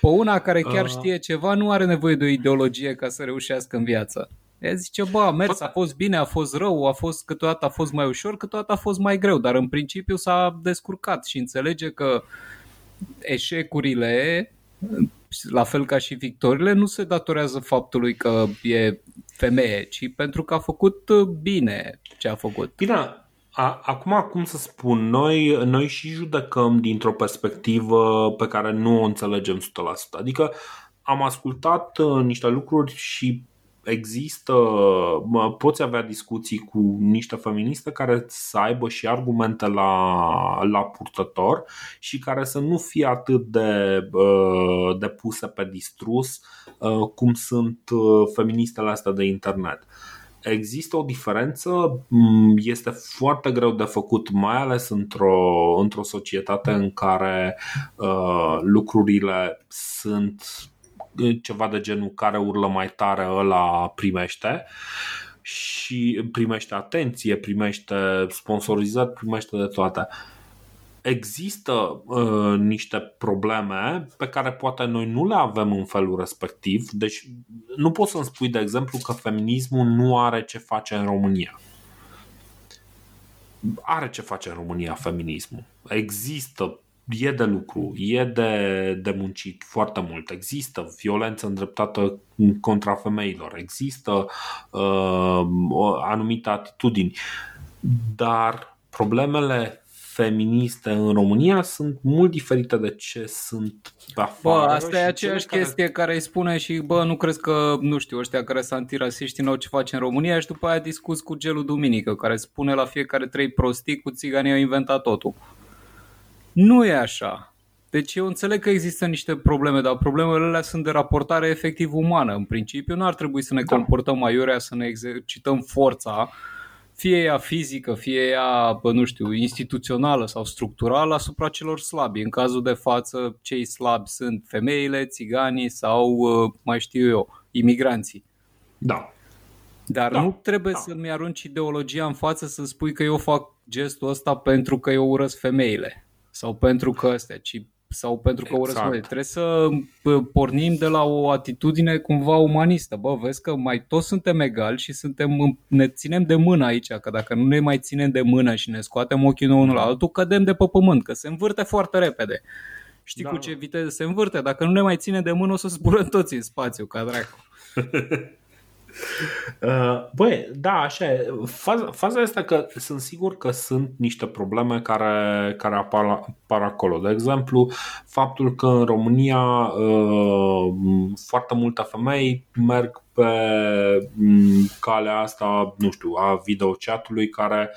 Pe una care chiar uh. știe ceva, nu are nevoie de o ideologie ca să reușească în viață. Ea zice, bă, a mers, a fost bine, a fost rău, a fost, câteodată a fost mai ușor, câteodată a fost mai greu, dar în principiu s-a descurcat și înțelege că eșecurile la fel ca și victorile, nu se datorează faptului că e femeie, ci pentru că a făcut uh, bine ce a făcut. Bine, a, acum cum să spun, noi, noi și judecăm dintr-o perspectivă pe care nu o înțelegem 100%. Adică am ascultat uh, niște lucruri și există, poți avea discuții cu niște feministe care să aibă și argumente la, la purtător și care să nu fie atât de, de puse pe distrus cum sunt feministele astea de internet. Există o diferență, este foarte greu de făcut, mai ales într-o, într-o societate în care uh, lucrurile sunt ceva de genul care urlă mai tare ăla primește și primește atenție, primește sponsorizat, primește de toate. Există uh, niște probleme pe care poate noi nu le avem în felul respectiv. Deci nu poți să-mi spui, de exemplu, că feminismul nu are ce face în România are ce face în România feminismul. Există e de lucru, e de, de muncit foarte mult. Există violență îndreptată contra femeilor, există uh, anumite atitudini, dar problemele feministe în România sunt mult diferite de ce sunt pe afară. Bă, asta e aceeași care... chestie care îi spune și, bă, nu crezi că, nu știu, ăștia care sunt antirasiști n-au ce face în România și după aia discuți cu Gelu Duminică, care spune la fiecare trei prostii cu țiganii au inventat totul. Nu e așa. Deci eu înțeleg că există niște probleme, dar problemele alea sunt de raportare efectiv umană. În principiu nu ar trebui să ne da. comportăm aiurea, să ne exercităm forța, fie ea fizică, fie ea, bă, nu știu, instituțională sau structurală asupra celor slabi. În cazul de față, cei slabi sunt femeile, țiganii sau, mai știu eu, imigranții. Da. Dar da. nu trebuie da. să-mi arunci ideologia în față să spui că eu fac gestul ăsta pentru că eu urăsc femeile sau pentru că astea, ci sau pentru că exact. urăsc Trebuie să pornim de la o atitudine cumva umanistă. Bă, vezi că mai toți suntem egali și suntem, ne ținem de mână aici, că dacă nu ne mai ținem de mână și ne scoatem ochii unul la altul, cădem de pe pământ, că se învârte foarte repede. Știi da. cu ce viteză se învârte? Dacă nu ne mai ține de mână, o să zburăm toți în spațiu, ca dracu. Uh, băi, da, așa e. Faza, faza este că sunt sigur că sunt niște probleme care, care apar, apar acolo. De exemplu, faptul că în România uh, foarte multe femei merg pe mm, calea asta, nu știu, a videochatului care,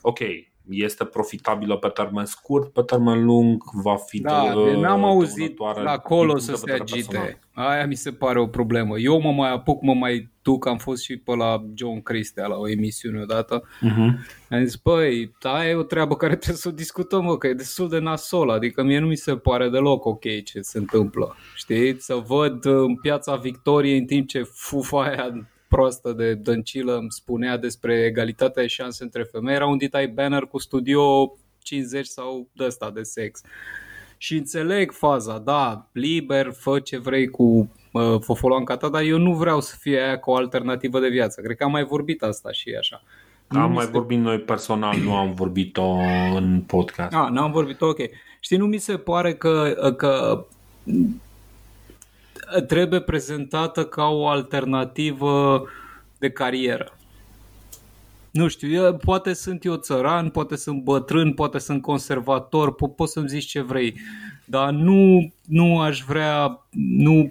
ok, este profitabilă pe termen scurt, pe termen lung va fi Da, de, n-am auzit acolo să se agite. Personal. Aia mi se pare o problemă. Eu mă mai apuc, mă mai duc, am fost și pe la John Christie la o emisiune odată. Uh-huh. Am zis, băi, aia e o treabă care trebuie să o discutăm, mă, că e destul de nasol, adică mie nu mi se pare deloc ok ce se întâmplă. Știți? Să văd în piața Victoriei în timp ce fufa aia proastă de dăncilă îmi spunea despre egalitatea de șanse între femei, era un ditai banner cu studio 50 sau de ăsta de sex. Și înțeleg faza, da, liber, fă ce vrei cu uh, fofoloanca ta, dar eu nu vreau să fie aia cu o alternativă de viață. Cred că am mai vorbit asta și așa. Am nu mai este... vorbit noi personal, nu am vorbit-o în podcast. Ah, n-am vorbit-o, ok. Știi, nu mi se pare că, că trebuie prezentată ca o alternativă de carieră. Nu știu, eu, poate sunt eu țăran, poate sunt bătrân, poate sunt conservator, po- poți să-mi zici ce vrei, dar nu, nu aș vrea, nu...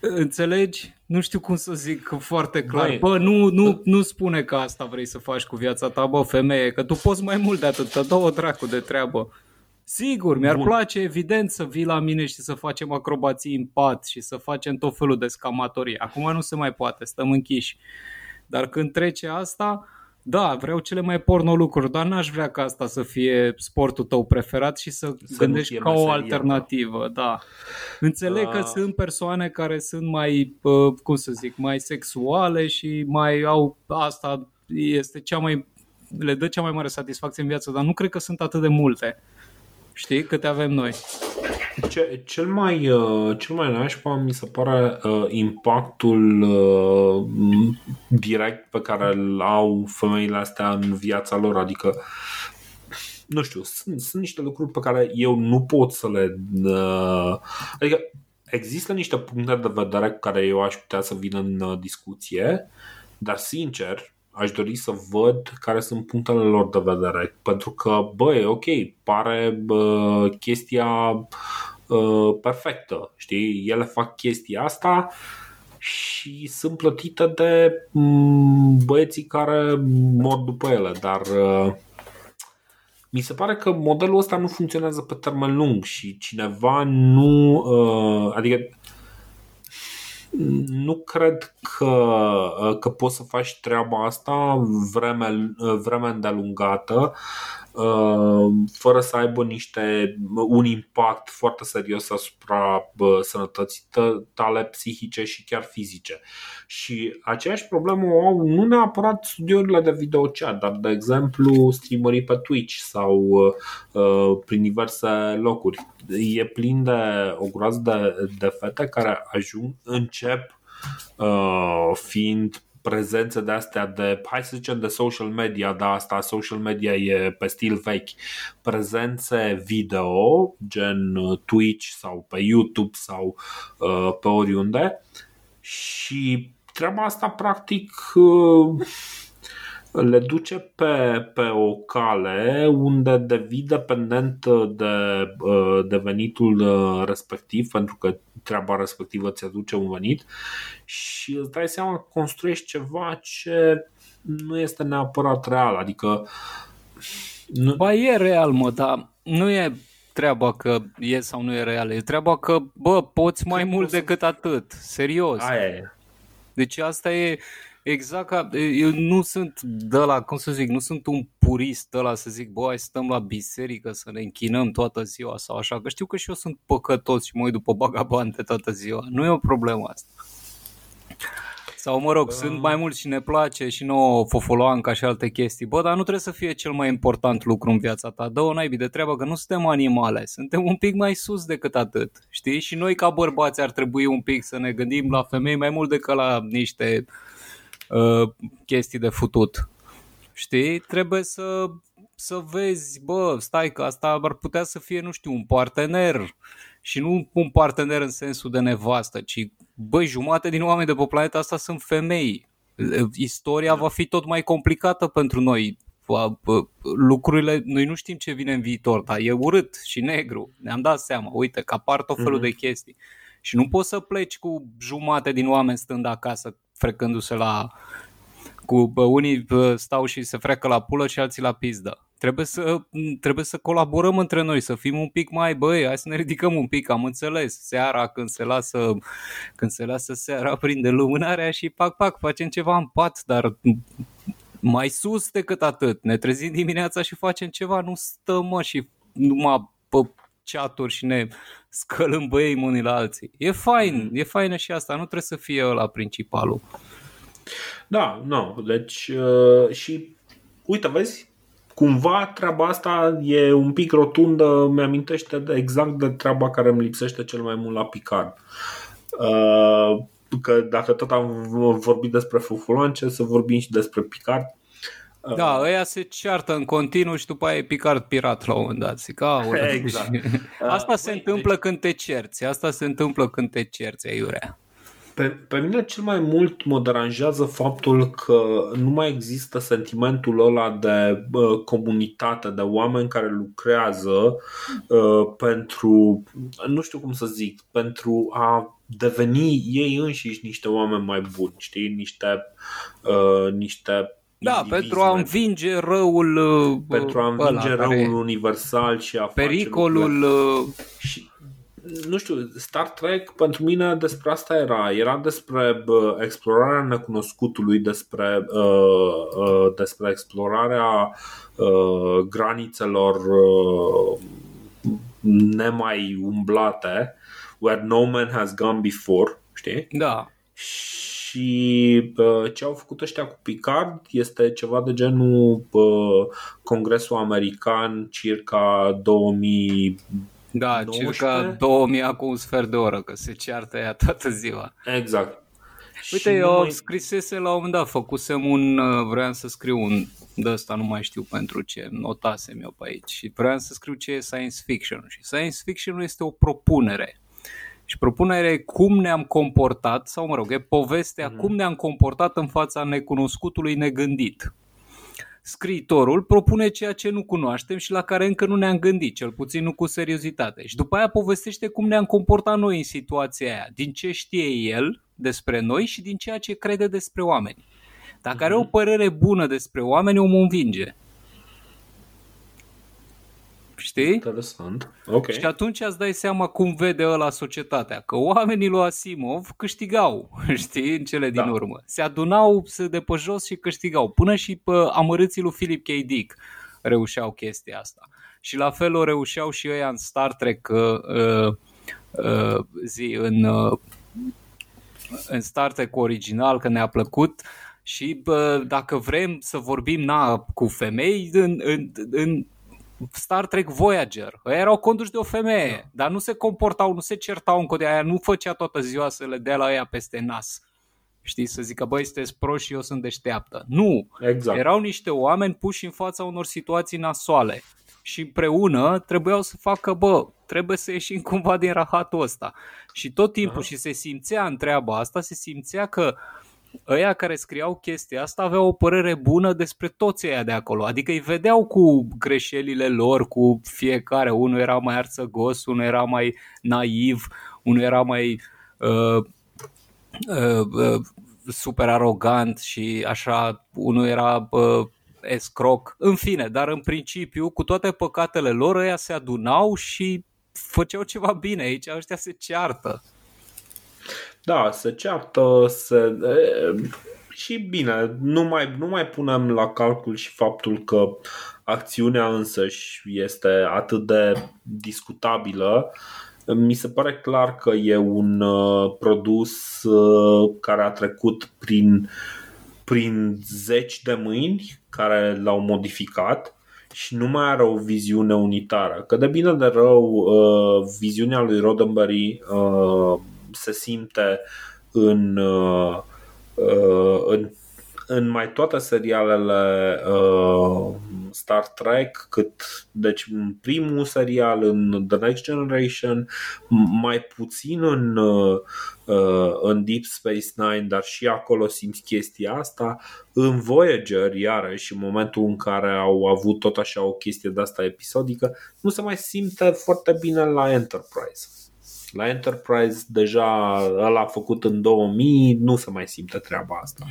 Înțelegi? Nu știu cum să zic foarte clar. Băi, bă, nu, nu, nu spune că asta vrei să faci cu viața ta, bă, femeie, că tu poți mai mult de atât, dă o dracu de treabă. Sigur, mi-ar Bun. place evident să vii la mine și să facem acrobații în pat și să facem tot felul de scamatorii. Acum nu se mai poate, stăm închiși. Dar când trece asta, da, vreau cele mai porno lucruri, dar n-aș vrea ca asta să fie sportul tău preferat și să, să gândești ca o alternativă, da. Înțeleg că ah. sunt persoane care sunt mai, uh, cum să zic, mai sexuale și mai au asta este cea mai le dă cea mai mare satisfacție în viață, dar nu cred că sunt atât de multe. Știi câte avem noi? Ce, cel mai, uh, cel mai nașpa mi se pare uh, impactul uh, direct pe care îl au femeile astea în viața lor, adică nu știu, sunt, sunt niște lucruri pe care eu nu pot să le uh, adică există niște puncte de vedere cu care eu aș putea să vin în uh, discuție, dar sincer, aș dori să văd care sunt punctele lor de vedere. Pentru că, băi, ok, pare bă, chestia bă, perfectă. Știi? Ele fac chestia asta și sunt plătite de băieții care mor după ele, dar mi se pare că modelul ăsta nu funcționează pe termen lung și cineva nu. Adică nu cred că, că poți să faci treaba asta vreme, vreme îndelungată Uh, fără să aibă niște, un impact foarte serios asupra sănătății tale psihice și chiar fizice. Și aceeași problemă o au nu neapărat studiourile de videochat, dar de exemplu streamerii pe Twitch sau uh, prin diverse locuri. E plin de o groază de, de fete care ajung, încep uh, fiind prezențe de astea de, hai să zicem de social media, dar asta social media e pe stil vechi, prezențe video, gen uh, Twitch sau pe YouTube sau uh, pe oriunde. Și treaba asta practic uh, le duce pe, pe o cale unde devii dependent de, uh, de venitul uh, respectiv, pentru că treaba respectivă ți aduce un venit și îți dai seama că construiești ceva ce nu este neapărat real, adică nu... Ba e real, mă, dar nu e treaba că e sau nu e real, e treaba că, bă, poți mai mult decât să... atât, serios. Aia e. Deci asta e, Exact, ca, eu nu sunt de la, cum să zic, nu sunt un purist de la să zic, bă, hai stăm la biserică să ne închinăm toată ziua sau așa, că știu că și eu sunt păcătos și mă uit după bagabante toată ziua, nu e o problemă asta. Sau mă rog, uh. sunt mai mulți și ne place și nouă fofoloanca și alte chestii. Bă, dar nu trebuie să fie cel mai important lucru în viața ta. Dă-o naibii de treabă că nu suntem animale, suntem un pic mai sus decât atât. Știi? Și noi ca bărbați ar trebui un pic să ne gândim la femei mai mult decât la niște uh, Uh, chestii de futut. Știi? Trebuie să, să vezi, bă, stai că asta ar putea să fie, nu știu, un partener și nu un partener în sensul de nevastă, ci, băi, jumate din oameni de pe planeta asta sunt femei. Istoria va fi tot mai complicată pentru noi. Lucrurile, noi nu știm ce vine în viitor, dar e urât și negru. Ne-am dat seama, uite, că apar tot felul mm-hmm. de chestii. Și nu poți să pleci cu jumate din oameni stând acasă frecându-se la cu bă, unii bă, stau și se freacă la pulă și alții la pizdă. Trebuie să, trebuie să colaborăm între noi, să fim un pic mai, băi, hai să ne ridicăm un pic, am înțeles. Seara când se lasă, când se lasă seara, prinde lumânarea și pac, pac, facem ceva în pat, dar mai sus decât atât. Ne trezim dimineața și facem ceva, nu stăm mă și numai pe chaturi și ne scălăm băi unii la alții. E fain, e faină și asta, nu trebuie să fie la principalul. Da, nu, no, deci uh, și uite, vezi, cumva treaba asta e un pic rotundă, mi-amintește de exact de treaba care îmi lipsește cel mai mult la Picard. Uh, că dacă tot am vorbit despre Fufulance, să vorbim și despre Picard. Da, ăia se ceartă în continuu și după aia e Picard pirat la un moment dat. Zic, exact. Asta se întâmplă deci... când te cerți, asta se întâmplă când te cerți, aiurea. Pe, pe mine cel mai mult mă deranjează faptul că nu mai există sentimentul ăla de uh, comunitate, de oameni care lucrează uh, pentru, nu știu cum să zic, pentru a deveni ei înșiși niște oameni mai buni, știi, niște, uh, niște da, pentru a învinge răul pentru a învinge ăla, răul universal și a pericolul și nu știu, Star Trek pentru mine despre asta era. Era despre bă, explorarea necunoscutului, despre, uh, uh, despre explorarea uh, granițelor uh, nemai umblate, where no man has gone before, știi? Da. Și uh, ce au făcut ăștia cu Picard este ceva de genul uh, Congresul American circa 2000 da, 19? circa 2000 acum un sfert de oră, că se ceartă ea toată ziua. Exact. Uite, și eu mai... scrisese la un moment dat, făcusem un, uh, vreau să scriu un de ăsta, nu mai știu pentru ce, notasem eu pe aici și vreau să scriu ce e science fiction și science fiction este o propunere. Și propunerea e cum ne-am comportat, sau mă rog, e povestea mm-hmm. cum ne-am comportat în fața necunoscutului negândit scriitorul propune ceea ce nu cunoaștem și la care încă nu ne-am gândit, cel puțin nu cu seriozitate. Și după aia povestește cum ne-am comportat noi în situația aia, din ce știe el despre noi și din ceea ce crede despre oameni. Dacă mm-hmm. are o mhm. părere bună despre oameni, omul învinge. Știi? Interesant. Okay. Și atunci îți dai seama cum vede ăla societatea. Că oamenii lui Asimov câștigau, știi, în cele din da. urmă. Se adunau se de pe jos și câștigau. Până și pe amărâții lui Philip K. Dick reușeau chestia asta. Și la fel o reușeau și ăia în Star Trek uh, uh, uh, zi, în, uh, în Star Trek original, că ne-a plăcut și bă, dacă vrem să vorbim na, cu femei, în, în, în Star Trek Voyager. Ei erau conduși de o femeie, da. dar nu se comportau, nu se certau încă de aia, nu făcea toată ziua să le dea la ea peste nas. Știi, să zică, băi, sunteți proști și eu sunt deșteaptă. Nu, exact. erau niște oameni puși în fața unor situații nasoale și împreună trebuiau să facă, bă, trebuie să ieșim cumva din rahatul ăsta. Și tot timpul Aha. și se simțea în treaba asta, se simțea că uh, ăia care scriau chestia asta aveau o părere bună despre toți ăia de acolo. Adică îi vedeau cu greșelile lor, cu fiecare. Unul era mai arțăgos, unul era mai naiv, unul era mai uh, uh, uh, super arogant și așa, unul era uh, escroc. În fine, dar în principiu, cu toate păcatele lor, ăia se adunau și făceau ceva bine. Aici ăștia se ceartă. Da, se ceartă, se... și bine, nu mai, nu mai punem la calcul și faptul că acțiunea însăși este atât de discutabilă. Mi se pare clar că e un uh, produs uh, care a trecut prin, prin zeci de mâini care l-au modificat și nu mai are o viziune unitară. Că de bine de rău, uh, viziunea lui Roddenberry se simte în, uh, uh, în, în mai toate serialele uh, Star Trek, cât deci în primul serial, în The Next Generation, mai puțin în, în Deep Space Nine, dar și acolo simți chestia asta. În Voyager, iarăși, în momentul în care au avut tot așa o chestie de asta episodică, nu se mai simte foarte bine la Enterprise. La Enterprise deja ăla a făcut în 2000, nu se mai simte treaba asta.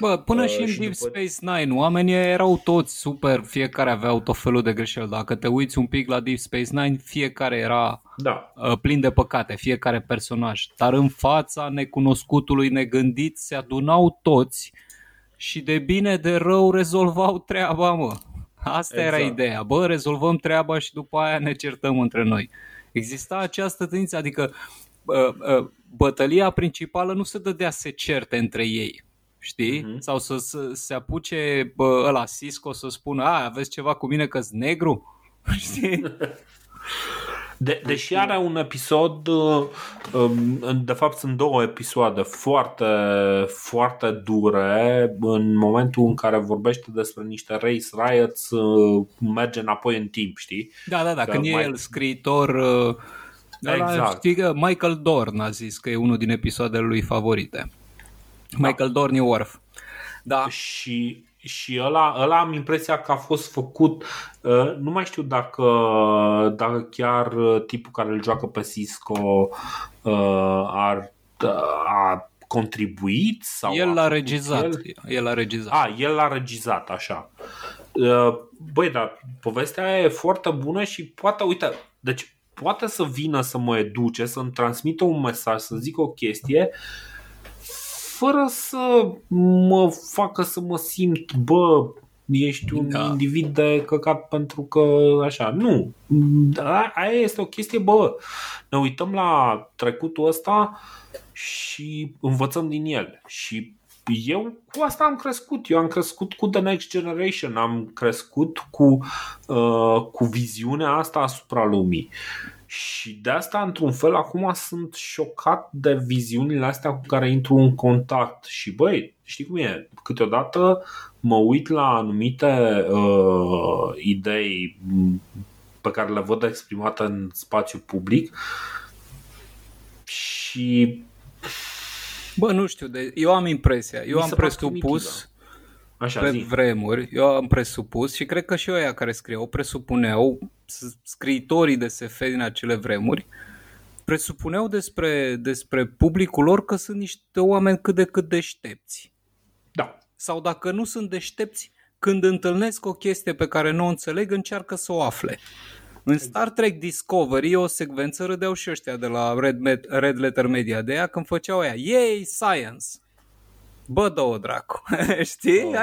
Bă, până uh, și în și Deep după... Space Nine, oamenii erau toți super, fiecare aveau tot felul de greșeli. Dacă te uiți un pic la Deep Space Nine, fiecare era da. uh, plin de păcate, fiecare personaj. Dar în fața necunoscutului negândit se adunau toți și de bine de rău rezolvau treaba, mă. Asta exact. era ideea. Bă, rezolvăm treaba și după aia ne certăm între noi. Exista această tendință, adică bătălia principală nu se dădea să certe între ei, știi? Uh-huh. Sau să, să se apuce bă, ăla Cisco să spună, a, aveți ceva cu mine că-s negru? Știi? De, deși are un episod, uh, um, de fapt sunt două episoade foarte, foarte dure în momentul în care vorbește despre niște race riots, uh, merge înapoi în timp, știi? Da, da, da, că când mai... e el scriitor, uh, exact. știi că Michael Dorn a zis că e unul din episoadele lui favorite. Da. Michael Dorn e Worf. Da. Și și ăla, ăla am impresia că a fost făcut, uh, nu mai știu dacă, dacă chiar tipul care îl joacă pe Cisco uh, ar, a contribuit sau El l-a regizat. El, el l-a regizat. A, el l-a regizat, așa. Uh, băi, dar povestea aia e foarte bună și poate, uite, deci poate să vină să mă educe, să-mi transmită un mesaj, să zic o chestie uh, fără să mă facă să mă simt, bă, ești un da. individ de căcat pentru că așa. Nu. Aia este o chestie, bă, ne uităm la trecutul ăsta și învățăm din el. Și eu cu asta am crescut. Eu am crescut cu The Next Generation, am crescut cu, uh, cu viziunea asta asupra lumii. Și de asta, într-un fel, acum sunt șocat de viziunile astea cu care intru în contact. Și băi, știi cum e? Câteodată mă uit la anumite uh, idei pe care le văd exprimate în spațiu public și Bă, nu știu, de, eu am impresia, eu am presupus Așa, pe zi. vremuri, eu am presupus și cred că și ăia care scriau presupuneau, scriitorii de SF din acele vremuri, presupuneau despre, despre publicul lor că sunt niște oameni cât de cât deștepți. Da. Sau dacă nu sunt deștepți, când întâlnesc o chestie pe care nu o înțeleg, încearcă să o afle. În Star Trek Discovery o secvență râdeau și ăștia de la Red, Met, Red Letter Media de ea când făceau aia Yay, science! bă, două dracu, știi? Oh.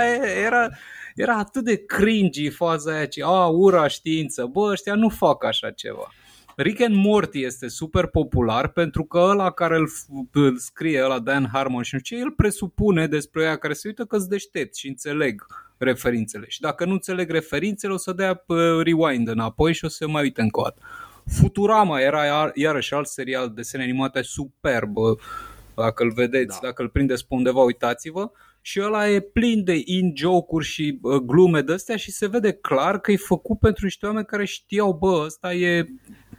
Era, era atât de cringy faza aia, ci, a, ura știință, bă, ăștia nu fac așa ceva. Rick and Morty este super popular pentru că ăla care îl, îl scrie, ăla Dan Harmon și nu știu ce, el presupune despre ea care se uită că sunt deștepți și înțeleg referințele. Și dacă nu înțeleg referințele, o să dea rewind înapoi și o să mai uite încă o dată. Futurama era iar, iarăși alt serial de desene animate superb dacă îl vedeți, da. dacă îl prindeți pe undeva, uitați-vă. Și ăla e plin de in-joke-uri și uh, glume de astea și se vede clar că e făcut pentru niște oameni care știau, bă, ăsta e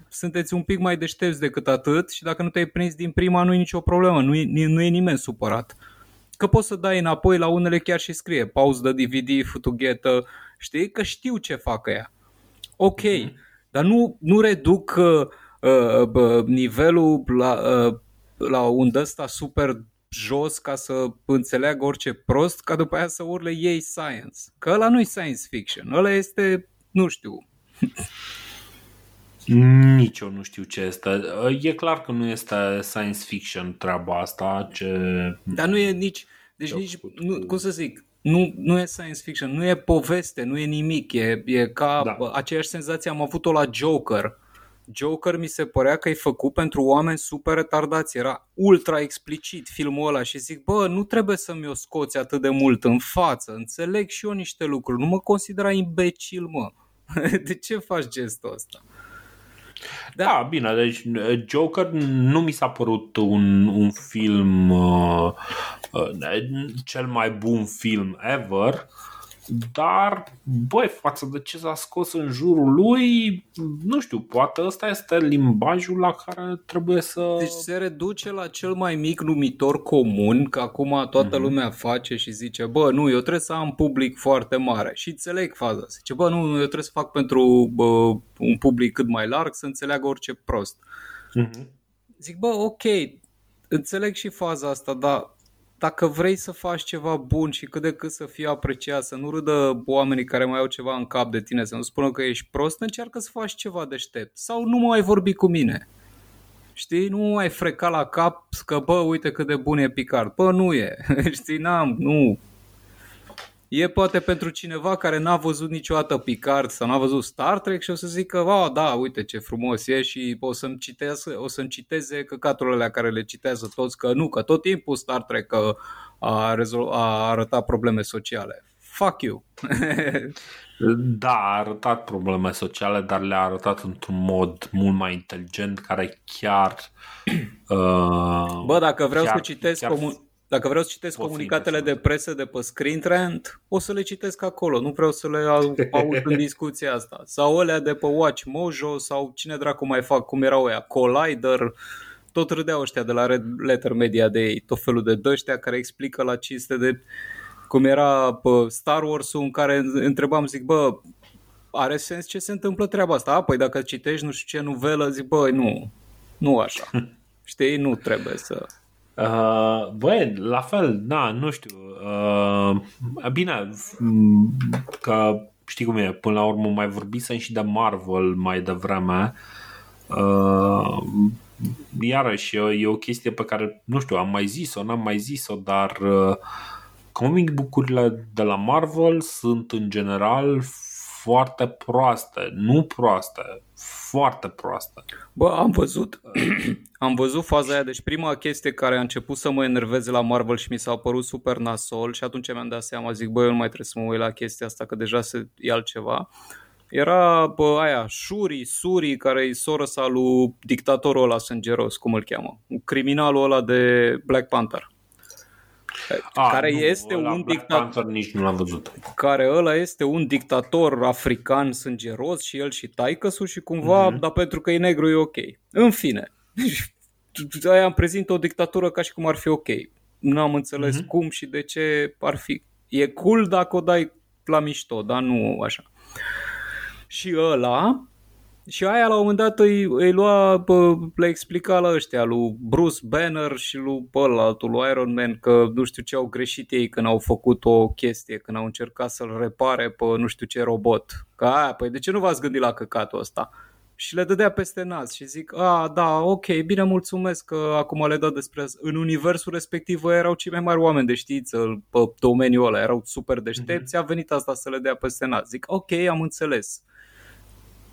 sunteți un pic mai deștepți decât atât și dacă nu te-ai prins din prima nu e nicio problemă, nu e, nu e nimeni supărat. Că poți să dai înapoi la unele chiar și scrie pause de DVD, futughetă, știi? Că știu ce fac ea. Ok, mm-hmm. dar nu, nu reduc uh, uh, nivelul la, uh, la un ăsta super jos ca să înțeleagă orice prost, ca după aia să urle ei science. Că ăla nu e science fiction, ăla este, nu știu. Nici eu nu știu ce este. E clar că nu este science fiction treaba asta. Ce... Dar nu e nici, deci nici, nu, cum să zic, nu, nu e science fiction, nu e poveste, nu e nimic, e, e ca da. aceeași senzație am avut-o la Joker Joker mi se părea că e făcut pentru oameni super retardați, era ultra explicit filmul ăla și zic, bă, nu trebuie să mi-o scoți atât de mult în față, înțeleg și eu niște lucruri, nu mă considera imbecil, mă. De ce faci gestul ăsta? Da. da, bine, deci Joker nu mi s-a părut un, un film, uh, uh, cel mai bun film ever, uh, dar, băi, față de ce s-a scos în jurul lui, nu știu, poate ăsta este limbajul la care trebuie să... Deci se reduce la cel mai mic numitor comun, că acum toată mm-hmm. lumea face și zice, bă, nu, eu trebuie să am public foarte mare. Și înțeleg faza. Zice, bă, nu, eu trebuie să fac pentru bă, un public cât mai larg să înțeleagă orice prost. Mm-hmm. zic, bă, ok, înțeleg și faza asta, dar dacă vrei să faci ceva bun și cât de cât să fii apreciat, să nu râdă oamenii care mai au ceva în cap de tine, să nu spună că ești prost, încearcă să faci ceva deștept. Sau nu mai vorbi cu mine. Știi? Nu mai freca la cap că, bă, uite cât de bun e Picard. Bă, nu e. Știi? N-am, nu. E poate pentru cineva care n-a văzut niciodată Picard sau n-a văzut Star Trek și o să zică, oh, da, uite ce frumos e și o să-mi, citeze, o să-mi citeze căcaturile alea care le citează toți, că nu, că tot timpul Star Trek a, rezol- a arătat probleme sociale. Fuck you! da, a arătat probleme sociale, dar le-a arătat într-un mod mult mai inteligent, care chiar... Uh, Bă, dacă vreau chiar, să citesc chiar... comun- dacă vreau să citesc comunicatele de presă de pe Screen Rant, o să le citesc acolo. Nu vreau să le aud în discuția asta. Sau alea de pe Watch Mojo sau cine dracu mai fac, cum erau ăia, Collider. Tot râdeau ăștia de la Red Letter Media de ei, tot felul de dăștia care explică la cinste de cum era pe Star Wars-ul în care întrebam, zic, bă, are sens ce se întâmplă treaba asta? A, păi dacă citești nu știu ce nuvelă, zic, băi, nu, nu așa. Știi, nu trebuie să... Uh, băi, la fel, da, nu știu. Uh, bine, că știi cum e, până la urmă mai vorbisem și de Marvel mai devreme. Uh, iarăși, e o chestie pe care, nu știu, am mai zis-o, n-am mai zis-o, dar uh, comic book-urile de la Marvel sunt în general foarte proaste, nu proaste, foarte proaste. Bă, am văzut, am văzut faza aia, deci prima chestie care a început să mă enerveze la Marvel și mi s-a părut super nasol și atunci mi-am dat seama, zic, bă, eu nu mai trebuie să mă uit la chestia asta, că deja se e altceva. Era bă, aia, Shuri, Suri, care e soră sa lui dictatorul ăla sângeros, cum îl cheamă, criminalul ăla de Black Panther. A, care nu, este un dictator nici nu l-am văzut. Care ăla este un dictator african sângeros și el și taicăsul și cumva, uh-huh. dar pentru că e negru e ok. În fine. Aia îmi prezintă o dictatură ca și cum ar fi ok. Nu am înțeles uh-huh. cum și de ce ar fi. E cool dacă o dai la mișto, dar nu așa. Și ăla și aia la un moment dat îi, îi lua, le explica la ăștia, lui Bruce Banner și lui altul, lui Iron Man, că nu știu ce au greșit ei când au făcut o chestie, când au încercat să-l repare pe nu știu ce robot. Că aia, păi de ce nu v-ați gândit la căcatul ăsta? Și le dădea peste nas și zic, a, da, ok, bine, mulțumesc că acum le dau despre asta. În universul respectiv erau cei mai mari oameni de știință pe domeniul ăla, erau super deștepți, mm-hmm. a venit asta să le dea peste nas. Zic, ok, am înțeles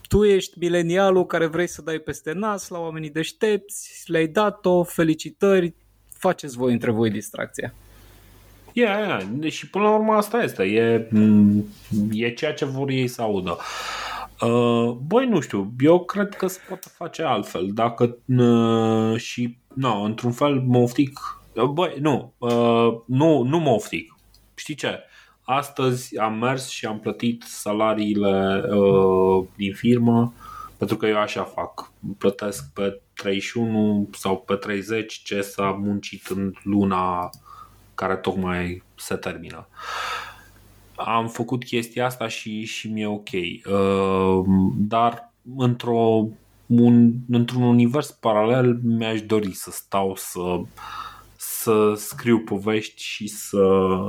tu ești milenialul care vrei să dai peste nas la oamenii deștepți, le-ai dat-o, felicitări, faceți voi între voi distracția. E, yeah, yeah. și până la urmă asta este, e, e ceea ce vor ei să audă. Uh, băi, nu știu, eu cred că se poate face altfel. Dacă uh, și, nu, într-un fel mă oftic, băi, nu, uh, nu, nu mă oftic. Știi ce? Astăzi am mers și am plătit salariile uh, din firmă pentru că eu așa fac. Plătesc pe 31 sau pe 30 ce s-a muncit în luna care tocmai se termină. Am făcut chestia asta și, și mi-e ok. Uh, dar într-o, un, într-un univers paralel mi-aș dori să stau să să scriu povești și să,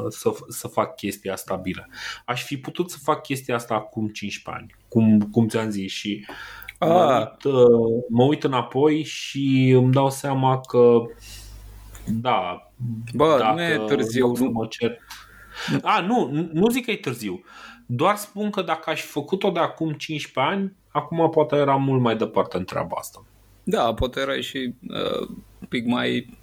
să, să fac chestia stabilă. Aș fi putut să fac chestia asta acum 15 ani, cum, cum ți-am zis și mă ah. uit, uh, mă uit înapoi și îmi dau seama că da, Bă, dacă nu e târziu. Nu mă cer... A, nu, nu zic că e târziu. Doar spun că dacă aș fi făcut-o de acum 15 ani, acum poate era mult mai departe în treaba asta. Da, poate erai și uh, un pic mai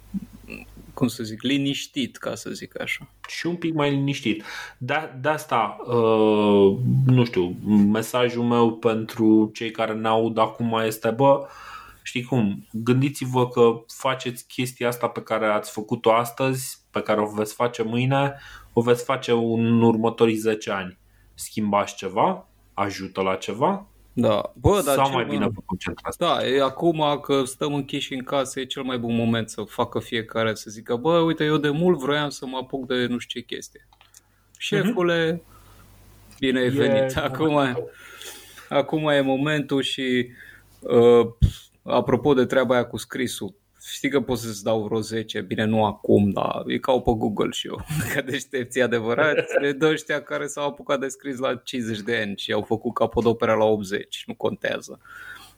cum să zic, liniștit, ca să zic așa. Și un pic mai liniștit. De, de asta, uh, nu știu, mesajul meu pentru cei care ne aud acum este, bă, știi cum, gândiți-vă că faceți chestia asta pe care ați făcut-o astăzi, pe care o veți face mâine, o veți face în următorii 10 ani. Schimbați ceva? Ajută la ceva? Da. Bă, dar Sau mai bine vă concentrați. Da, e acum că stăm închiși în casă, e cel mai bun moment să facă fiecare să zică, bă, uite, eu de mult vroiam să mă apuc de nu știu ce chestie. Șefule, mm-hmm. bine ai venit. E acum, e, acum e momentul și uh, apropo de treaba aia cu scrisul, știi că pot să-ți dau vreo 10, bine nu acum, dar e ca pe Google și eu, că deștepții adevărat, le dă ăștia care s-au apucat de scris la 50 de ani și au făcut capodopera la 80, nu contează.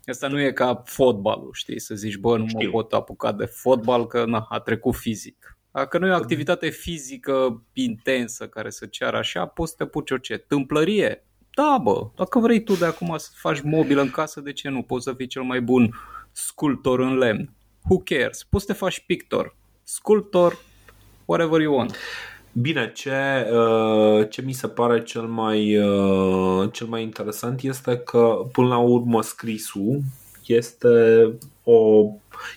Asta nu e ca fotbalul, știi, să zici, bă, nu mă Știu. pot apuca de fotbal că na, a trecut fizic. Dacă nu e o activitate fizică intensă care să ceară așa, poți să te puci orice. Tâmplărie, da, bă, dacă vrei tu de acum să faci mobil în casă, de ce nu? Poți să fii cel mai bun sculptor în lemn. Who cares? Poți să te faci pictor, sculptor, whatever you want. Bine, ce, uh, ce mi se pare cel mai, uh, cel mai interesant este că, până la urmă, scrisul este, o,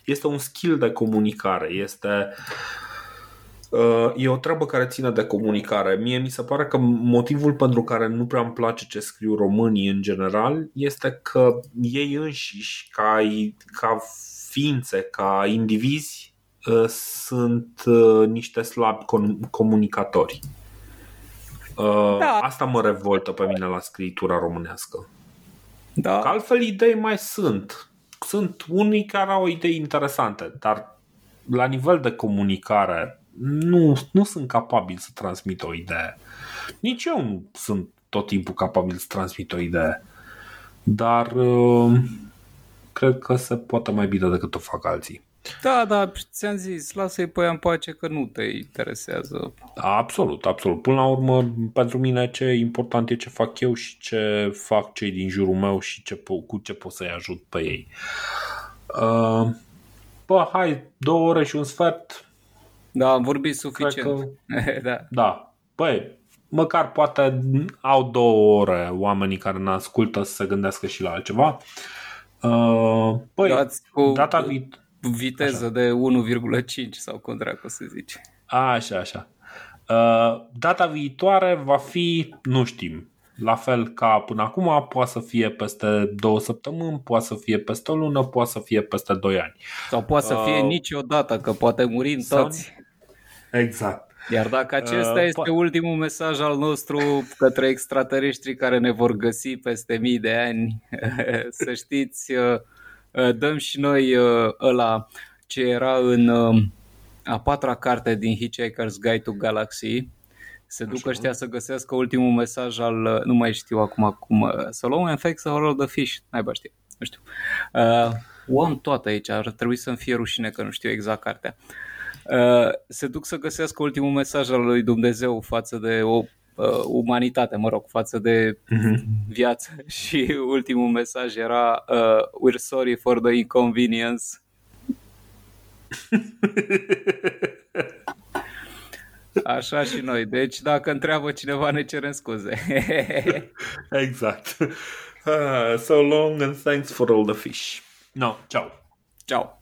este un skill de comunicare. Este uh, E o treabă care ține de comunicare. Mie mi se pare că motivul pentru care nu prea îmi place ce scriu românii în general este că ei înșiși, ca, ca ființe, ca indivizi, Uh, sunt uh, niște slabi comunicatori. Uh, da. Asta mă revoltă pe mine la scritura românească. Da. Că altfel idei mai sunt. Sunt unii care au idei interesante, dar la nivel de comunicare nu, nu sunt capabil să transmit o idee. Nici eu nu sunt tot timpul capabil să transmit o idee. Dar uh, cred că se poate mai bine decât o fac alții. Da, da, ți-am zis, lasă-i pe ea în pace că nu te interesează. Absolut, absolut. Până la urmă, pentru mine ce e important e ce fac eu și ce fac cei din jurul meu și ce, cu ce pot să-i ajut pe ei. Uh, bă, hai, două ore și un sfert. Da, am vorbit suficient. Că, da. da. Băi, măcar poate au două ore oamenii care ne ascultă să se gândească și la altceva. Uh, băi, cu... data viitoare viteză așa. de 1,5 sau cum dracu să zici. Așa, așa. Uh, data viitoare va fi, nu știm, la fel ca până acum, poate să fie peste două săptămâni, poate să fie peste o lună, poate să fie peste doi ani. Sau poate să fie uh, niciodată, că poate murim toți. Exact. Iar dacă acesta uh, este po- ultimul mesaj al nostru către extraterestri care ne vor găsi peste mii de ani, să știți, uh, Uh, dăm și noi uh, ăla ce era în uh, a patra carte din Hitchhiker's Guide to Galaxy. Se duc Așa. ăștia să găsească ultimul mesaj al, nu mai știu acum cum, să luăm în fact să of the fish, n-ai știe, nu știu. Uh, o am toată aici, ar trebui să-mi fie rușine că nu știu exact cartea. Uh, se duc să găsească ultimul mesaj al lui Dumnezeu față de o uh, umanitate, mă rog, față de mm-hmm. viață și ultimul mesaj era uh, We're sorry for the inconvenience. Așa și noi. Deci dacă întreabă cineva, ne cerem scuze. exact. Uh, so long and thanks for all the fish. No, ciao. Ciao.